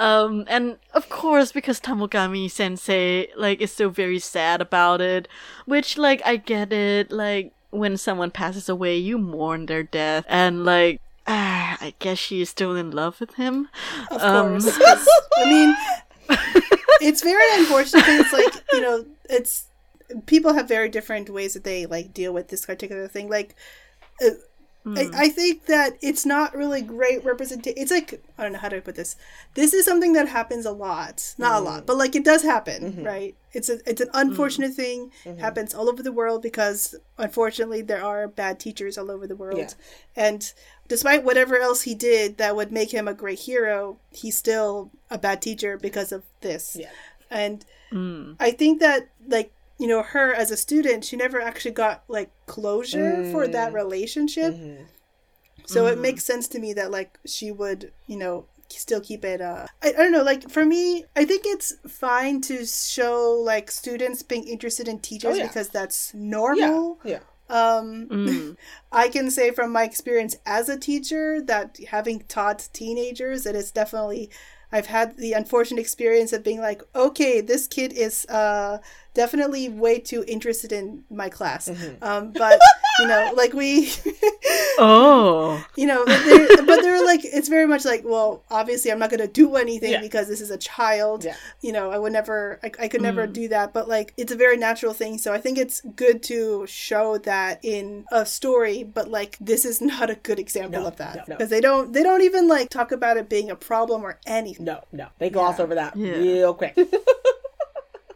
um and of course because Tamogami Sensei like is so very sad about it, which like I get it like when someone passes away you mourn their death and like. Ah, I guess she is still in love with him. Of Um, course. I mean, it's very unfortunate. It's like you know, it's people have very different ways that they like deal with this particular thing. Like, uh, I, I think that it's not really great representation. It's like I don't know how to put this. This is something that happens a lot, not a lot, but like it does happen, right? It's a it's an unfortunate thing. Happens all over the world because unfortunately there are bad teachers all over the world, Yeah. and despite whatever else he did that would make him a great hero, he's still a bad teacher because of this. Yeah. And Mm. I think that like you know her as a student, she never actually got like closure for that relationship. So it makes sense to me that like she would, you know, still keep it uh I, I don't know, like for me, I think it's fine to show like students being interested in teachers Oh, yeah. because that's Yeah. normal. Yeah. Um Mm. I can say from my experience as a teacher that having taught teenagers, it is definitely I've had the unfortunate experience of being like, okay, this kid is uh, definitely way too interested in my class. Um, but you know, like we, Oh. you know, they're, but they're like, it's very much like, well, obviously, I'm not going to do anything Yeah. because this is a child. Yeah. You know, I would never, I, I could never do that. But like, it's a very natural thing. So I think it's good to show that in a story. But like, this is not a good example No, of that no, no. because they don't, they don't even like talk about it being a problem or anything. No, no. They gloss Yeah. over that Yeah. real quick.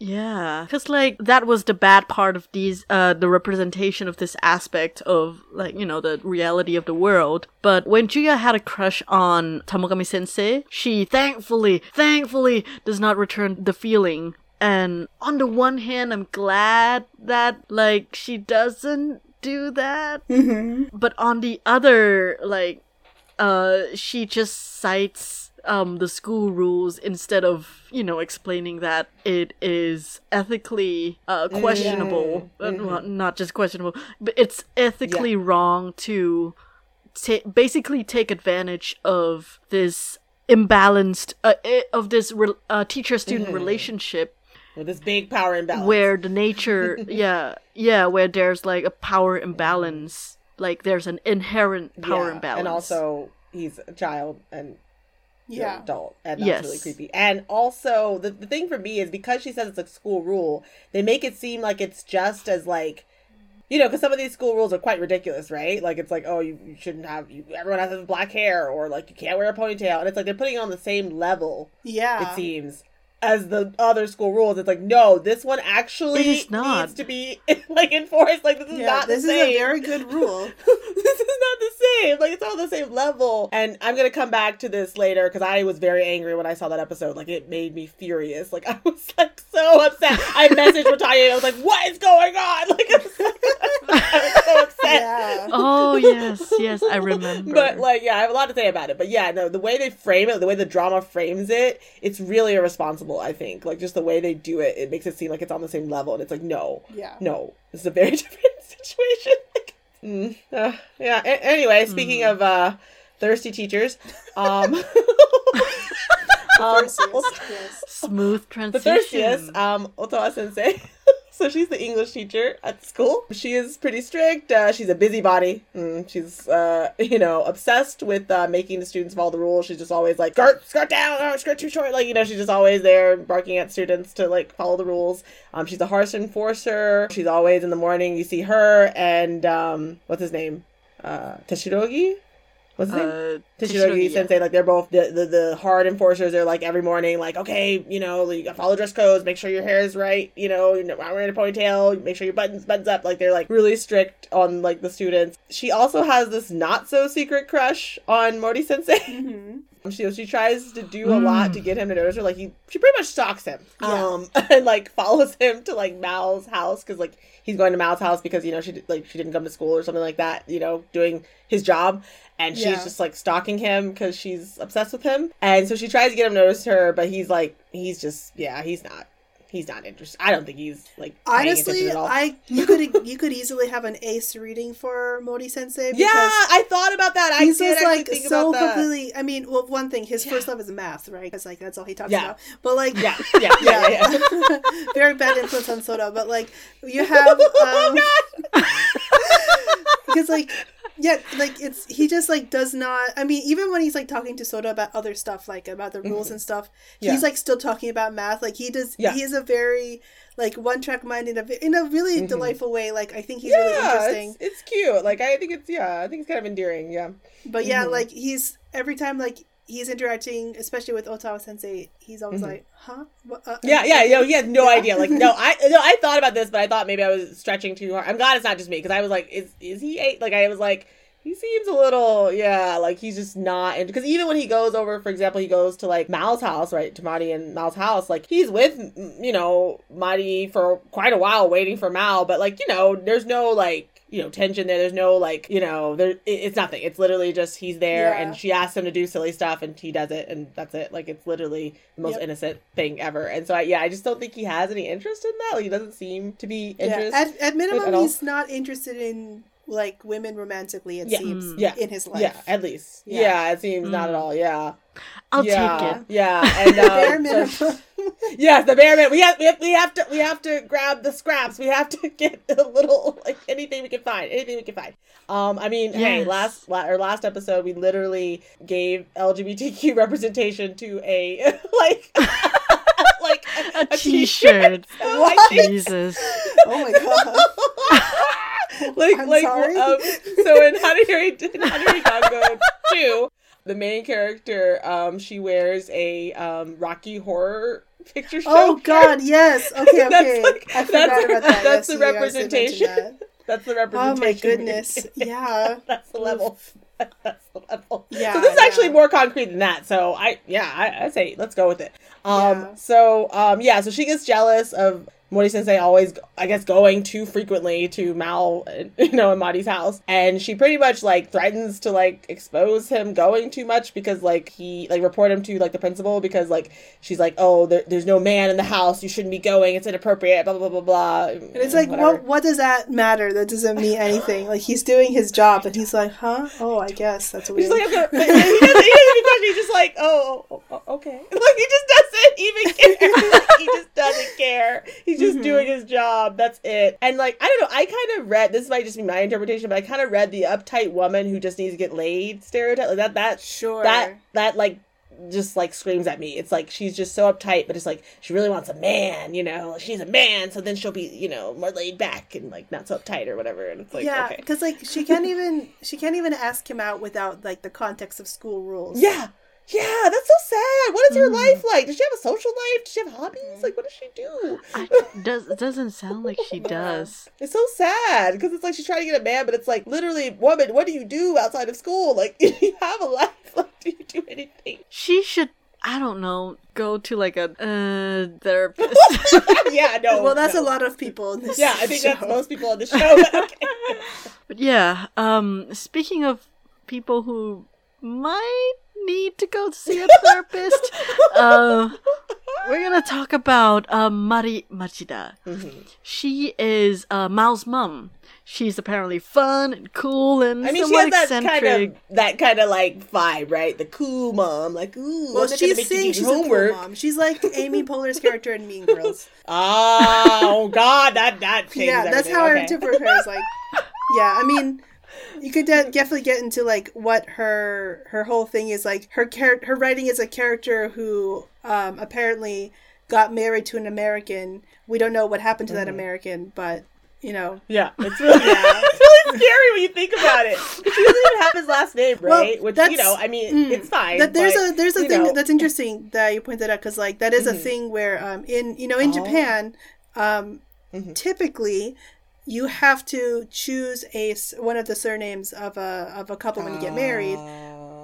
Yeah, because like that was the bad part of these, uh, the representation of this aspect of like you know the reality of the world. But when Chuya had a crush on Tamogami Sensei, she thankfully, thankfully does not return the feeling. And on the one hand, I'm glad that like she doesn't do that. Mm-hmm. But on the other, like, uh, she just cites um the school rules instead of you know explaining that it is ethically uh questionable. Uh, well, not just questionable but it's ethically wrong to ta- basically take advantage of this imbalanced uh, of this re- uh, teacher student relationship With this big power imbalance. where the nature yeah yeah where there's like a power imbalance like there's an inherent power Yeah, imbalance. And also, he's a child and Yeah. an adult. And that's Yes. really creepy. And also, the, the thing for me is because she says it's a school rule, they make it seem like it's just as like. You know, because some of these school rules are quite ridiculous, right? Like it's like, oh, you, you shouldn't have you, everyone has to have black hair, or like you can't wear a ponytail, and it's like they're putting it on the same level. Yeah. it seems as the other school rules. It's like no this one actually It is not. needs to be like enforced. Like this is yeah, not this the is same. a very good rule. this is not the same. Like it's not the same level. And i'm gonna come back to this later because i was very angry when i saw that episode. Like it made me furious. Like i was like so upset. I messaged Rotaya i was like what is going on? Like I was, I was so upset. Yeah. oh yes yes i remember. But like yeah i have a lot to say about it. But yeah no the way they frame it the way the drama frames it it's really irresponsible i think like just the way they do it it makes it seem like it's on the same level and it's like no Yeah. no this is a very different situation Like, mm, uh, yeah a- anyway speaking Hmm. of uh thirsty teachers um um, First, yes, yes. smooth the transition thirstiest, um, Otawa sensei. so she's the English teacher at school. She is pretty strict. Uh, she's a busybody. Mm, she's, uh, you know, obsessed with uh, making the students follow the rules. She's just always like, skirt, skirt down, oh, skirt too short. Like, you know, she's just always there barking at students to, like, follow the rules. Um, she's a harsh enforcer. She's always in the morning. You see her and, um, what's his name? Uh, Teshirogi? What's his name? uh Teshirogi yeah. sensei, like they're both the, the the hard enforcers. They're like every morning, like okay, you know, you gotta follow dress codes, make sure your hair is right, you know, you're not wearing a ponytail, make sure your buttons buttons up. Like they're like really strict on like the students. She also has this not so secret crush on Mori sensei. Mhm. She she tries to do a lot to get him to notice her. Like he, she pretty much stalks him, um, and like follows him to like Mao's house because like he's going to Mao's house because you know she like she didn't come to school or something like that. You know, doing his job, and she's Yeah. just like stalking him because she's obsessed with him. And so she tries to get him to notice her, but he's like he's just yeah he's not he's not interested. I don't think he's like Honestly, at all. I you could you could easily have an ace reading for Mori Sensei. yeah, I thought about that. I He's did just like think so completely. I mean, well, one thing, his first love is math, right? Because like that's all he talks Yeah. about. But like, Yeah, yeah, yeah, yeah. yeah. very bad influence on Sora. But like, you have um, because like yeah like it's he just like does not i mean even when he's like talking to sora about other stuff like about the rules and stuff Mm-hmm. Yeah. he's like still talking about math like he does Yeah. he is a very like one track mind in a in a really delightful way like i think he's really Mm-hmm. interesting it's, it's cute. Like I think it's yeah, I think it's kind of endearing. Yeah. but yeah like he's every time like he's interacting especially with otawa sensei he's always like huh what, uh, Mm-hmm. Yeah, yeah, yo, he has no idea. Like, no, I, no, I thought about this, but I thought maybe I was stretching too hard. I'm glad it's not just me because I was like, is, is he eight? Like, I was like, he seems a little, yeah, like he's just not. Because even when he goes over, for example, he goes to like Mao's house, right, to Mari and Mao's house, like he's with, you know, Mari for quite a while waiting for Mao, but like, you know, there's no like, you know, tension there. There's no like, you know, there. It's nothing. It's literally just he's there, Yeah. and she asks him to do silly stuff, and he does it, and that's it. Like it's literally the most Yep. innocent thing ever. And so, I, yeah, I just don't think he has any interest in that. Like he doesn't seem to be yeah interested. at, at minimum at he's not interested in like women romantically it Yeah. seems Mm. Yeah. in his life Yeah, at least. Yeah. Yeah, it seems not at all. Yeah. I'll yeah, take it. Yeah, and um, bare so- minimum Yes, the bare minimum. We have, we have we have to we have to grab the scraps. We have to get a little like anything we can find. Anything we can find. Um, I mean, hey, last la- or last episode we literally gave LGBTQ representation to a like like A t-shirt. a white t-shirt. Jesus. oh my god like I'm like um so in Hanari Dango 2 the main character um she wears a um Rocky horror picture show Oh God, yes. Okay, That's okay. like- I forgot that's- about that. that's the you guys did representation. that. that's the representation. Oh my goodness. Yeah. that's the level that's the level Yeah, so this is actually yeah. more concrete than that so i yeah i, I say let's go with it um Yeah. so um yeah so she gets jealous of Mori Sensei always, I guess, going too frequently to Mao, you know, in Mari's house, and she pretty much like threatens to like expose him going too much because like he like report him to like the principal because like she's like, oh, there, there's no man in the house, you shouldn't be going, it's inappropriate, blah blah blah blah blah. And it's like, what what does that matter? That doesn't mean anything. Like he's doing his job, and he's like, huh? Oh, I guess that's weird. He's like, I'm he doesn't, he doesn't even question. He's just like, oh, oh, oh, okay. Like he just doesn't even care. Like, he just doesn't care. Just Mm-hmm. doing his job. That's it. And like, I don't know. I kind of read. This might just be my interpretation, but I kind of read the uptight woman who just needs to get laid stereotype. Like that. That Sure. That that like just like screams at me. It's like she's just so uptight, but it's like she really wants a man, you know. She's a man, so then she'll be, you know, more laid back and like not so uptight or whatever. And it's like, yeah, okay, because like she can't even she can't even ask him out without like the context of school rules. Yeah. Yeah, that's so sad. What is her life like? Does she have a social life? Does she have hobbies? Like, what does she do? I, does it doesn't sound like she does. It's so sad because it's like she's trying to get a man, but it's like literally, woman, what do you do outside of school? Like, do you have a life? Like, do you do anything? She should. I don't know. Go to like a uh, therapist. yeah, no. Well, that's no. a lot of people in this. Yeah, I think that's most people on the show. But okay. But yeah, um, speaking of people who might need to go see a therapist, uh, we're gonna talk about uh, Mari Machida. Mm-hmm. She is uh, Mao's mom. She's apparently fun and cool and I mean, she somewhat has that eccentric. kind of that kind of like vibe, right? The cool mom, like, ooh, Well, I'm not gonna she's saying she's your a cool homework. mom. She's like Amy Poehler's character in Mean Girls. Oh God, that that changes yeah, that's everything. how I interpret her. Is like, yeah, I mean, you could de- definitely get into like what her her whole thing is like. Her char- her writing is a character who um, apparently got married to an American. We don't know what happened to that Mm-hmm. American, but you know, Yeah, it's really, it's really scary when you think about it. She doesn't even have his last name, Well, right? Which you know, I mean, mm, it's fine. that there's but, a there's a thing know, that's interesting that you pointed out because like that is a Mhm. thing where um in you know in Oh. Japan um Mhm. typically you have to choose a s- one of the surnames of a of a couple when you get married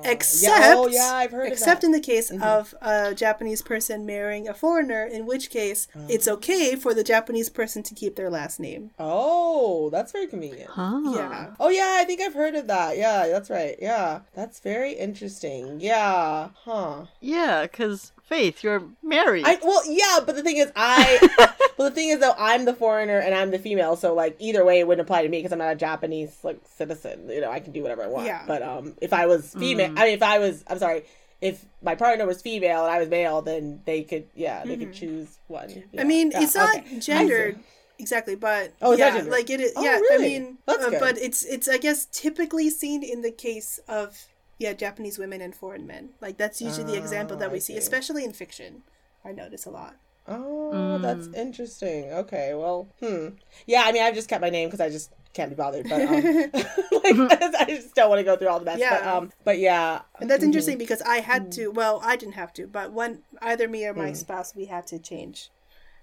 Except, yeah, oh yeah, I've heard except in the case mm-hmm. of a Japanese person marrying a foreigner, in which case mm. it's okay for the Japanese person to keep their last name. Oh, that's very convenient. Huh. Yeah. Oh yeah, I think I've heard of that. Yeah, that's right. Yeah, that's very interesting. Yeah, huh? Yeah, because Faith, you're married. I well, yeah, but the thing is, I well, the thing is though, I'm the foreigner and I'm the female, so like either way, it wouldn't apply to me because I'm not a Japanese like citizen. You know, I can do whatever I want. Yeah. But um, if I was female, I mean, if I was, I'm sorry, if my partner was female and I was male, then they could, yeah, they could choose one. Mm-hmm. I mean, Yeah, it's not okay. Gendered exactly, but Oh, yeah, like it is. Oh, yeah, really? I mean, uh, but it's it's I guess typically seen in the case of yeah Japanese women and foreign men. Like that's usually the example that Oh, we I see, see. especially in fiction. I notice a lot. Oh, that's Mm. interesting. Okay, well, hmm. Yeah, I mean, I've just kept my name because I just can't be bothered. But um, like, I just don't want to go through all the mess. But Yeah. um, but yeah, And that's Mhm. interesting because I had Mm. to. Well, I didn't have to, but when either me or my spouse, we had to change.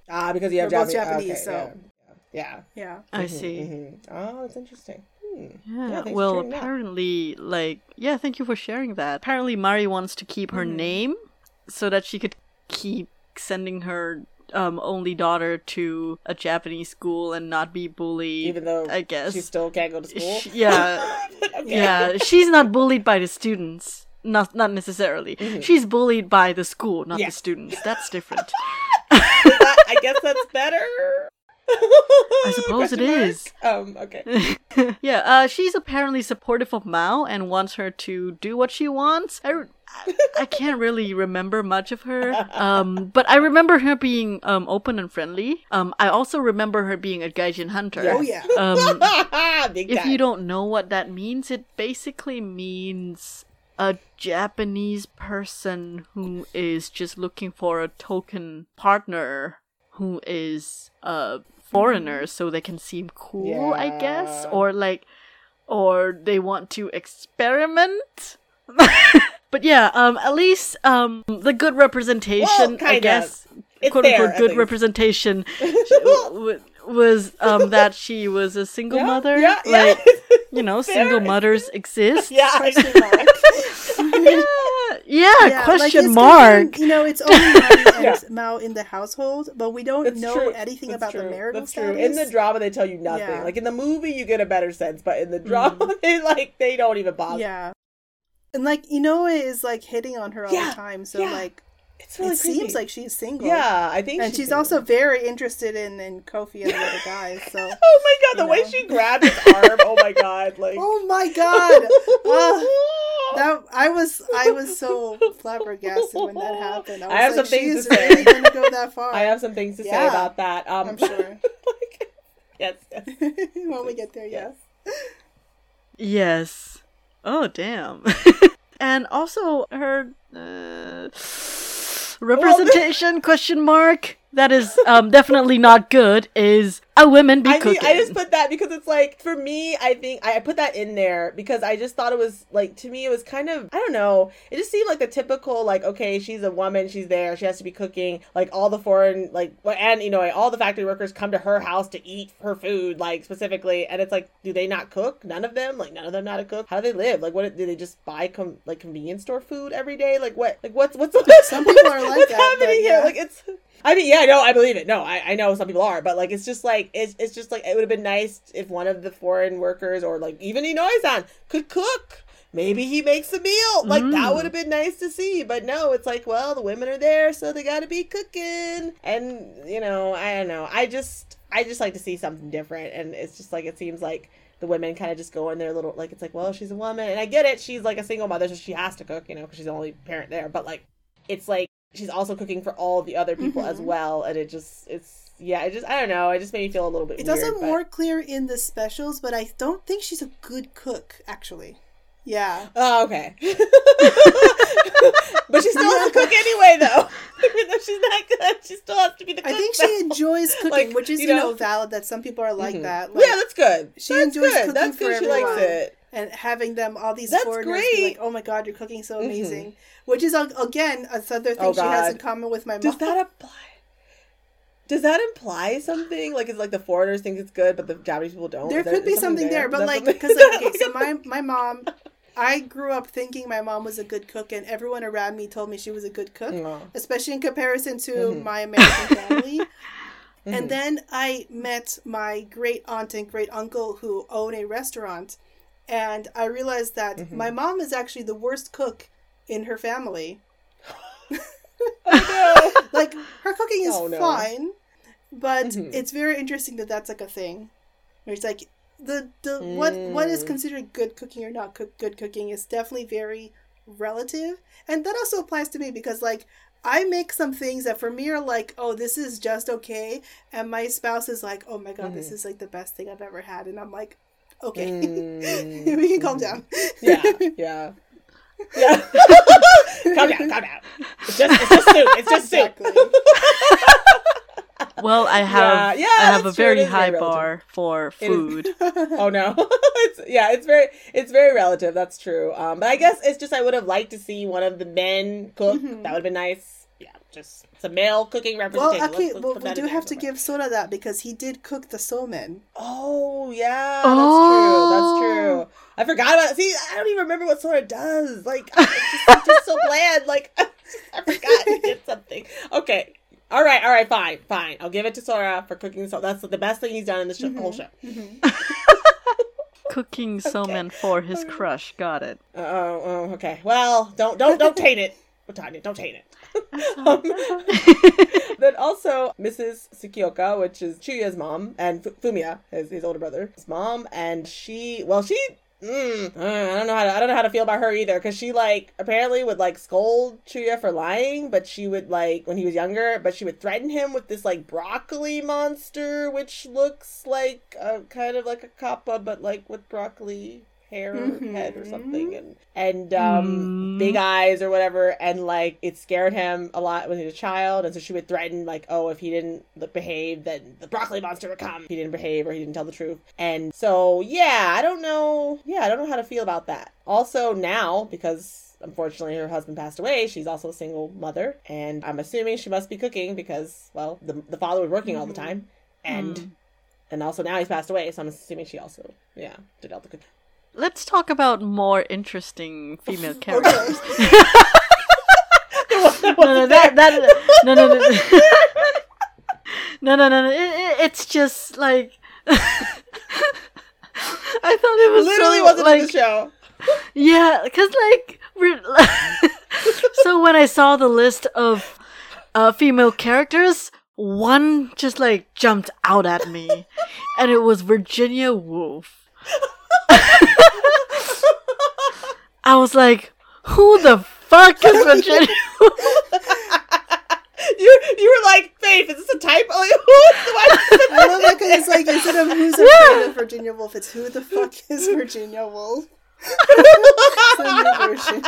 Ah, because you have We're both Japanese. Japanese, okay, so- yeah. Yeah. I yeah. see. Mhm. Oh, that's interesting. Hmm. Yeah, thanks well, sharing that. apparently, like, yeah, thank you for sharing that. Apparently, Mari wants to keep her Mm-hmm. name so that she could keep sending her um only daughter to a Japanese school and not be bullied. even though I guess. she still can't go to school. Sh- yeah, Okay. yeah, she's not bullied by the students. Not not necessarily. She's bullied by the school, not Mm-hmm. Yeah. the students. That's different. That- I guess that's better. I suppose it is. Um. Okay. yeah, uh, she's apparently supportive of Mao and wants her to do what she wants. I, I can't really remember much of her, um, but I remember her being um, open and friendly. Um, I also remember her being a gaijin hunter. Oh yeah. Um, Big if you don't know what that means, it basically means a Japanese person who is just looking for a token partner who is a foreigner so they can seem cool, I guess, or like or they want to experiment. but yeah, um at least um the good representation, Well, I guess, It's quote there, unquote good representation w- was um that she was a single Yeah, mother. yeah, yeah. like you know, Fair. single mothers exist. yeah. Question mark. yeah, yeah, Yeah, question it's mark. confirmed, You know, it's only Mari Yeah. Mao in the household, but we don't That's know true. anything That's about true. the marital That's status. true. In the drama, they tell you nothing. Yeah. Like in the movie, you get a better sense, but in the mm-hmm. drama, they like they don't even bother. yeah, and like Inoue is like hitting on her all Yeah, the time, so yeah. like it's really it seems like she's single. yeah, I think, and she's single. also very interested in in Kofi and the other guys. So. Oh my god, the you way she grabbed his arm. Oh my god, like. Oh my god! Ah, that I was I was so flabbergasted when that happened. I, was I have like, some things to say. really gonna go that far. I have some things to say about that. Um, I'm sure. like, yes, yes. when we get there, yes. Yes. Oh damn. and also her uh, representation? Question mark that is um definitely not good is a women be I mean, cooking. I just put that because it's like for me. I think I I put that in there because I just thought it was like to me it was kind of I don't know. It just seemed like the typical like okay she's a woman she's there she has to be cooking like all the foreign like and you know all the factory workers come to her house to eat her food like specifically and it's like do they not cook none of them like none of them not how to cook how do they live like what do they just buy com- like convenience store food every day like what like what's what's Some people are like what's that, but happening here like it's I mean, yeah, no, I believe it. No, I, I know some people are, but like, it's just like, it's, it's just like, it would have been nice if one of the foreign workers or like even Inoue-san could cook. Maybe he makes a meal. Like, that mm. would have been nice to see. But no, it's like, well, the women are there, so they gotta be cooking. And, you know, I don't know. I just, I just like to see something different. And it's just like, it seems like, the women kind of just go in their little like it's like well she's a woman and I get it she's like a single mother so she has to cook you know because she's the only parent there but like it's like she's also cooking for all the other people as well and it just it's yeah it just i don't know it just made me feel a little bit It's weird also but- more clear in the specials, but I don't think she's a good cook. Actually, yeah. oh okay but she still has to cook anyway though even though she's not good she still has to be the cook I think she enjoys cooking, Like, which is you you know, know- valid. That some people are like Mhm. that. Like, yeah that's good she that's enjoys good cooking that's for good she likes it and having them all these That's foreigners be great. like, "Oh my god, you're cooking so Mhm. amazing," which is again another thing Oh, she has in common with my does mom. that apply does that imply something like it's like the foreigners think it's good but the japanese people don't there Is could be something there, but like because like, okay, so my my mom I grew up thinking my mom was a good cook, and everyone around me told me she was a good cook, Aw. especially in comparison to Mm-hmm. my American family. And then I met my great aunt and great uncle who own a restaurant, and I realized that Mm-hmm. my mom is actually the worst cook in her family. like her cooking is Oh, no. fine, but Mhm. it's very interesting that that's like a thing. Where it's like the the what what is Mm. considered good cooking or not cook, good cooking is definitely very relative, and that also applies to me because like. I make some things that for me are like, oh, this is just okay, and my spouse is like, oh my god, this is like the best thing I've ever had, and I'm like, okay, Mm. we can calm down. Yeah, yeah. Yeah. calm down, calm down. It's just, it's just soup. It's just soup. exactly. Well, I have yeah, I have a that's true. It very is very high bar for food. Oh no. it's yeah, it's very it's very relative, that's true. Um but I guess it's just I would have liked to see one of the men cook. That would have been nice. Yeah, just some male cooking Well, representation. actually, Let's- let's well, we do have to give Sora that because he did cook the somen. Oh yeah, Oh. that's true. That's true. I forgot about. See, I don't even remember what Sora does. Like, it's just, it's just so bland. Like, I forgot he did something. Okay, all right, all right, fine, fine. I'll give it to Sora for cooking. So that's the best thing he's done in the show, whole show. Cooking somen for his crush. Got it. Uh, oh, oh, okay. Well, don't don't don't taint it. Tanya, don't taint it. Um, then also Mrs. Tsukioka, which is Chuya's mom, and F- Fumiya, his, his older brother, his mom, and she, well, she, mm, I don't know how to, I don't know how to feel about her either, because she like apparently would like scold Chuya for lying, but she would like when he was younger, but she would threaten him with this like broccoli monster, which looks like a kind of like a kappa, but like with broccoli hair head or something and and um Mm. big eyes or whatever and like it scared him a lot when he was a child and so she would threaten like oh if he didn't behave then the broccoli monster would come. If he didn't behave or he didn't tell the truth. And so yeah i don't know. Yeah i don't know how to feel about that. Also now because unfortunately her husband passed away she's also a single mother and i'm assuming she must be cooking because well the, the father was working all the time and and also now he's passed away so i'm assuming she also yeah did all the cooking Let's talk about more interesting female characters. no, no, that, that, no, no, no, no, no, no, no. It, it, it's just like I thought it was literally so, wasn't like, in the show. Yeah, because like, we're, so when I saw the list of uh, female characters, one just like jumped out at me, and it was Virginia Woolf. I was like, who the fuck is Virginia You you were like, Faith, is this a typo? Like, who's the one? I love that because it's like instead of who's afraid of Virginia Woolf, it's who the fuck is Virginia Woolf. it's a new version.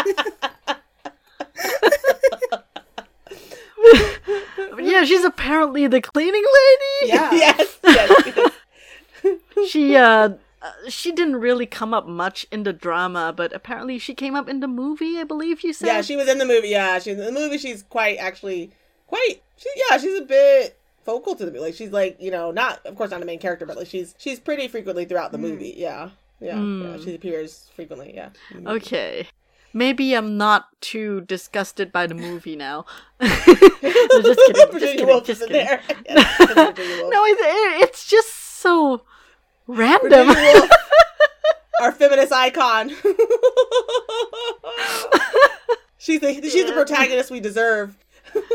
yeah, she's apparently the cleaning lady. Yeah. yes, yes, yes. she uh uh, she didn't really come up much in the drama, but apparently she came up in the movie. I believe you said. Yeah, she was in the movie. Yeah, she's in the movie. She's quite actually quite. She yeah, she's a bit focal to the movie. Like she's like you know not of course not the main character, but like she's she's pretty frequently throughout the hmm. movie. Yeah, yeah, yeah. Hmm. She appears frequently. Yeah. Mm-hmm. Okay. Maybe I'm not too disgusted by the movie now. no, just kidding. Just kidding. Just kidding. there. Yes, Virginia Woolf. No, it, it, it's just so random. Our feminist icon. she's the she's the protagonist we deserve.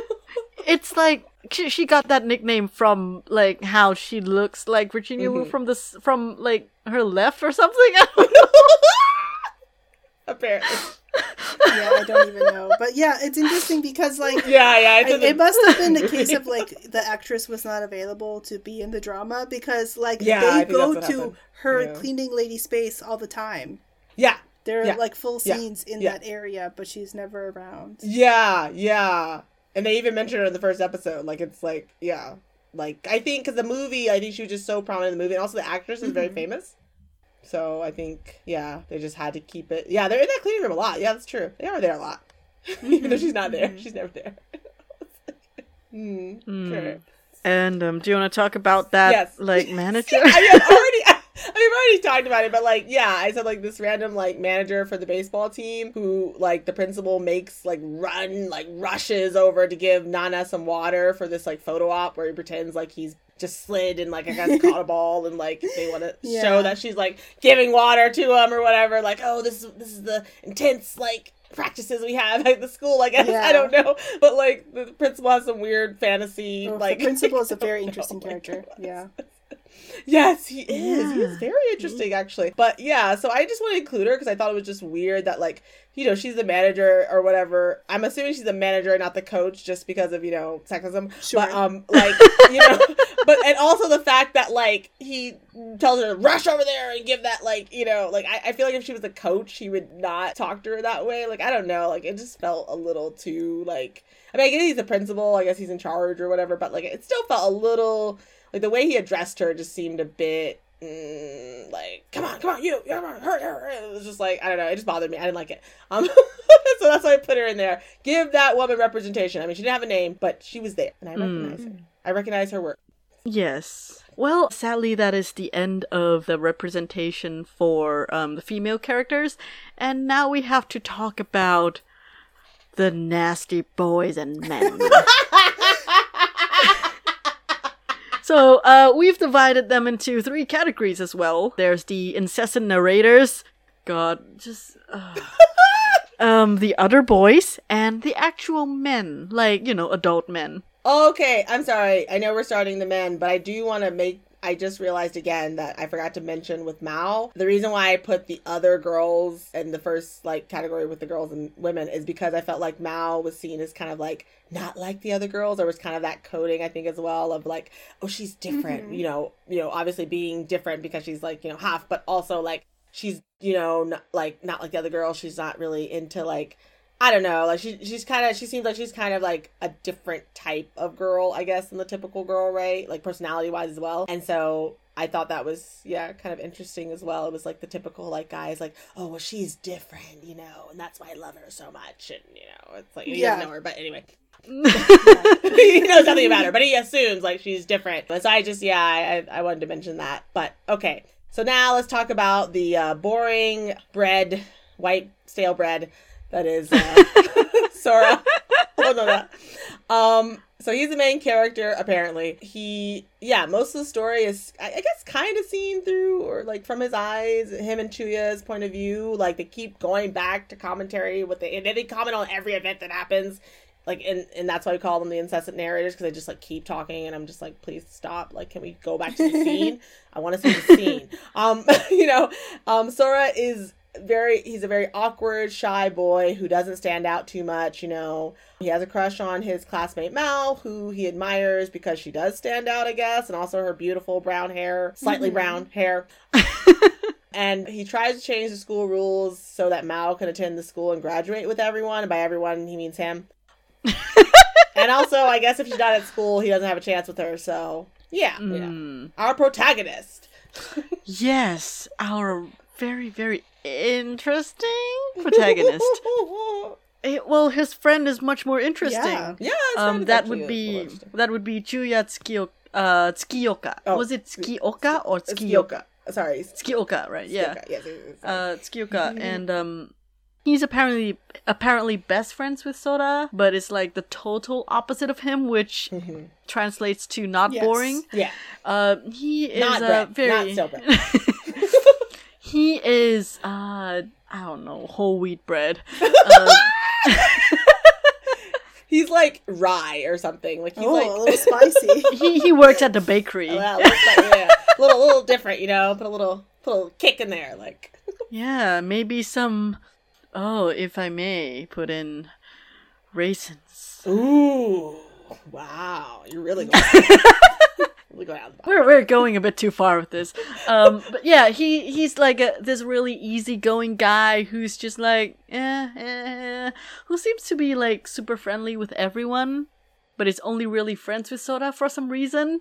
it's like she, she got that nickname from like how she looks like Virginia Mm-hmm. From this from like her left or something. I don't know. Apparently. Yeah, I don't even know. But yeah, it's interesting because like Yeah, yeah. It's I- it must have been the case of like the actress was not available to be in the drama because like Yeah, they go to happened. her Yeah. cleaning lady space all the time. Yeah. There are Yeah. like full scenes in that area, but she's never around. Yeah, yeah. And they even mentioned her in the first episode. Like, it's like, yeah. Like, I think, because the movie, I think she was just so prominent in the movie. And also, the actress is very mm-hmm. famous. So, I think, yeah, they just had to keep it. Yeah, they're in that cleaning room a lot. Yeah, that's true. They are there a lot. even though she's not there. She's never there. Hmm. Sure. And um, do you want to talk about that Yes. like manager? I mean, already. I mean, we've already talked about it, but like, yeah, I said like this random like manager for the baseball team who like the principal makes like run like rushes over to give Nana some water for this like photo op where he pretends like he's just slid and like I guess caught a ball and like they want to Yeah. show that she's like giving water to him or whatever. Like, oh, this is this is the intense like practices we have at the school. I guess Yeah. I don't know, but like the principal has some weird fantasy. Oh, like the principal is a very interesting character. Yeah. Yes, he is. He's Yeah. very interesting, actually. But yeah, so I just want to include her because I thought it was just weird that, like, you know, she's the manager or whatever. I'm assuming she's the manager, not the coach, just because of you know sexism. Sure. But um, like you know, but and also the fact that like he tells her to rush over there and give that like you know like I, I feel like if she was a coach, he would not talk to her that way. Like I don't know, like it just felt a little too like. I mean, I guess he's the principal. I guess he's in charge or whatever. But like, it still felt a little like the way he addressed her just seemed a bit mm, like come on come on you come on hurry, hurry. it was just like i don't know it just bothered me. I didn't like it. Um so that's why i put her in there. Give that woman representation. I mean she didn't have a name but she was there and i recognize her. I recognize her work. Yes. Well, sadly, that is the end of the representation for um, the female characters, and now we have to talk about the nasty boys and men. so, uh, we've divided them into three categories as well. There's the incessant narrators. God, just. Uh, um, the other boys, and the actual men, like, you know, adult men. Okay, I'm sorry. I know we're starting the men, but I do want to make. I just realized again that I forgot to mention with Mao. The reason why I put the other girls in the first like category with the girls and women is because I felt like Mao was seen as kind of like not like the other girls. There was kind of that coding I think as well of like, oh, she's different. Mm-hmm. You know, you know, obviously being different because she's like you know half, but also like she's you know not, like not like the other girls. She's not really into like I don't know. Like she, she's kind of. She seems like she's kind of like a different type of girl, I guess, than the typical girl, right? Like personality wise as well. And so I thought that was yeah, kind of interesting as well. It was like the typical like guys like, oh well, she's different, you know, and that's why I love her so much. And you know, it's like he Yeah. doesn't know her, but anyway. he knows nothing about her, but he assumes like she's different. So I just yeah, I, I wanted to mention that. But okay, so now let's talk about the uh, boring bread, white stale bread that is uh, Sora. oh no, no. Um, so he's the main character apparently. He yeah, most of the story is I, I guess kind of seen through or like from his eyes, him and Chuya's point of view. Like they keep going back to commentary with the and they comment on every event that happens like and and that's why we call them the incessant narrators because they just like keep talking and i'm just like please stop like can we go back to the scene i want to see the scene um you know um sora is very he's a very awkward shy boy who doesn't stand out too much you know he has a crush on his classmate Mao who he admires because she does stand out i guess and also her beautiful brown hair slightly brown hair and he tries to change the school rules so that Mao can attend the school and graduate with everyone. And by everyone, he means him. and also, I guess if she's not at school, he doesn't have a chance with her. So, yeah, yeah. Mm. Our protagonist. Yes, our very, very interesting protagonist. Eh, well, his friend is much more interesting. Yeah. yeah, Um, that would be that would be Chuya uh, Tsukiyoka. Oh, Was it Tsukioka or It's Tsukiyoka? Sorry. Tsukioka, right? Yeah. Kyoka. Yes, yes, yes, yes. Uh, Tsukioka, and um, he's apparently apparently best friends with Sora, but it's like the total opposite of him, which Mhm. translates to not Yes. boring. Yeah. Uh, he is Not uh, very Not bread. he is uh I don't know whole wheat bread. Um, He's like rye or something. Like he's oh, like a little spicy. he he works at the bakery. Well, looks like- yeah, a little, little different, you know. Put a little, put a little kick in there, like. Yeah, maybe some. Oh, if I may, put in raisins. Ooh, wow! You're really going, really going out of the box. We're we're going a bit too far with this. Um, but yeah, he he's like a, this really easygoing guy who's just like eh, eh, eh, who seems to be like super friendly with everyone, but is only really friends with Sora for some reason.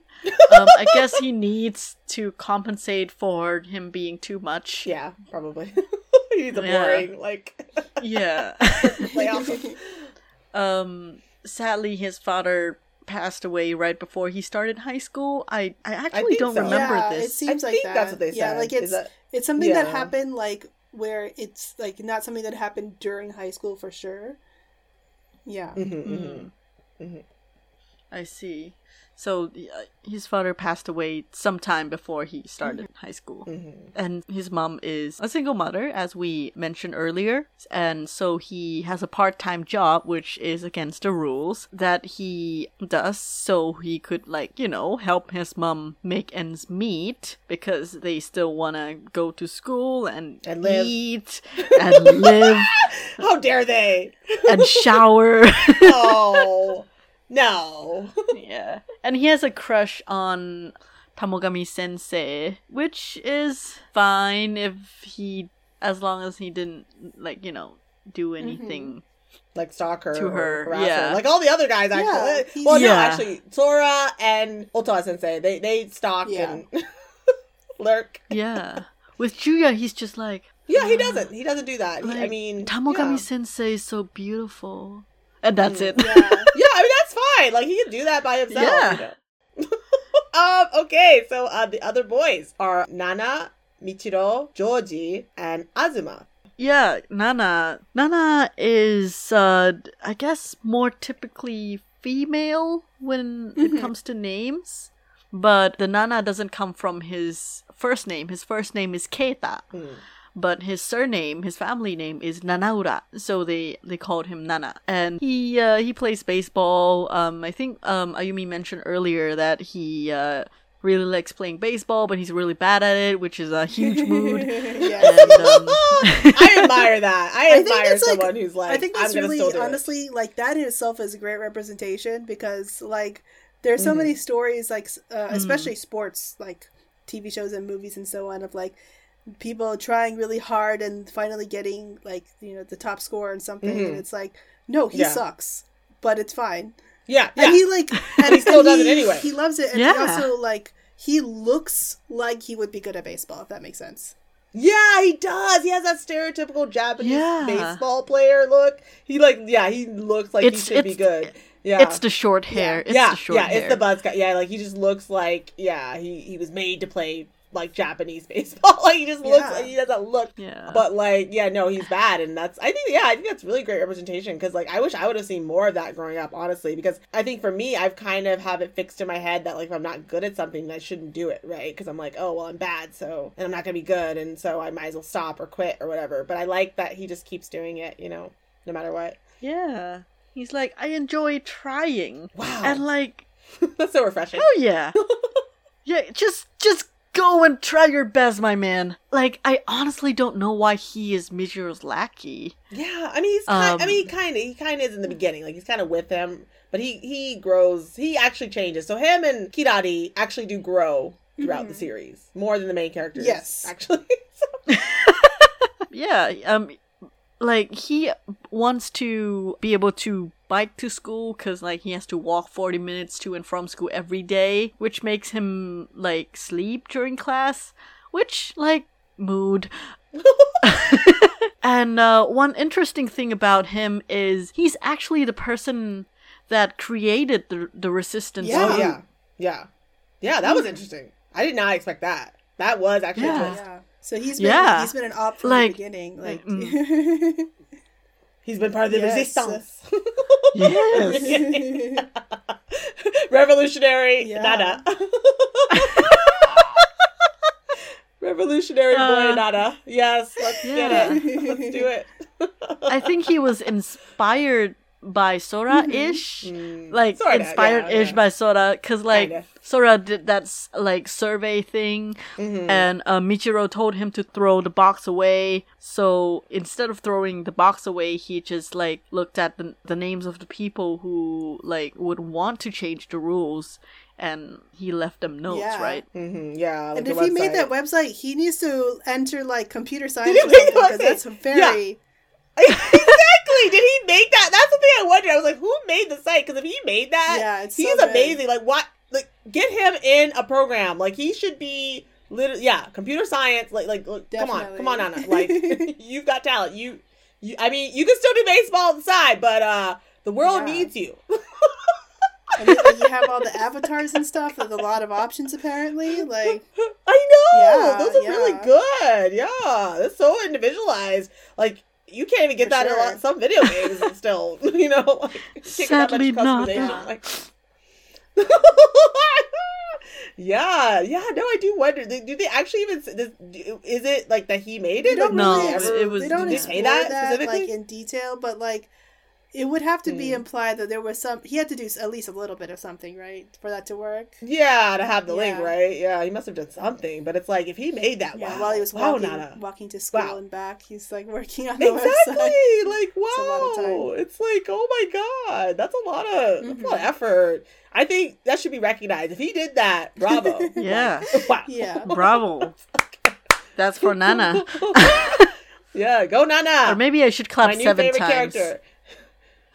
Um, I guess he needs to compensate for him being too much. Yeah, probably. He's a Yeah. boring, like Yeah. um sadly his father passed away right before he started high school. I I actually think don't so. remember yeah, this. it seems I like think that. that's what they said. Yeah, like it's that- it's something that happened like where it's like not something that happened during high school for sure. Yeah. Mhm, mhm. I see. So uh, his father passed away sometime before he started high school. And his mom is a single mother, as we mentioned earlier. And so he has a part time job, which is against the rules, that he does so he could, like, you know, help his mom make ends meet because they still want to go to school and, And eat and live How dare they? and shower. Oh no. yeah. And he has a crush on Tamogami Sensei, which is fine if he, as long as he didn't, like, you know, do mm-hmm. anything. like stalk her To her, harass yeah. her. like all the other guys actually. he's- well, no, actually, Sora and Otawa Sensei they they stalk Yeah. and lurk. Yeah. With Chuya, he's just like, Yeah, he doesn't. He doesn't do that. He- I mean, Tamogami yeah. Sensei is so beautiful. And that's it. Yeah. yeah, I mean that's fine. Like he can do that by himself. Yeah. You know? um. Okay. So uh, the other boys are Nana, Michiro, Joji, and Azuma. Yeah, Nana. Nana is, uh, I guess, more typically female when it comes to names. But the Nana doesn't come from his first name. His first name is Keita. But his surname, his family name is Nanaura, so they they called him Nana. And he uh, he plays baseball. Um, I think um Ayumi mentioned earlier that he uh really likes playing baseball, but he's really bad at it, which is a huge mood. And, um, I admire that. I I think admire that's, like- someone who's like, I think I'm that's really still do honestly like that in itself is a great representation because like there's so many stories like s- uh, Mm. especially sports like TV shows and movies and so on of like people trying really hard and finally getting like you know the top score and something and it's like no he Mm-hmm. Yeah. sucks but it's fine it. Yeah, yeah. and he like and he still and does it anyway. he loves it and Yeah. he also like he looks like he would be good at baseball if that makes sense Yeah, he does. He has that stereotypical Japanese Yeah. baseball player look. He like, yeah, he looks like It's- he should be good. Yeah, It's the short hair. It's yeah, the short yeah. hair. It's the buzz cut. Yeah, like he just looks like yeah, he he was made to play like Japanese baseball. like he just looks like he doesn't look. Yeah. But like yeah, no, he's bad, and that's I think yeah, I think that's really great representation because like I wish I would have seen more of that growing up, honestly, because I think for me, I've kind of have it fixed in my head that like if I'm not good at something, I shouldn't do it, right? Because I'm like, oh well, I'm bad, so and I'm not gonna be good, and so I might as well stop or quit or whatever. But I like that he just keeps doing it, you know, no matter what. yeah. He's like, I enjoy trying. Wow. And like, that's so refreshing. oh yeah. yeah, just just go and try your best, my man. Like, I honestly don't know why he is Michiro's lackey. Yeah, I mean he's kind. I Um, mean he kind of he kind of is in the beginning, like he's kind of with him, but he he grows. He actually changes. So him and Kirari actually do grow throughout the series more than the main characters. Yes. actually. Yeah, um like he wants to be able to bike to school cuz like he has to walk 40 minutes to and from school every day, which makes him like sleep during class, which like mood. and uh, one interesting thing about him is he's actually the person that created the the resistance. Yeah. oh group. yeah, yeah, yeah. That was interesting. I did not expect that. That was actually Yeah. A twist. yeah so he's been Yeah. he's been an op from Like- the beginning like He's been part of the Yes. resistance. Yes. Revolutionary Yeah. Nada. Revolutionary boy Uh, Nada. Yes, let's yeah. get it. Let's do it. I think he was inspired by Sora ish, like Sorta, inspired ish yeah. by Sora, because like Kinda. Sora did that like survey thing, Mm-hmm. and uh, Michiro told him to throw the box away. So instead of throwing the box away, he just like looked at the the names of the people who like would want to change the rules, and he left them notes, Yeah. right? hmm Yeah. Like and the if he made that website he needs to enter like computer science he make because website? that's very exactly. Did he make that? That's the thing I wondered. I was like, who made the site? Because if he made that, Yeah, he's so amazing. Like, what? Like, get him in a program. Like, he should be literally, yeah, computer science. Like, like, come on, come on, Anna. Like, you've got talent. You, you. I mean, you can still do baseball on the side, but uh, the world Yeah. needs you. And like, you have all the avatars and stuff with a lot of options apparently. Like I know. Yeah, Those are really good. Yeah. That's so individualized. Like you can't even get For that in sure. lot, some video games still. You know, like you that much Sadly not. Yeah. Like Yeah, yeah, no, I do wonder. Do they actually even? s- Does, do- is it like that he made it? No, really it was- they don't say that, that like in detail, but like it would have to be Hmm. implied that there was some he had to do at least a little bit of something, right? For that to work. Yeah, to have the link, right? Yeah, he must have done something. But it's like if he made that, Yeah, wow, while he was wow, walking Nana. walking to school Wow. and back, he's like working on the Exactly. website. Like a lot of time. wow. It's like, oh my god, that's a lot of that's a lot of Mhm. effort. I think that should be recognized. If he did that, bravo. Yeah. Like, wow. Yeah. Bravo. That's for Nana. Yeah, go Nana. Or maybe I should clap my new seven favorite times. character.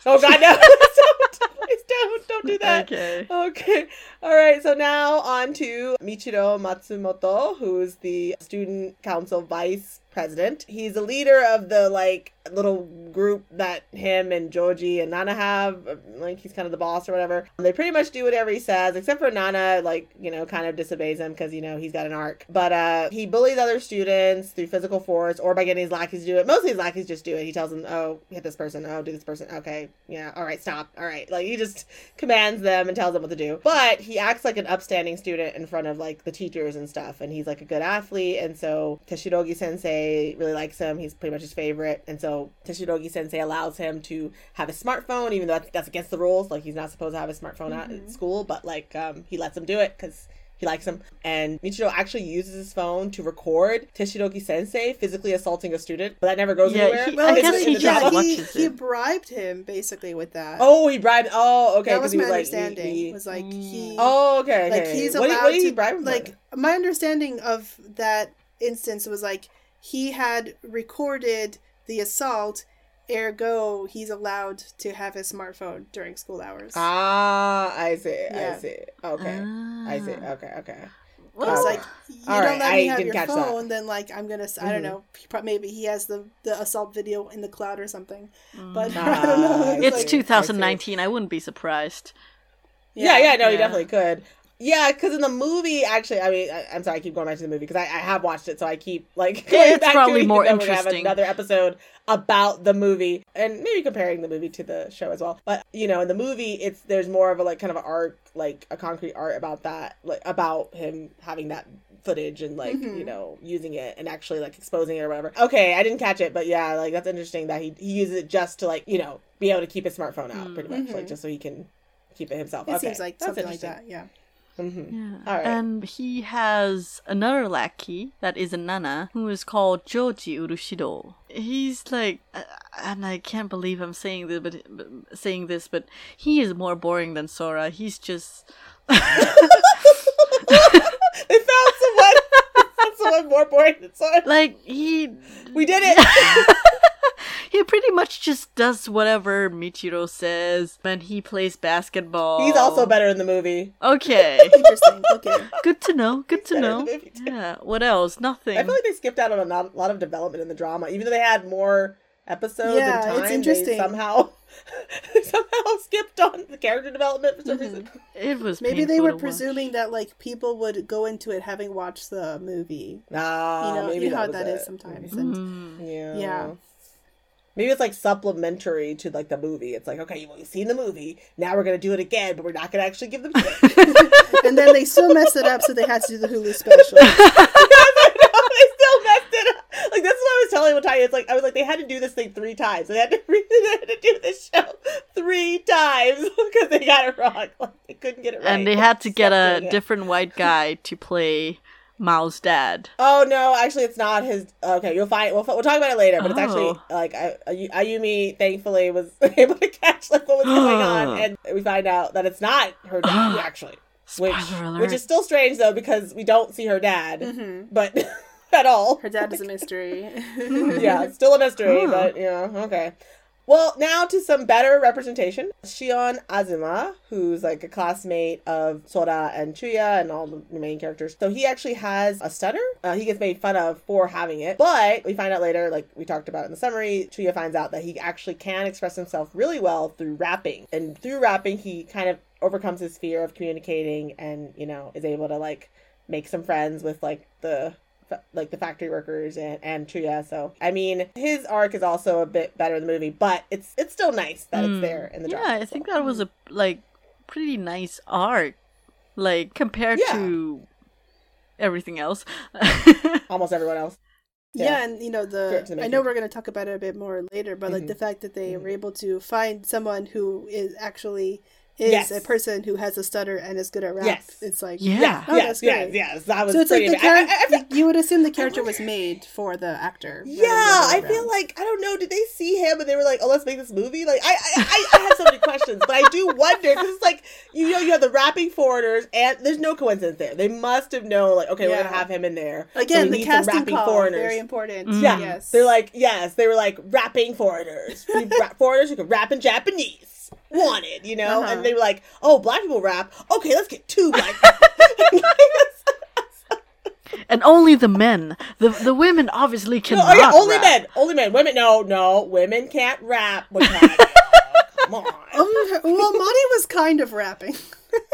Oh god, no. don't, please don't, don't do that. Okay. Okay. All right. So now on to Michiro Matsumoto, who's the student council vice president. He's a leader of the like little group that him and Joji and Nana have. Like he's kind of the boss or whatever. They pretty much do whatever he says, except for Nana, like you know, kind of disobeys him because you know he's got an arc. But uh, he bullies other students through physical force or by getting his lackeys to do it. Mostly his lackeys just do it. He tells them, "Oh, hit this person. Oh, do this person. Okay, yeah, all right, stop. All right." Like he just commands them and tells them what to do. But he acts like an upstanding student in front of like the teachers and stuff, and he's like a good athlete. And so Teshirogi Sensei really likes him. He's pretty much his favorite. And so Teshirogi Sensei allows him to have a smartphone, even though that's, that's against the rules. Like he's not supposed to have a smartphone out at school, but like um, he lets him do it because he likes him. And Michiro actually uses his phone to record Teshirogi Sensei physically assaulting a student, but that never goes Yeah, anywhere. he- Well, I guess like- he yeah, just he, he bribed him basically with that. Oh, he bribed. Oh, okay. that 'cause was he my like, he- understanding. he- was like he Oh, okay. like okay. he's what, allowed did- what did to he bribe him like for? my understanding of that instance was like he had recorded the assault ergo he's allowed to have his smartphone during school hours Ah, I see. Yeah. I see. Okay. I see. Ah. Okay. Okay. Well, it's like you All don't right, let me I have your catch that. phone then like i'm gonna I don't Mhm. know maybe he has the the assault video in the cloud or something but Ah, i don't know I it's like- 2019. I wouldn't be surprised. Yeah, yeah, no, he Yeah. definitely could. Yeah, because in the movie, actually, I mean, I, I'm sorry, I keep going back to the movie because I, I have watched it, so I keep like Yeah, going it's probably more though We're gonna have interesting. another episode about the movie and maybe comparing the movie to the show as well. But you know, in the movie, it's there's more of a like kind of an arc, like a concrete art about that, like about him having that footage and like Mhm. you know using it and actually like exposing it or whatever. Okay, I didn't catch it, but yeah, like that's interesting that he he uses it just to like you know be able to keep his smartphone out, pretty much, like Mhm. just so he can keep it himself. it okay. seems like That's something like that yeah Mhm. Yeah. All right. And he has another lackey that is a Nana who is called Joji Urushido. He's like, uh, and I can't believe I'm saying this, but, but saying this, but he is more boring than Sora. He's just they found someone. They more boring than Sora. like he We did it. he pretty much just does whatever Michiro says, and he plays basketball. He's also better in the movie. Okay, interesting okay good to know. Good to know. the movie, too. Yeah. What else? Nothing. I feel like they skipped out on a lot of development in the drama, even though they had more episodes Yeah, and it's interesting. They somehow somehow skipped on the character development for some reason. it was maybe they were to watch. presuming that like people would go into it having watched the movie Nah, you know, maybe you know how was that it. is sometimes. And Mm. Yeah. Yeah. Maybe it's like supplementary to like the movie. It's like, okay, well, you've seen the movie. Now we're gonna do it again, but we're not gonna actually give them. and then they still messed it up, so they had to do the Hulu special. Like that's what I was telling Tanya. It's like I was like they had to do this thing three times. They had to, they had to do this show three times because they got it wrong. Like they couldn't get it right. and they had to get a it. different white guy to play Mao's dad. Oh no, actually, it's not his. Okay, you'll find. We'll, we'll talk about it later. But it's actually Oh. like I, Ayumi thankfully was able to catch like what was going on, and we find out that it's not her dad actually. Which, alert. which is still strange though because we don't see her dad, hmm but at all. Her dad is a mystery. yeah, still a mystery, Huh. but yeah, okay. Well, now to some better representation. Shion Azuma, who's like a classmate of Sora and Chuya and all the main characters. So he actually has a stutter. Uh, he gets made fun of for having it. But we find out later, like we talked about in the summary, Chuya finds out that he actually can express himself really well through rapping. And through rapping, he kind of overcomes his fear of communicating and you know is able to like make some friends with like the like the factory workers and and Chuya. So I mean, his arc is also a bit better in the movie, but it's it's still nice that it's there in the Mm. yeah. I think that was a like pretty nice arc, like compared Yeah. to everything else. almost everyone else. Yeah. Yeah. and you know the make I know we're going to talk about it a bit more later, but like Mhm. the fact that they were able to find someone who is actually is Yes. a person who has a stutter and is good at rap. Yes. It's like Yeah. Oh, yes, that's yes, yes. That was So it's like the ama- I- character. I- I you would assume the character was made for the actor. yeah, I feel like I don't know. Did they see him and they were like, "Oh, let's make this movie"? Like, I, I, I, have so many questions, but I do wonder because it's like you know, you have the rapping foreigners, and there's no coincidence there. They must have known, like, okay, we're gonna have him in there. again we the casting rapping call foreigners. very important. Mm. Yeah, Yes. they're like, yes, they were like rapping foreigners, rap foreigners who could rap in Japanese. Wanted, you know, Uh-huh. and they were like, "Oh, black people rap. Okay, let's get two black." people. and only the men, the the women obviously No, cannot. oh yeah, only rap. men. Only men. Women, no, no. Women can't rap. with black people. Come on. Um, well, Monty was kind of rapping.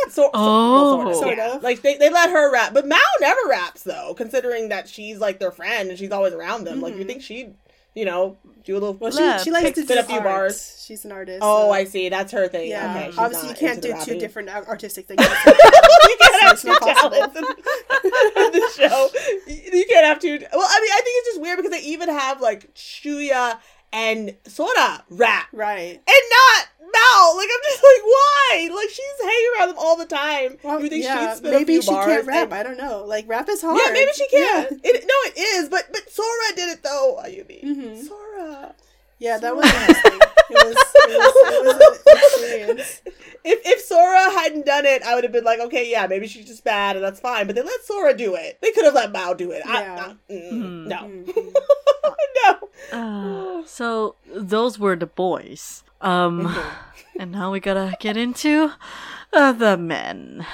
So, so- Oh. well, sort of. Yeah. Like they, they let her rap, but Mao never raps though, considering that she's like their friend and she's always around them. Like you think she'd, you know, do a little. Well, she, she likes to spit do a few art. bars. She's an artist. oh, so- I see. That's her thing. Yeah, Okay, obviously you can't do two different uh, artistic things. you can't have two not possible. talents in, in the show. You you can't have two. Well, I mean, I think it's just weird because they even have like Chuya and Sora rap. right. and not Mao. Like I'm just like, why? Like she's hanging around them all the time. Well, you think yeah, she'd spit maybe she can't rap. and- I don't know. Like rap is hard. yeah, maybe she can. Yeah, It, no, it is, but but Sora did it though. Ayumi, Mhm. Sora. Yeah, that was interesting. It was, it was, it was an experience. If if Sora hadn't done it, I would have been like, okay, yeah, maybe she's just bad, and that's fine. But they let Sora do it. They could have let Mao do it. I, Yeah. I- mm, Mhm. No, Mhm. no. Uh, so those were the boys. Um, Mm-hmm. and now we gotta get into uh, the men.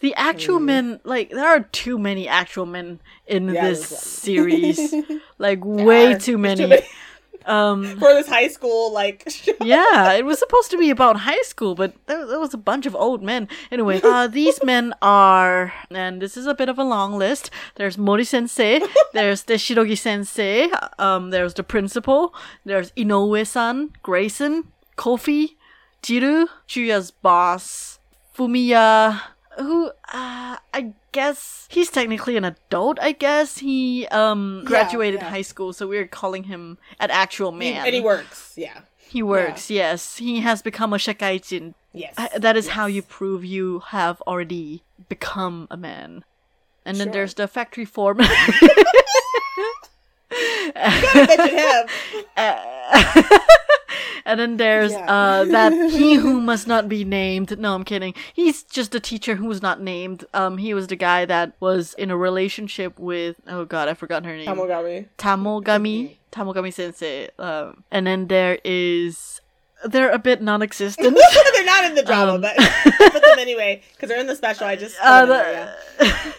The actual Mm. men, like there are too many actual men in Yeah, this there's a lot. series, like There way are. too many. Um, for this high school like show. yeah, it was supposed to be about high school, but there, there was a bunch of old men. Anyway, uh, these men are, and this is a bit of a long list. There's Mori Sensei, there's Teshirogi Sensei, um, there's the principal, there's Inoue-san, Grayson, Kofi, Jiru, Chuya's boss, Fumiya, who uh, I guess he's technically an adult. I guess he um graduated yeah. high school, so we're calling him an actual He- man. and he works. Yeah. He works, yes. He has become a shakaijin. Yes. Uh, That is how you prove you have already become a man. And then Sure. there's the factory foreman. mention him. Uh, and then there's Yeah. uh, that he who must not be named. No, I'm kidding. He's just a teacher who was not named. Um, he was the guy that was in a relationship with. Oh God, I forgot her name. Tamogami. Tamogami, Tamogami Sensei. Um, and then there is, they're a bit non-existent. they're not in the drama, Um, but I put them anyway because they're in the special. I just Uh, there, yeah.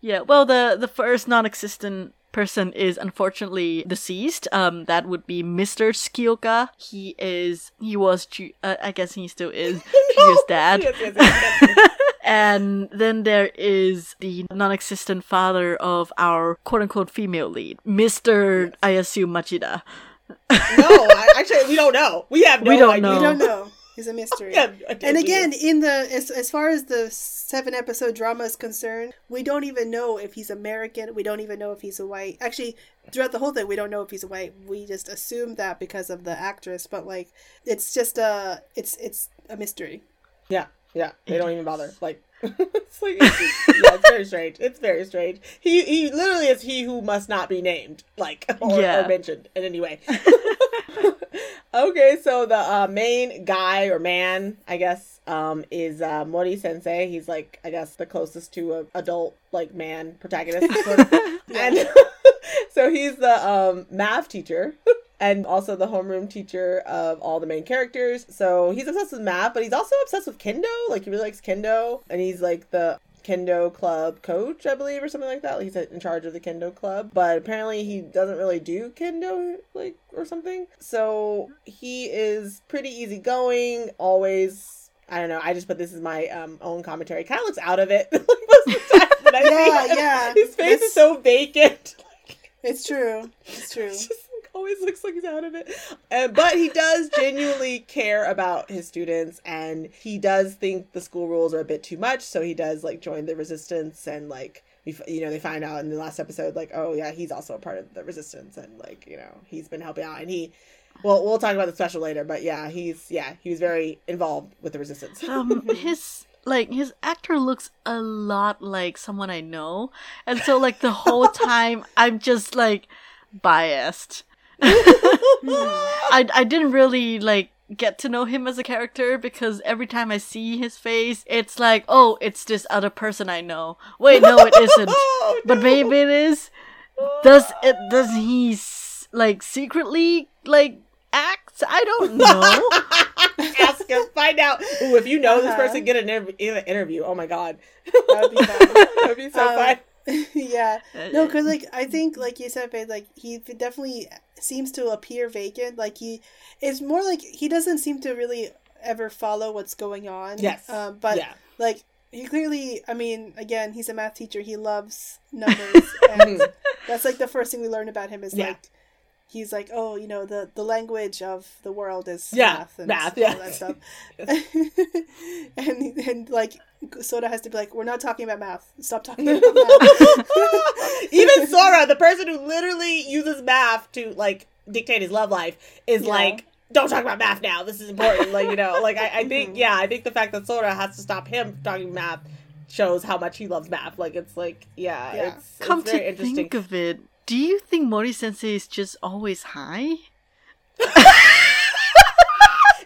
yeah, well, the the first non-existent person is unfortunately deceased. Um, that would be Mr. Tsukioka. He is, he was, uh, I guess he still is Chuya's dad. Yes, yes, yes, yes. And then there is the non-existent father of our quote-unquote female lead, Mr. I assume Machida. no, I, actually, we don't know. We have no We don't idea. know. We don't know. He's a mystery. Yeah, I don't and believe again, it. in the as, as far as the seven episode drama is concerned, we don't even know if he's American. We don't even know if he's a white. Actually, throughout the whole thing, we don't know if he's a white. We just assume that because of the actress. But like, it's just a it's it's a mystery. yeah, yeah, they don't even bother. Like, it's like, it's, yeah, it's very strange. It's very strange. He he literally is he who must not be named, like or, Yeah. or mentioned in any way. Okay, so the uh, main guy or man, I guess, um, is uh, Mori Sensei. He's like, I guess, the closest to a adult like man protagonist. Sort of. And so he's the um, math teacher. And also the homeroom teacher of all the main characters. So he's obsessed with math, but he's also obsessed with kendo. Like he really likes kendo, and he's like the kendo club coach, I believe, or something like that. Like he's in charge of the kendo club, but apparently he doesn't really do kendo, like or something. So he is pretty easygoing, always I don't know. I just put this is my um, own commentary. Kind of looks out of it. most of the time Yeah, yeah. His face That's- is so vacant. It's true. It's true. It's just always looks like he's out of it. Uh, but he does genuinely care about his students, and he does think the school rules are a bit too much. So he does like join the resistance, and like we, you know, they find out in the last episode, like, oh yeah, he's also a part of the resistance, and like you know, he's been helping out, and he. Well, we'll talk about the special later, but yeah, he's yeah, he was very involved with the resistance. um his like his actor looks a lot like someone I know, and so like the whole time I'm just like biased. I I didn't really like get to know him as a character because every time I see his face, it's like, oh, it's this other person I know. Wait, no, it isn't. Oh, But no. maybe it is. Does it? Does he s- like secretly like act? I don't know. ask him, find out. Ooh, if you know this Uh-huh. person, get an interv- an interview. Oh my god, That would be fun. that would be so Um, fun. yeah. No, because like I think, like you said, Faith, like he definitely seems to appear vacant. Like he, it's more like he doesn't seem to really ever follow what's going on. Yes. Um, but yeah. like he clearly, I mean, again, he's a math teacher. He loves numbers, and that's like the first thing we learn about him is Yeah. like. He's like, oh, you know, the, the language of the world is Yeah, math and math, all yeah. that stuff. and and like Sora has to be like, we're not talking about math. Stop talking about math. Even Sora, the person who literally uses math to like dictate his love life, is Yeah. like, "Don't talk about math now. This is important." Like you know, like I, I think, mm-hmm. yeah, I think the fact that Sora has to stop him talking math shows how much he loves math. Like it's like, yeah, Yeah. it's, Come it's very to interesting. think of it, do you think Mori Sensei is just always high?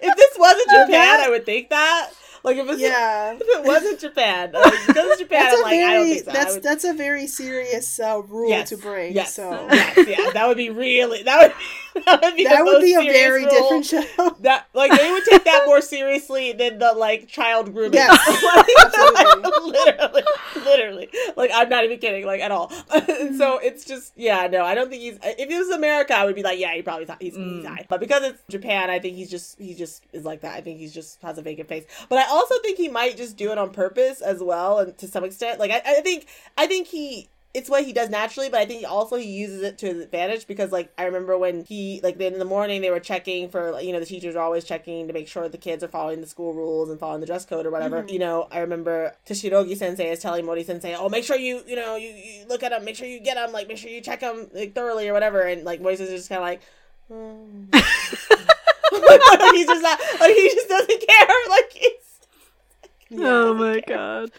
if this wasn't Japan, that- I would think that. Like if, it's, yeah. if it wasn't Japan, like, because it's Japan, That's I'm like, I don't think so. That's would- that's a very serious uh, rule yes, to break. Yes, So yes, yeah, that would be really that would that would be that would be a very rule. different show. That like they would take that more seriously than the like child grooming. Yes, Like, literally, literally. Like I'm not even kidding, like at all. Mm-hmm. so it's just yeah, no, I don't think he's. If it was America, I would be like, yeah, he probably he's, he's Mm. high. But because it's Japan, I think he's just he just is like that. I think he's just has a vacant face. But I also think he might just do it on purpose as well, and to some extent, like I, I think I think he it's what he does naturally, but I think also he uses it to his advantage because, like, I remember when he, like, then in the morning they were checking for, you know, the teachers are always checking to make sure the kids are following the school rules and following the dress code or whatever. You know, I remember Teshirogi sensei is telling Mori sensei, oh, make sure you, you know, you, you look at them, make sure you get them, like, make sure you check them, like, thoroughly or whatever. And, like, Mori sensei just kind of like, hmm. he's just not, like, he just doesn't care. Like, he's, oh my god.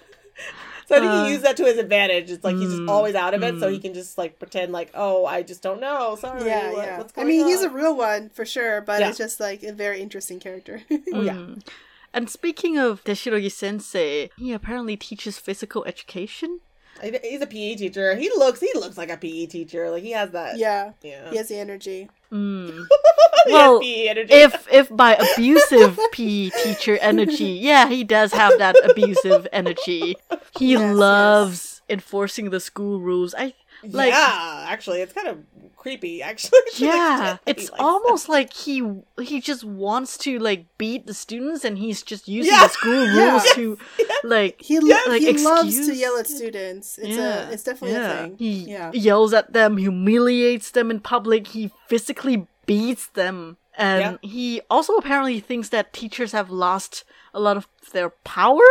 So I think Uh, he used that to his advantage. It's like he's just mm, always out of it, so mm. he can just like pretend like, oh, I just don't know. Sorry. yeah, what- yeah. What's I going mean, he's a real one for sure, but Yeah. it's just like a very interesting character. Oh, yeah. Mm. And speaking of Teshirogi Sensei, he apparently teaches physical education. I- He's a PE teacher. He looks he looks like a PE teacher. Like he has that. yeah, Yeah. he has the energy. Mm. Well, energy. if if by abusive PE teacher energy, yeah, he does have that abusive energy. He Yes, yes. loves enforcing the school rules. I like yeah, actually, it's kind of creepy. Actually, yeah, extent it's likes almost like he he just wants to like beat the students, and he's just using Yeah. the school rules Yeah. to like He lo- Yes. Like, he loves to yell at students. It's yeah, a it's definitely yeah. a thing. He yeah. yells at them, humiliates them in public. He physically beats them, and he also apparently thinks that teachers have lost a lot of their power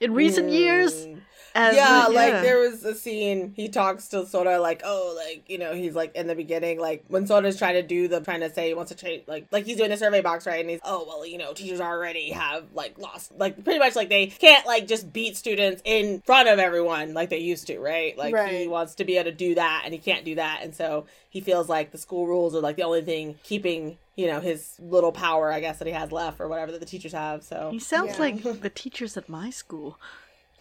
in recent years. Mm. And, yeah, like there was a scene he talks to Sora like, oh, like you know, he's like in the beginning, like when Sora's trying to do the trying to say he wants to change, like like he's doing the survey box right, and he's oh well, you know, teachers already have like lost, like pretty much like they can't like just beat students in front of everyone like they used to, right? Like he wants to be able to do that, and he can't do that, and so he feels like the school rules are like the only thing keeping you know his little power, I guess, that he has left or whatever that the teachers have. So he sounds Yeah. like the teachers at my school.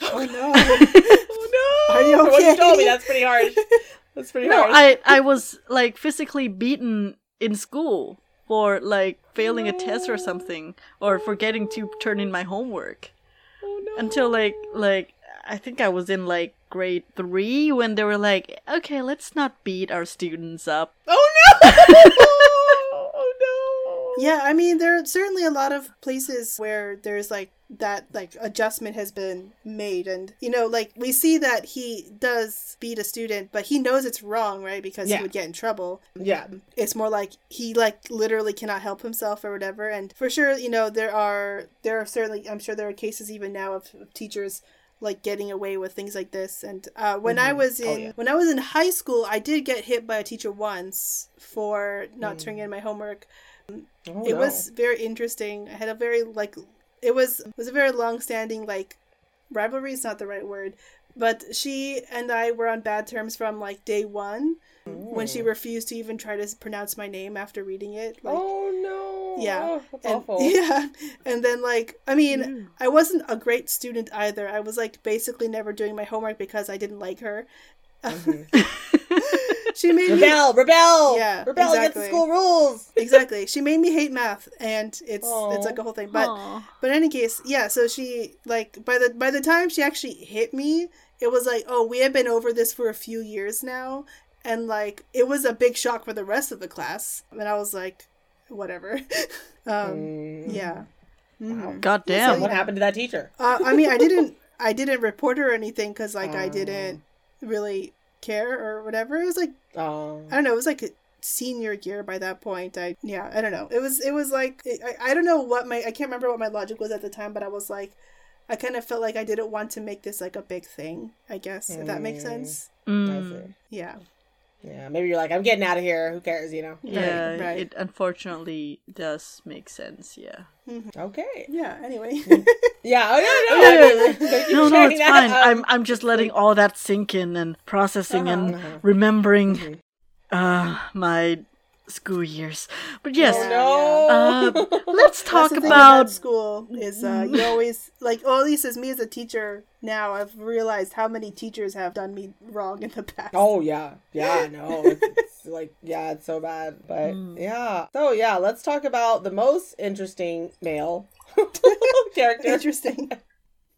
Oh no. oh no, Are you What you told me that's pretty harsh. That's pretty No, harsh. I I was like physically beaten in school for like failing a test or something or forgetting to turn in my homework. Oh, no. Until like like I think I was in like grade 3 when they were like, "Okay, let's not beat our students up." Oh no! Oh, oh! Yeah, I mean, there are certainly a lot of places where there's like that like adjustment has been made and you know like we see that he does beat a student but he knows it's wrong right because Yeah. he would get in trouble Yeah. it's more like he like literally cannot help himself or whatever and for sure you know there are there are certainly i'm sure there are cases even now of, of teachers like getting away with things like this and uh, when i was in Oh, yeah. when i was in high school i did get hit by a teacher once for not turning in my homework Oh, it no. was very interesting. I had a very like it was it was a very long standing like rivalry is not the right word but she and i were on bad terms from like day one when she mm. refused to even try to pronounce my name after reading it like oh no. yeah. Oh, that's and, awful. yeah. And then like i mean mm. i wasn't a great student either. I was like basically never doing my homework because i didn't like her mm-hmm. she made me Rebel, rebel. Yeah, rebel against the school rules. exactly she made me hate math and it's Aw. it's like a whole thing but Aw. but in any case yeah so she like by the by the time she actually hit me it was like oh we have been over this for a few years now and like it was a big shock for the rest of the class and i was like whatever um Mm. yeah Mhm. God damn. so- What happened to that teacher? uh, i mean i didn't i didn't report her or anything because like i Oh. didn't really care or whatever it was like Oh. I don't know. It was like a senior year by that point. I yeah, I don't know. It was it was like I, I don't know what my I can't remember what my logic was at the time, but I was like, I kind of felt like I didn't want to make this like a big thing. I guess if that makes Mm. sense. Mm. Yeah. Yeah, maybe you're like, I'm getting out of here. Who cares, you know? Yeah, right. it unfortunately does make sense. Yeah. Okay. Yeah. Anyway. Yeah. Oh, no, no. Yeah, I yeah, mean, thank you No, for no, sharing it's that. fine. Um, I'm I'm just letting all that sink in and processing and Uh-huh. remembering Mhm. uh my school years. But yes, Yeah. Oh, no. uh, let's talk That's the thing about school is uh, you always like well at least as me as a teacher now I've realized how many teachers have done me wrong in the past. Oh yeah, yeah, no, it's, it's like yeah, it's so bad, but Mm. yeah. So yeah, let's talk about the most interesting male character. Interesting.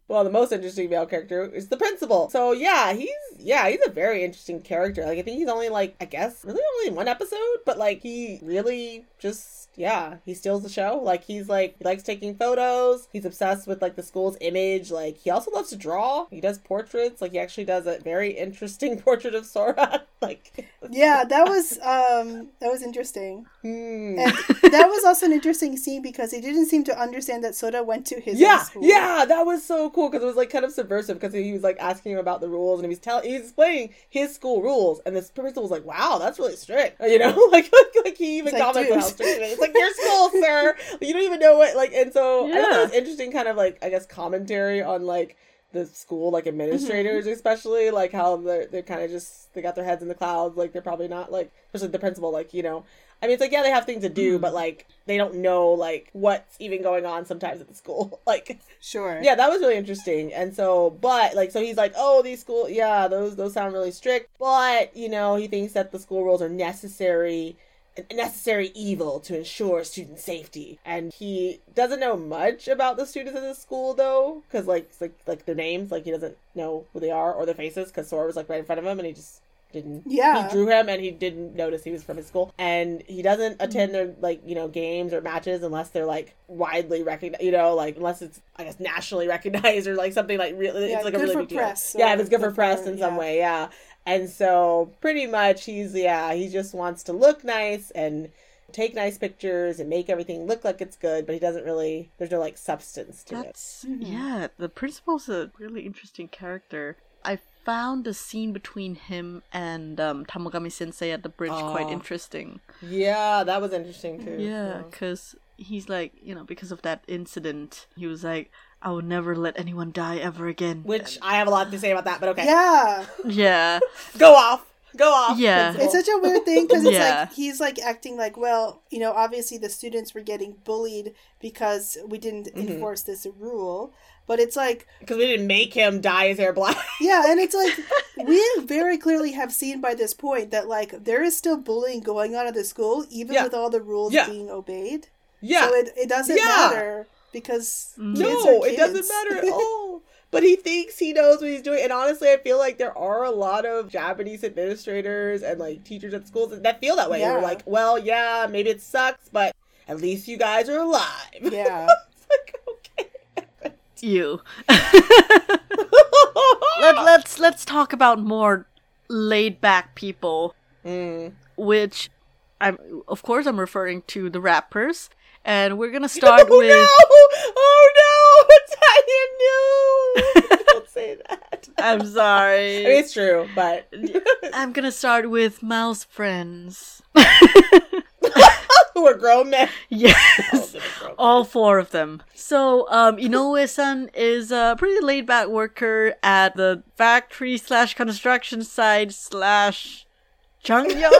Well, the most interesting male character is the principal. So yeah, he's yeah, he's a very interesting character. Like I think he's only like I guess really only one episode, but like he really just yeah, he steals the show. Like he's like he likes taking photos. He's obsessed with like the school's image. Like he also loves to draw. He does portraits. Like he actually does a very interesting portrait of Sora. like Yeah, that was um that was interesting. hmm. And that was also an interesting scene because he didn't seem to understand that Sora went to his yeah, yeah, that was so cool because it was like kind of subversive because he was like asking him about the rules and he was telling, he's explaining his school rules, and this principal was like, "Wow, that's really strict," you know, like like, like he even It's like, comments how strict it is. Like your school, sir. You don't even know what like, and so I thought Yeah. that was interesting, kind of like I guess commentary on like the school like administrators mm-hmm. especially like how they're they're kind of just they got their heads in the clouds like they're probably not like especially the principal like you know I mean it's like yeah they have things to do mm-hmm. but like they don't know like what's even going on sometimes at the school like Sure. yeah that was really interesting and so but like so he's like oh these school yeah those those sound really strict but you know he thinks that the school rules are necessary necessary evil to ensure student safety and he doesn't know much about the students at the school though because like like like their names like he doesn't know who they are or their faces because sora was like right in front of him and he just didn't Yeah. he drew him and he didn't notice he was from his school and he doesn't attend their like you know games or matches unless they're like widely recognized you know like unless it's i guess nationally recognized or like something like really Yeah, it's like a good really for big deal. press yeah or if it's good for press for- in some yeah. way yeah and so pretty much he's yeah he just wants to look nice and take nice pictures and make everything look like it's good but he doesn't really there's no like substance to it yeah. The principal's a really interesting character. I found the scene between him and um, Tamagami Sensei at the bridge quite interesting. yeah that was interesting too Yeah, because he's like, you know, because of that incident, he was like, "I will never let anyone die ever again." which i have a lot to say about that but okay Yeah. yeah, go off go off Yeah. principal. It's such a weird thing because it's Yeah. like he's like acting like, well, you know, obviously the students were getting bullied because we didn't Mm-hmm. enforce this rule. But it's like, because we didn't make him dye his hair black. yeah, and it's like we very clearly have seen by this point that like there is still bullying going on at the school, even Yeah. with all the rules Yeah. being obeyed. yeah, So it, it doesn't Yeah. matter because kids no, are it doesn't matter at all. But he thinks he knows what he's doing, and honestly, I feel like there are a lot of Japanese administrators and like teachers at schools that feel that way. Yeah. They're like, well, yeah, maybe it sucks, but at least you guys are alive. Yeah. Like, okay. You. Let, let's let's talk about more laid back people, Mm. which I'm of course I'm referring to the rappers, and we're gonna start oh with no! Oh no! It's no! Don't say that. I'm I sorry. mean, it's true, but I'm gonna start with Miles' friends. we're grown men. yes. Grown. All four of them. So, um, Inoue-san is a pretty laid-back worker at the factory slash construction site slash junkyard.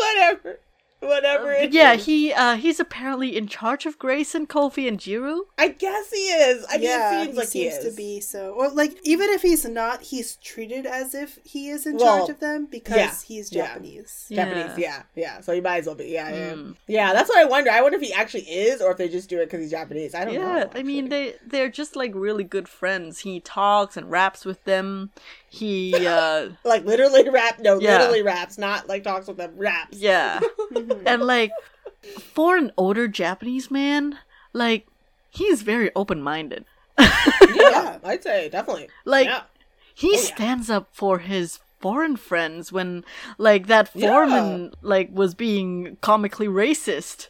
Whatever. Whatever it yeah, is. he uh, he's apparently in charge of Grayson, Kofi, and Jiru. I guess he is. I mean, yeah, it seems like seems he is. to be so. Well, like even if he's not, he's treated as if he is in Well, charge of them because yeah, he's yeah. Japanese. Japanese, yeah, yeah. So he might as well be, yeah, yeah. Mm. Yeah, that's what I wonder. I wonder if he actually is, or if they just do it because he's Japanese. I don't know. Yeah, I mean they they're just like really good friends. He talks and raps with them. He uh like literally rap. No, Yeah. literally raps, not like talks with them. Raps. yeah. and like for an older Japanese man, like he's very open-minded. yeah, I'd say definitely. Like yeah. he Oh, yeah. stands up for his foreign friends when like that Yeah. foreman like was being comically racist.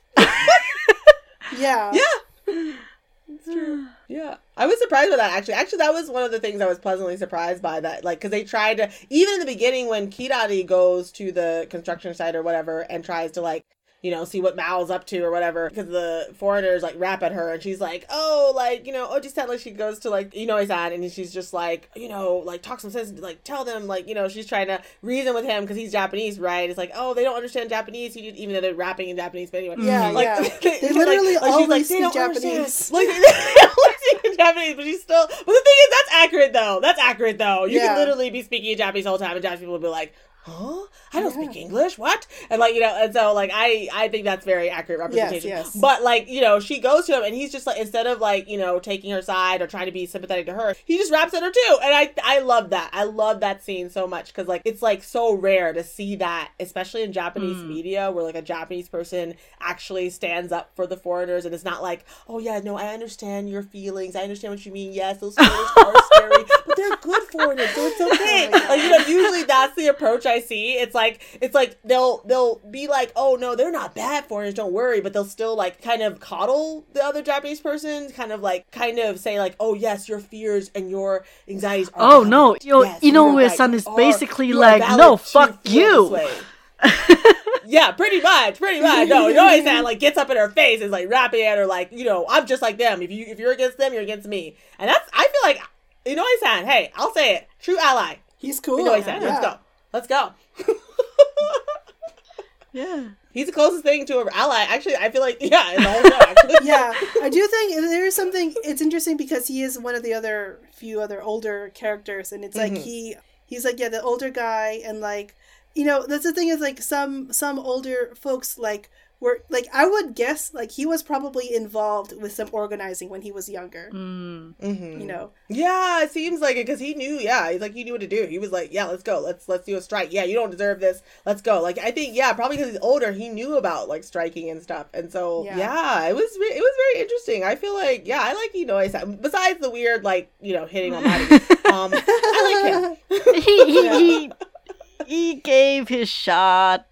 Yeah. Yeah. True. Yeah. I was surprised by that actually. Actually, that was one of the things I was pleasantly surprised by that like cuz they tried to even in the beginning when Kirari goes to the construction site or whatever and tries to like you know, see what Mao's up to or whatever. Because the foreigners like rap at her and she's like, oh, like, you know, oh, Oji said like she goes to like, you know, he's on and she's just like, you know, like talk some sense, like tell them, like, you know, she's trying to reason with him because he's Japanese, right? It's like, oh, they don't understand Japanese, he did, even though they're rapping in Japanese, but anyway. Mm-hmm. Yeah, Like, yeah. like, They literally like, always like, speak Japanese. Like, they always speak Japanese, but she's still. But the thing is, that's accurate though. That's accurate though. You Yeah. can literally be speaking in Japanese all the whole time, and Japanese people will be like, "Huh? I don't Yeah. speak English. What?" And like you know, and so like I I think that's very accurate representation. yes. yes. But like you know, she goes to him, and he's just like instead of like you know taking her side or trying to be sympathetic to her, he just raps at her too. And I I love that. I love that scene so much because like it's like so rare to see that, especially in Japanese Mm. media, where like a Japanese person actually stands up for the foreigners, and it's not like, oh yeah, no, I understand your feelings. I understand what you mean. Yes, those foreigners are scary, but they're good foreigners, so it's okay. Oh like you know, usually that's the approach I see. It's like it's like they'll they'll be like, oh no, they're not bad foreigners, don't worry, but they'll still like kind of coddle the other Japanese person, kind of like kind of say like, oh yes, your fears and your anxieties. are Oh valid. no, yo, Yes, oh, you are Inoue-san right. is basically are like, no, fuck you. yeah, pretty much, pretty much. No, you know what Like gets up in her face, is like rapping at her, like you know, I'm just like them. If you if you're against them, you're against me. And that's I feel like you know what I'm saying. Hey, I'll say it, true ally. He's cool. You know what Let's go. Let's go. Yeah. He's the closest thing to an ally. Actually, I feel like yeah, in the whole show. Yeah, I do think there is something. It's interesting because he is one of the other few other older characters, and it's like Mhm. he he's like yeah the older guy, and like you know that's the thing is like some some older folks like were like I would guess like he was probably involved with some organizing when he was younger. Mm. Mhm. You know, Yeah, it seems like it because he knew. Yeah, he's like he knew what to do. He was like, yeah, let's go. Let's let's do a strike. Yeah, you don't deserve this. Let's go. Like I think yeah, probably because he's older, he knew about like striking and stuff. And so yeah, Yeah. it was re- it was very interesting. I feel like yeah, I like Inoue. Besides the weird like you know hitting on Mari, um, I like him. he he, he he gave his shot.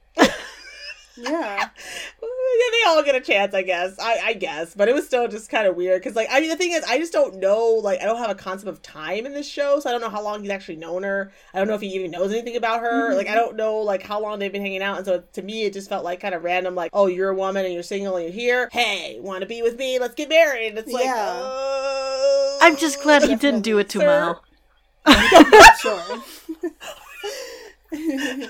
Yeah, yeah, they all get a chance, I guess. I, I guess, but it was still just kind of weird because, like, I mean, the thing is, I just don't know. Like, I don't have a concept of time in this show, so I don't know how long he's actually known her. I don't know if he even knows anything about her. Like, I don't know like how long they've been hanging out, and so to me, it just felt like kind of random. Like, oh, you're a woman and you're single and you're here. Hey, want to be with me? Let's get married. And it's like, Yeah. uh, I'm just glad he didn't do it to Sir. Mao. sure.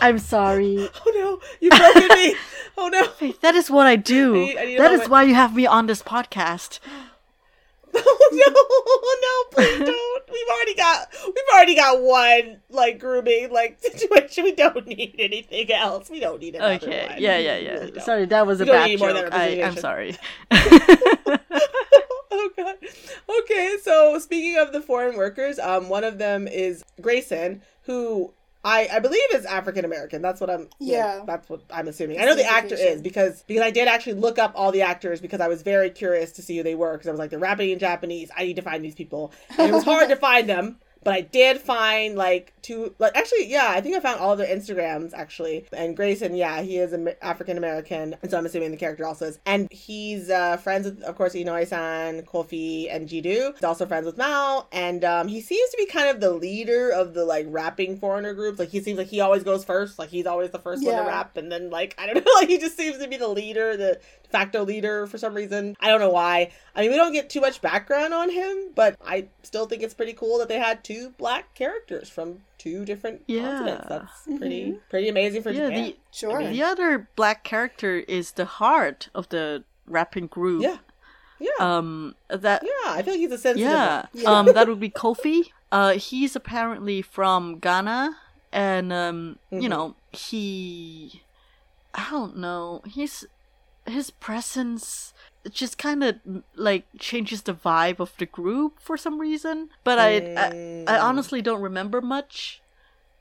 I'm sorry. Oh no, you've broken me. Oh no. Hey, that is what I do. I need- I need that is why you have me on this podcast. Oh no, no, please don't. We've already got we've already got one like grooming like situation. We don't need anything else. We don't need another Okay. one. Yeah, We yeah, really yeah. sorry, that was a We bad need more of that joke. I, I'm sorry. oh god. Okay, so speaking of the foreign workers, um, one of them is Grayson, who I, I believe is African American. That's what I'm. Yeah. that's what I'm assuming. I know the actor is because because I did actually look up all the actors because I was very curious to see who they were because I was like they're rapping in Japanese. I need to find these people, and it was hard to find them. But I did find like two, like actually, yeah, I think I found all of their Instagrams actually. And Grayson, yeah, he is African American, and so I'm assuming the character also is. And he's uh, friends with, of course, Inoue-san, Kofi, and Jiru. He's also friends with Mao, and um, he seems to be kind of the leader of the like rapping foreigner groups. Like he seems like he always goes first, like he's always the first one to rap, and then like I don't know, like he just seems to be the leader, the facto leader for some reason. I don't know why. I mean, we don't get too much background on him, but I still think it's pretty cool that they had two black characters from two different Yeah. continents. That's pretty pretty amazing for Yeah, Japan. the Sure. the other black character is the heart of the rapping group. yeah, yeah, Um, that yeah. I feel like he's a sensitive. yeah, Yeah. um, that would be Kofi. Uh, he's apparently from Ghana, and um, Mm-hmm. you know, he, I don't know, he's his presence just kind of like changes the vibe of the group for some reason. But I, I, I honestly don't remember much.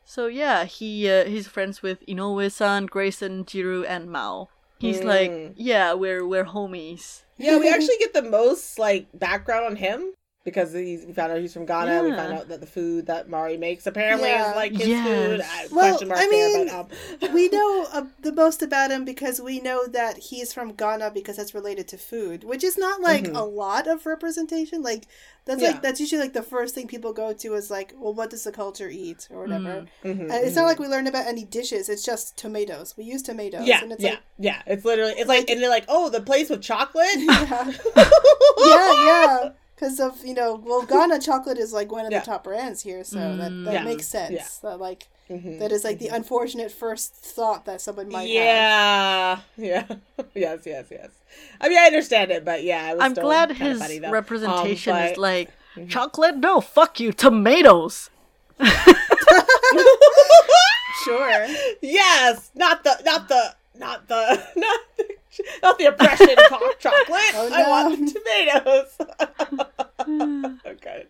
So yeah, he uh, he's friends with Inoue-san, Grayson, Jiru, and Mao. He's Mm. like, yeah, we're we're homies. Yeah, we actually get the most like background on him because he's, we found out he's from Ghana. We Yeah. found out that the food that Mari makes apparently Yeah. is like his Yes. food. I, Well, question mark I mean, there, but, um, we know uh, the most about him because we know that he's from Ghana because that's related to food, which is not like a lot of representation. Like that's Mm-hmm. Yeah. like that's usually like the first thing people go to is like, well, what does the culture eat or whatever. mhm, And it's not like we learned about any dishes. It's just tomatoes. We use tomatoes. yeah, and it's yeah, like yeah. It's literally it's like and they're like, oh, the place with chocolate. yeah, yeah, yeah. Because of you know, well, Ghana chocolate is like one of Yeah. the top brands here, so that, that Yeah. makes sense. Yeah. That like Mhm. that is like the unfortunate first thought that someone might have. Yeah, yeah, yes, yes, yes. I mean, I understand it, but yeah, it was I'm still glad his funny, representation Um, is but- like chocolate. No, fuck you, tomatoes. Sure. yes, not the, not the, not the, not the, not the oppression co- chocolate. Oh, I want the tomatoes. okay,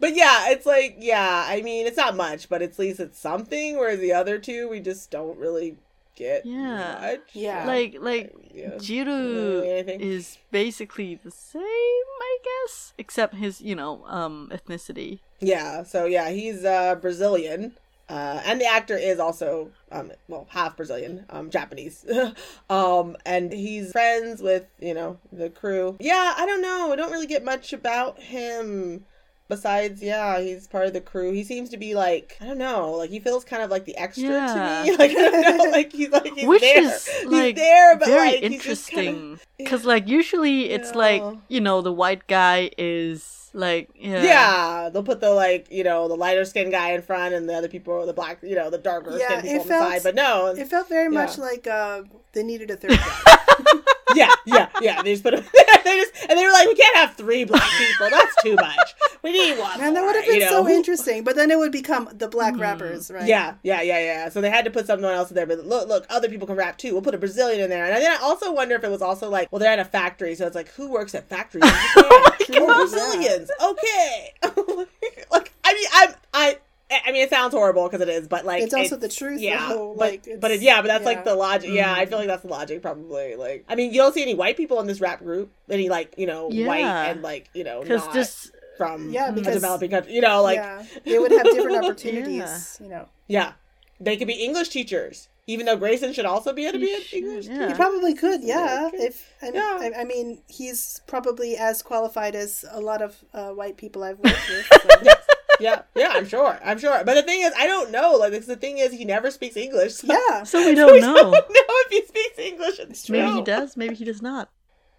but yeah, it's like yeah. I mean, it's not much, but at least it's something. Whereas the other two, we just don't really get Yeah. much. Yeah. like like Yeah. Jiru Yeah, is basically the same, I guess, except his you know um ethnicity. Yeah, so yeah, he's uh Brazilian. Uh, and the actor is also um well half Brazilian, um Japanese. um and he's friends with, you know, the crew. Yeah, I don't know. I don't really get much about him besides yeah, he's part of the crew. He seems to be like, I don't know, like he feels kind of like the extra Yeah. to me. Like I don't know, like he's like he's Which there. is he's like there, but very like he's interesting because like usually it's like you know the white guy is like yeah, Yeah, they'll put the like you know the lighter skinned guy in front, and the other people, the black, you know, the darker Yeah, skinned people it on felt- the side. But no, It felt very Yeah. much like uh, they needed a third guy. Yeah, yeah, yeah. They just put them. they just and they were like, we can't have three black people. That's too much. We need one. Man, that would have been you know? so interesting. But then it would become the black hmm. rappers, right? Yeah, yeah, yeah, yeah. So they had to put someone else in there. But look, look, other people can rap too. We'll put a Brazilian in there. And then I also wonder if it was also like, well, they're at a factory, so it's like, who works at factories? in Japan? True, oh, Brazilians. Okay. like, I mean, I'm, I. I mean, it sounds horrible because it is, but like It's also the truth, Yeah, though, but like, but it's- it, yeah, but that's yeah. like the logic. Yeah, I feel like that's the logic, probably. Like, I mean, you don't see any white people in this rap group, any like you know white and like you know because not this from Yeah, a because- developing country. You know, like yeah, they would have different opportunities. You know, yeah, they could be English teachers, even though Grayson should also be able to be an He English should, teacher. he probably could. Yeah, if I, Yeah. I, I mean, he's probably as qualified as a lot of uh, white people I've worked with. so- Yes. Yeah, yeah, I'm sure, I'm sure. But the thing is, I don't know. Like, the thing is, he never speaks English. So yeah, so we don't we know. don't know if he speaks English. It's Maybe true. he does. Maybe he does not.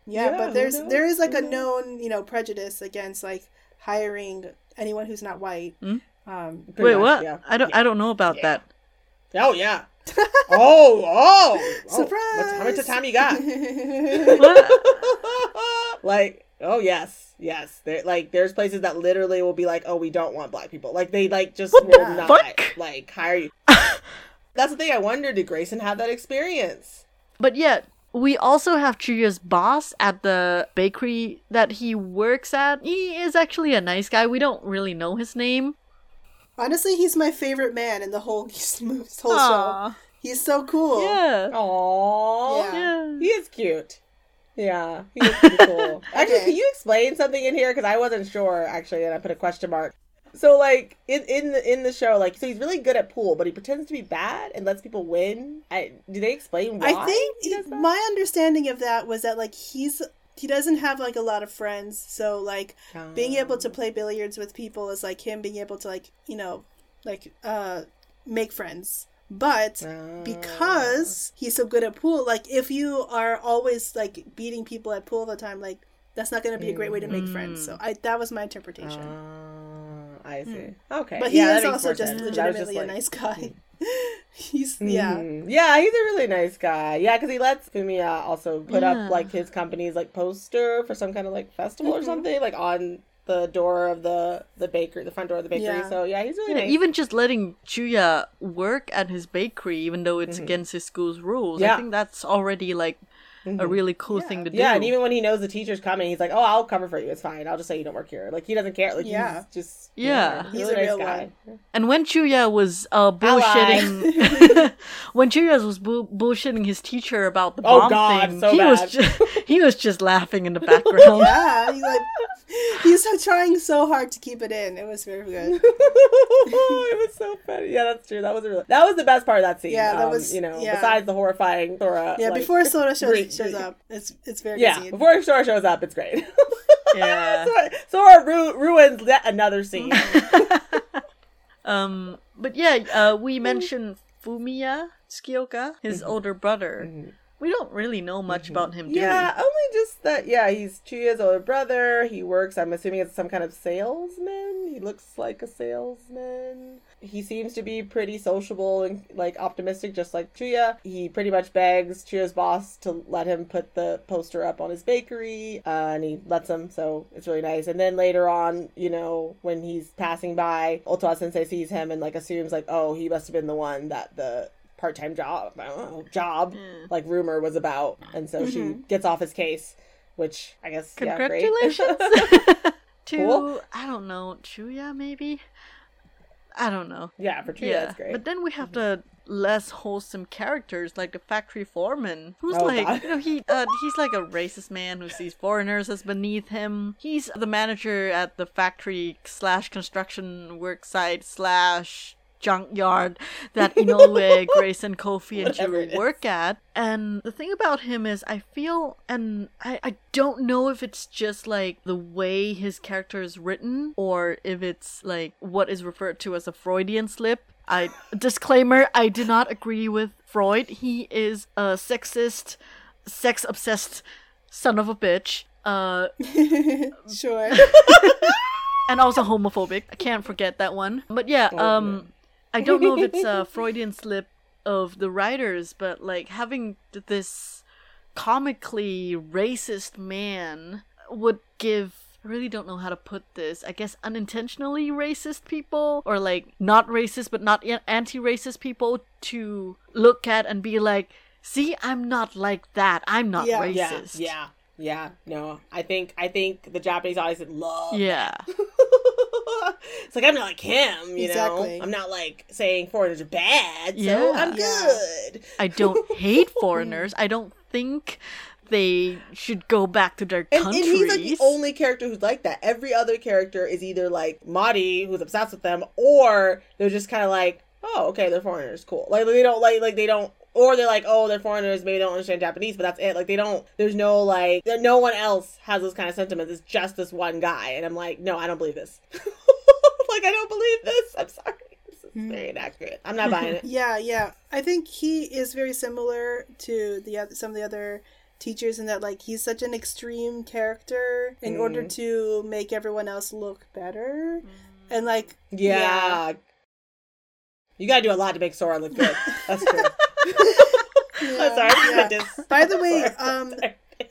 yeah, Yeah, but there's there is like a known you know prejudice against like hiring anyone who's not white. Hmm? Um, Wait, much, what? Yeah. I don't. I don't know about Yeah. that. Oh yeah. oh, oh, oh. Surprise! What's, how much time you got? Like, oh yes, yes. There, like, there's places that literally will be like, oh, we don't want black people. Like, they like just What will the not fuck? like hire you. That's the thing. I wonder, did Grayson have that experience? But yet, we also have Chuya's boss at the bakery that he works at. He is actually a nice guy. We don't really know his name. Honestly, he's my favorite man in the whole this whole show. He's so cool. Yeah. Aww. Yeah. Yeah. He is cute. Yeah, he is pretty cool. Actually, Okay. can you explain something in here? Because I wasn't sure actually, and I put a question mark. So, like in in the in the show, like so he's really good at pool, but he pretends to be bad and lets people win. I, do they explain why? I think he does that? my understanding of that was that like he's he doesn't have like a lot of friends, so like being able to play billiards with people is like him being able to like you know like uh make friends. But Ah. because he's so good at pool, like if you are always like beating people at pool all the time, like that's not going to be a great way to make friends. So I that was my interpretation. Ah, I see. Okay, but he yeah, is also just sense, 'cause I was legitimately just a nice guy. he's yeah. Mhm. yeah, he's a really nice guy. Yeah, because he lets Fumiya also put Yeah. up like his company's like poster for some kind of like festival Mm-hmm. or something, like on the door of the the bakery, the front door of the bakery. Yeah. So yeah, he's really Yeah, nice. even just letting Chuya work at his bakery, even though it's mm-hmm. against his school's rules, I think that's already like a really cool thing to do. yeah, and even when he knows the teacher's coming, he's like, "Oh, I'll cover for you. It's fine. I'll just say you don't work here." Like he doesn't care. Like Yeah. he's just Yeah. he's He's a a nice real guy. And when Chuya was uh, bullshitting, when Chuya was bu- bullshitting his teacher about the Oh, bomb God, thing, so he was just, he was just laughing in the background. Yeah, he's like he's so trying so hard to keep it in. It was very good. it was so funny. Yeah, that's true. That was a really that was the best part of that scene. Yeah, that um, was- you know yeah. besides the horrifying Sora. Yeah, like- before Sora shows, Great- shows up, it's it's very Yeah, good scene. before Sora shows up, it's great. Yeah. Sora, Sora ru- ruins yet another scene. Um, but yeah, uh, we mentioned Fumiya Tsukioka, his older brother. We don't really know much about him, do yeah, only just that. Yeah, he's two years older brother. He works. I'm assuming it's some kind of salesman. He looks like a salesman. He seems to be pretty sociable and like optimistic, just like Chuya. He pretty much begs Chuya's boss to let him put the poster up on his bakery, uh, and he lets him. So it's really nice. And then later on, you know, when he's passing by, Otawa Sensei sees him and like assumes like, oh, he must have been the one that the part-time job know, job like rumor was about and so she gets off his case which i guess yeah, great. Congratulations to Cool. I don't know Chuya maybe. I don't know. yeah for true yeah, that's great but then we have the less wholesome characters like the factory foreman, who's Oh, like God. you know he uh, he's like a racist man who sees foreigners as beneath him. He's the manager at the factory slash construction work site slash junkyard that Inoue, Grace, and Kofi and Jiro work at. And the thing about him is, I feel, and I, I don't know if it's just like the way his character is written or if it's like what is referred to as a Freudian slip. I disclaimer, I do not agree with Freud. He is a sexist, sex obsessed son of a bitch. Uh, Sure. and also homophobic. I can't forget that one. But yeah, um, I don't know if it's a Freudian slip of the writers, but like having this comically racist man would give. I really don't know how to put this. I guess unintentionally racist people, or like not racist but not anti racist people, to look at and be like, see, I'm not like that. I'm not Yeah. yeah racist. yeah yeah no i think i think the japanese audience would love Yeah. it's like i'm not like him you Exactly. know i'm not like saying foreigners are bad so Yeah. i'm good I don't hate foreigners. I don't think they should go back to their And, and countries. he's like the only character who's like that. Every other character is either like Mari, who's obsessed with them, or they're just kind of like, oh, okay, they're foreigners, cool. Like they don't like like they don't, or they're like, oh, they're foreigners, maybe they don't understand Japanese, but that's it. Like they don't. There's no like, no one else has those kind of sentiments. It's just this one guy, and I'm like, no, I don't believe this. like I don't believe this. I'm sorry. This is very inaccurate. I'm not buying it. yeah, yeah. I think he is very similar to the oth- some of the other teachers in that like he's such an extreme character in order Mm. to make everyone else look better. And like Yeah. You gotta do a lot to make Sora look good. That's true. I'm sorry. Yeah. just- By the way, um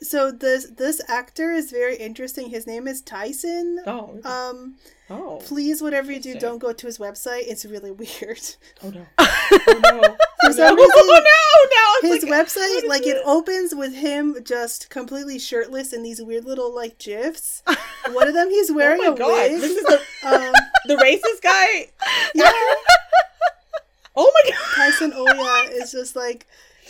so this this actor is very interesting. His name is Tyson. Oh. Um Oh. please whatever you do don't go to his website. It's really weird. Oh no. Oh no. For some no. reason Oh no. No. his like, website like it this? opens with him just completely shirtless in these weird little like gifs one of them he's wearing Oh my a god. wig This is the um, the racist guy. Yeah, Oh my god. Tyson Oya is just like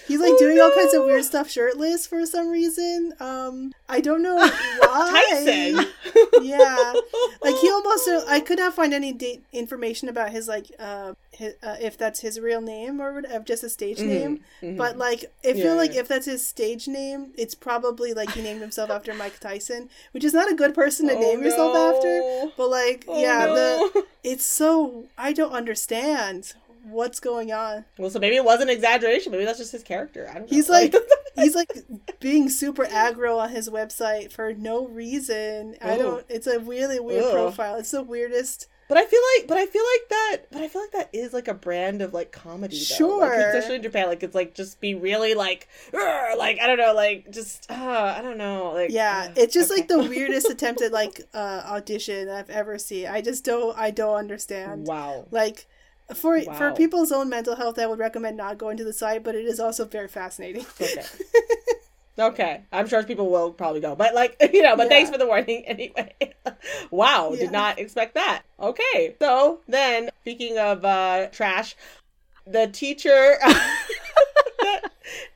he's like doing all kinds of weird stuff shirtless for some reason. Um, I don't know why. Tyson. yeah, like he almost. I could not find any date information about his like uh, his, uh if that's his real name or whatever, just a stage name. But like, I feel Yeah, like if that's his stage name, it's probably like he named himself after Mike Tyson, which is not a good person to Oh, name yourself after. But like, Oh, yeah, no. the it's so I don't understand what's going on. Well, so maybe it was an exaggeration. Maybe that's just his character. I don't know. He's like he's like being super aggro on his website for no reason. I don't. It's a really weird Ugh. profile. It's the weirdest. But I feel like, but I feel like that, but I feel like that is like a brand of like comedy, though. Like, Sure. especially in Japan, like it's like just be really like, like I don't know, like just, uh, I don't know, like Yeah, uh, it's just like the weirdest attempted like uh audition I've ever seen. I just don't. I don't understand. wow. Like. For for people's own mental health, I would recommend not going to the site, but it is also very fascinating. Okay. Okay, I'm sure people will probably go, but like you know, but Yeah. thanks for the warning anyway. wow, Yeah. did not expect that. Okay, so then speaking of uh trash, the teacher that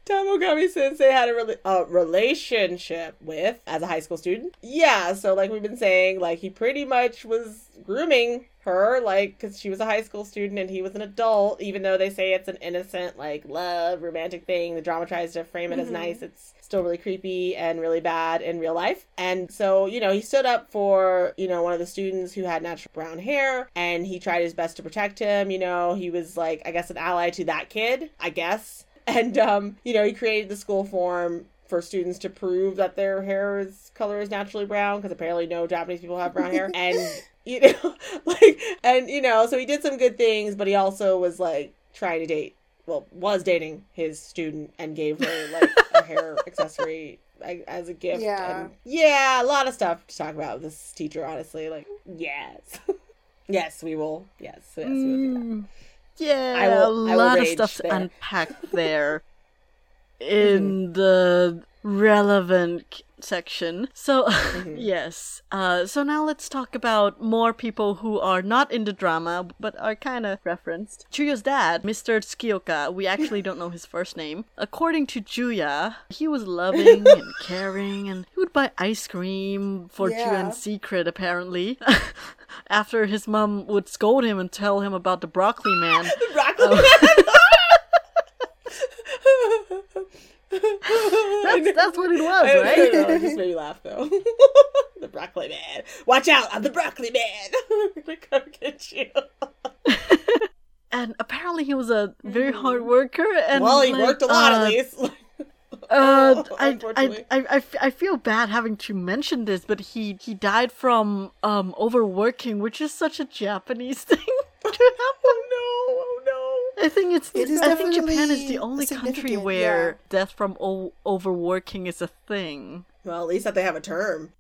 Tamogami Sensei had a, rela- a relationship with as a high school student. Yeah, so like we've been saying, like he pretty much was grooming her, like because she was a high school student and he was an adult. Even though they say it's an innocent, like love, romantic thing, the drama tries to frame it as nice. It's still really creepy and really bad in real life. And so you know he stood up for you know one of the students who had natural brown hair, and he tried his best to protect him. You know he was like I guess an ally to that kid, I guess. And um, you know, he created the school form for students to prove that their hair is color is naturally brown because apparently no Japanese people have brown hair. And you know, like and you know, so he did some good things, but he also was like trying to date well, was dating his student and gave her like a hair accessory like, as a gift. Yeah. And yeah, a lot of stuff to talk about with this teacher, honestly. Like, yes. yes, we will. Yes, yes, we will do that. Mm, yeah, I will- a I will lot of stuff to unpack there in the relevant section. So, yes. Uh, so now let's talk about more people who are not in the drama but are kind of referenced. Chuya's dad, Mr. Tsukioka, we actually don't know his first name. According to Chuya, he was loving and caring and he would buy ice cream for Yeah. in secret, apparently. After his mom would scold him and tell him about the broccoli man. The broccoli That's, that's what it was, I right? know, it just made me laugh though. the broccoli man. Watch out! I'm the broccoli man. I'm gonna come get you. And apparently he was a very hard worker. And well, he like, worked a lot uh, at least. Uh, I, I. I, I, I feel bad having to mention this, but he, he died from um overworking, which is such a Japanese thing to happen. oh no! I think it's. It is I think Japan is the only country where yeah. death from o- overworking is a thing. Well, at least that they have a term.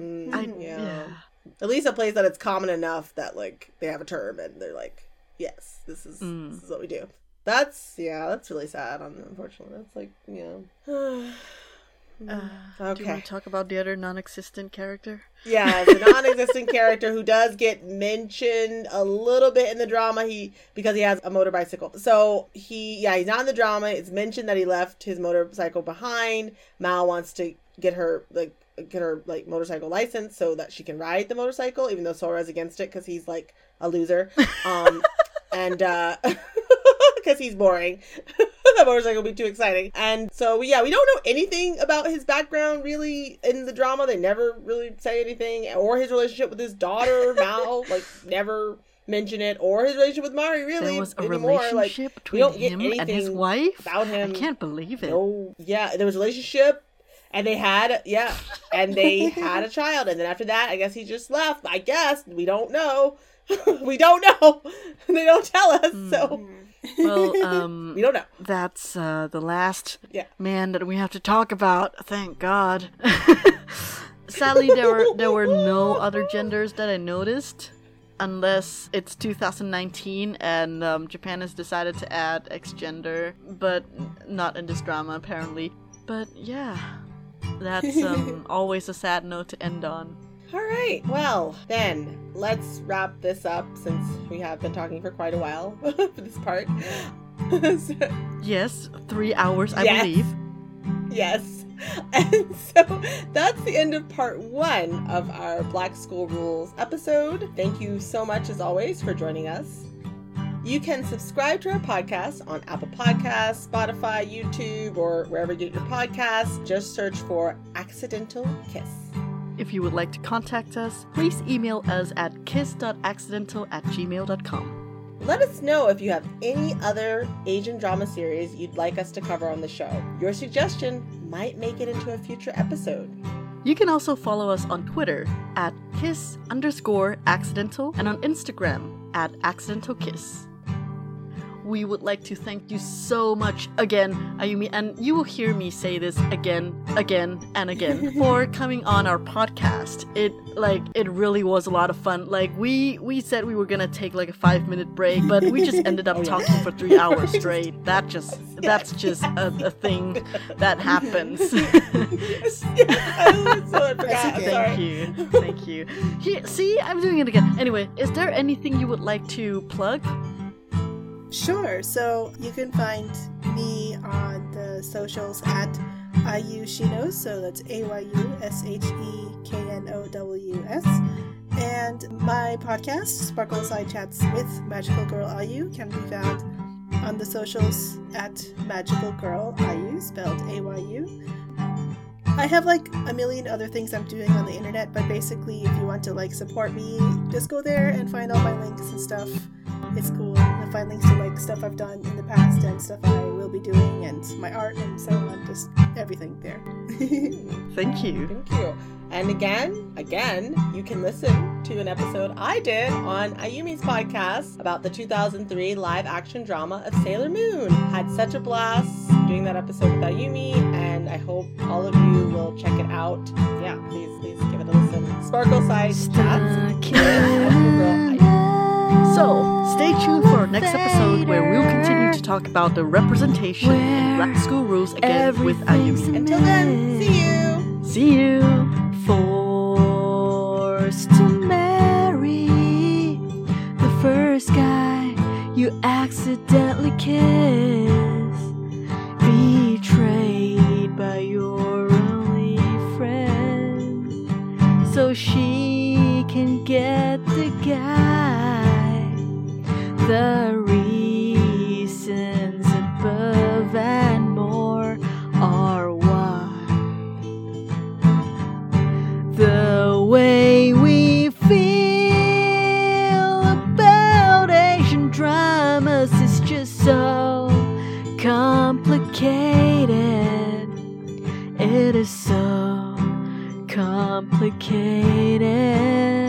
Mm, I, yeah. yeah. At least a place that it's common enough that like they have a term and they're like, yes, this is Mm. this is what we do. That's yeah, that's really sad. Unfortunately, that's like yeah. Uh, Do you want to talk about the other non-existent character? Yeah, the non-existent character who does get mentioned a little bit in the drama. He because he has a motorbicycle. So he yeah he's not in the drama. It's mentioned that he left his motorcycle behind. Mao wants to get her like get her like motorcycle license so that she can ride the motorcycle, even though Sora's against it because he's like a loser. Um, and uh, because he's boring. That motorcycle will be too exciting. And so, yeah, we don't know anything about his background really in the drama. They never really say anything, or his relationship with his daughter, Mao, like, never mention it, or his relationship with Mari, really. There was a anymore. Like, relationship we between him and his wife. about him. I can't believe it. No, yeah, there was a relationship, and they had, yeah, and they had a child, and then after that, I guess he just left. I guess we don't know. we don't know. they don't tell us, so hmm. Well, um, we don't know. that's uh, the last Yeah. man that we have to talk about. Thank God. Sadly, there were there were no other genders that I noticed, unless it's 2019 and um, Japan has decided to add X gender, but not in this drama apparently. But yeah, that's um, always a sad note to end on. All right. Well, then let's wrap this up since we have been talking for quite a while for this part. So- Yes, three hours, I Yes. believe. yes. And so that's the end of part one of our Black School Rules episode. Thank you so much, as always, for joining us. You can subscribe to our podcast on Apple Podcasts, Spotify, YouTube, or wherever you get your podcasts. Just search for Accidental Kiss. If you would like to contact us, please email us at kiss.accidental at gmail.com. Let us know if you have any other Asian drama series you'd like us to cover on the show. Your suggestion might make it into a future episode. You can also follow us on Twitter at kiss underscore accidental and on Instagram at accidental kiss. We would like to thank you so much again, Ayumi, and you will hear me say this again, again, and again for coming on our podcast. It like it really was a lot of fun. Like we we said we were gonna take like a five minute break, but we just ended up Oh, talking for three hours straight. That just that's just a, a thing that happens. yes, yes, so I forgot. That's I'm okay. sorry. Thank you. Thank you. Here, see, I'm doing it again. Anyway, is there anything you would like to plug? Sure. So you can find me on the socials at AyuSheKnows. So that's A Y U S H E K N O W S. And my podcast, Sparkle Side Chats with Magical Girl Ayu, can be found on the socials at Magical Girl Ayu, spelled A Y U. I have like a million other things I'm doing on the internet, but basically, if you want to like support me, just go there and find all my links and stuff. It's cool. I find links to like stuff I've done in the past and stuff I will be doing, and my art and so on. Just everything there. Thank you. Thank you. And again, again, you can listen to an episode I did on Ayumi's podcast about the 2003 live action drama of Sailor Moon. Had such a blast doing that episode with Ayumi, and I hope all of you will check it out. Yeah, please, please give it a listen. Sparkle Side Chats. So, stay tuned for our next episode where we'll continue to talk about the representation in Black School Rules again with Ayumi. Until then, see you. See you. Forced to marry the first guy you accidentally kiss. Betrayed by your only friend. So she can get the guy. The reasons above and more are why. The way we feel about Asian dramas is just so complicated. It is so complicated.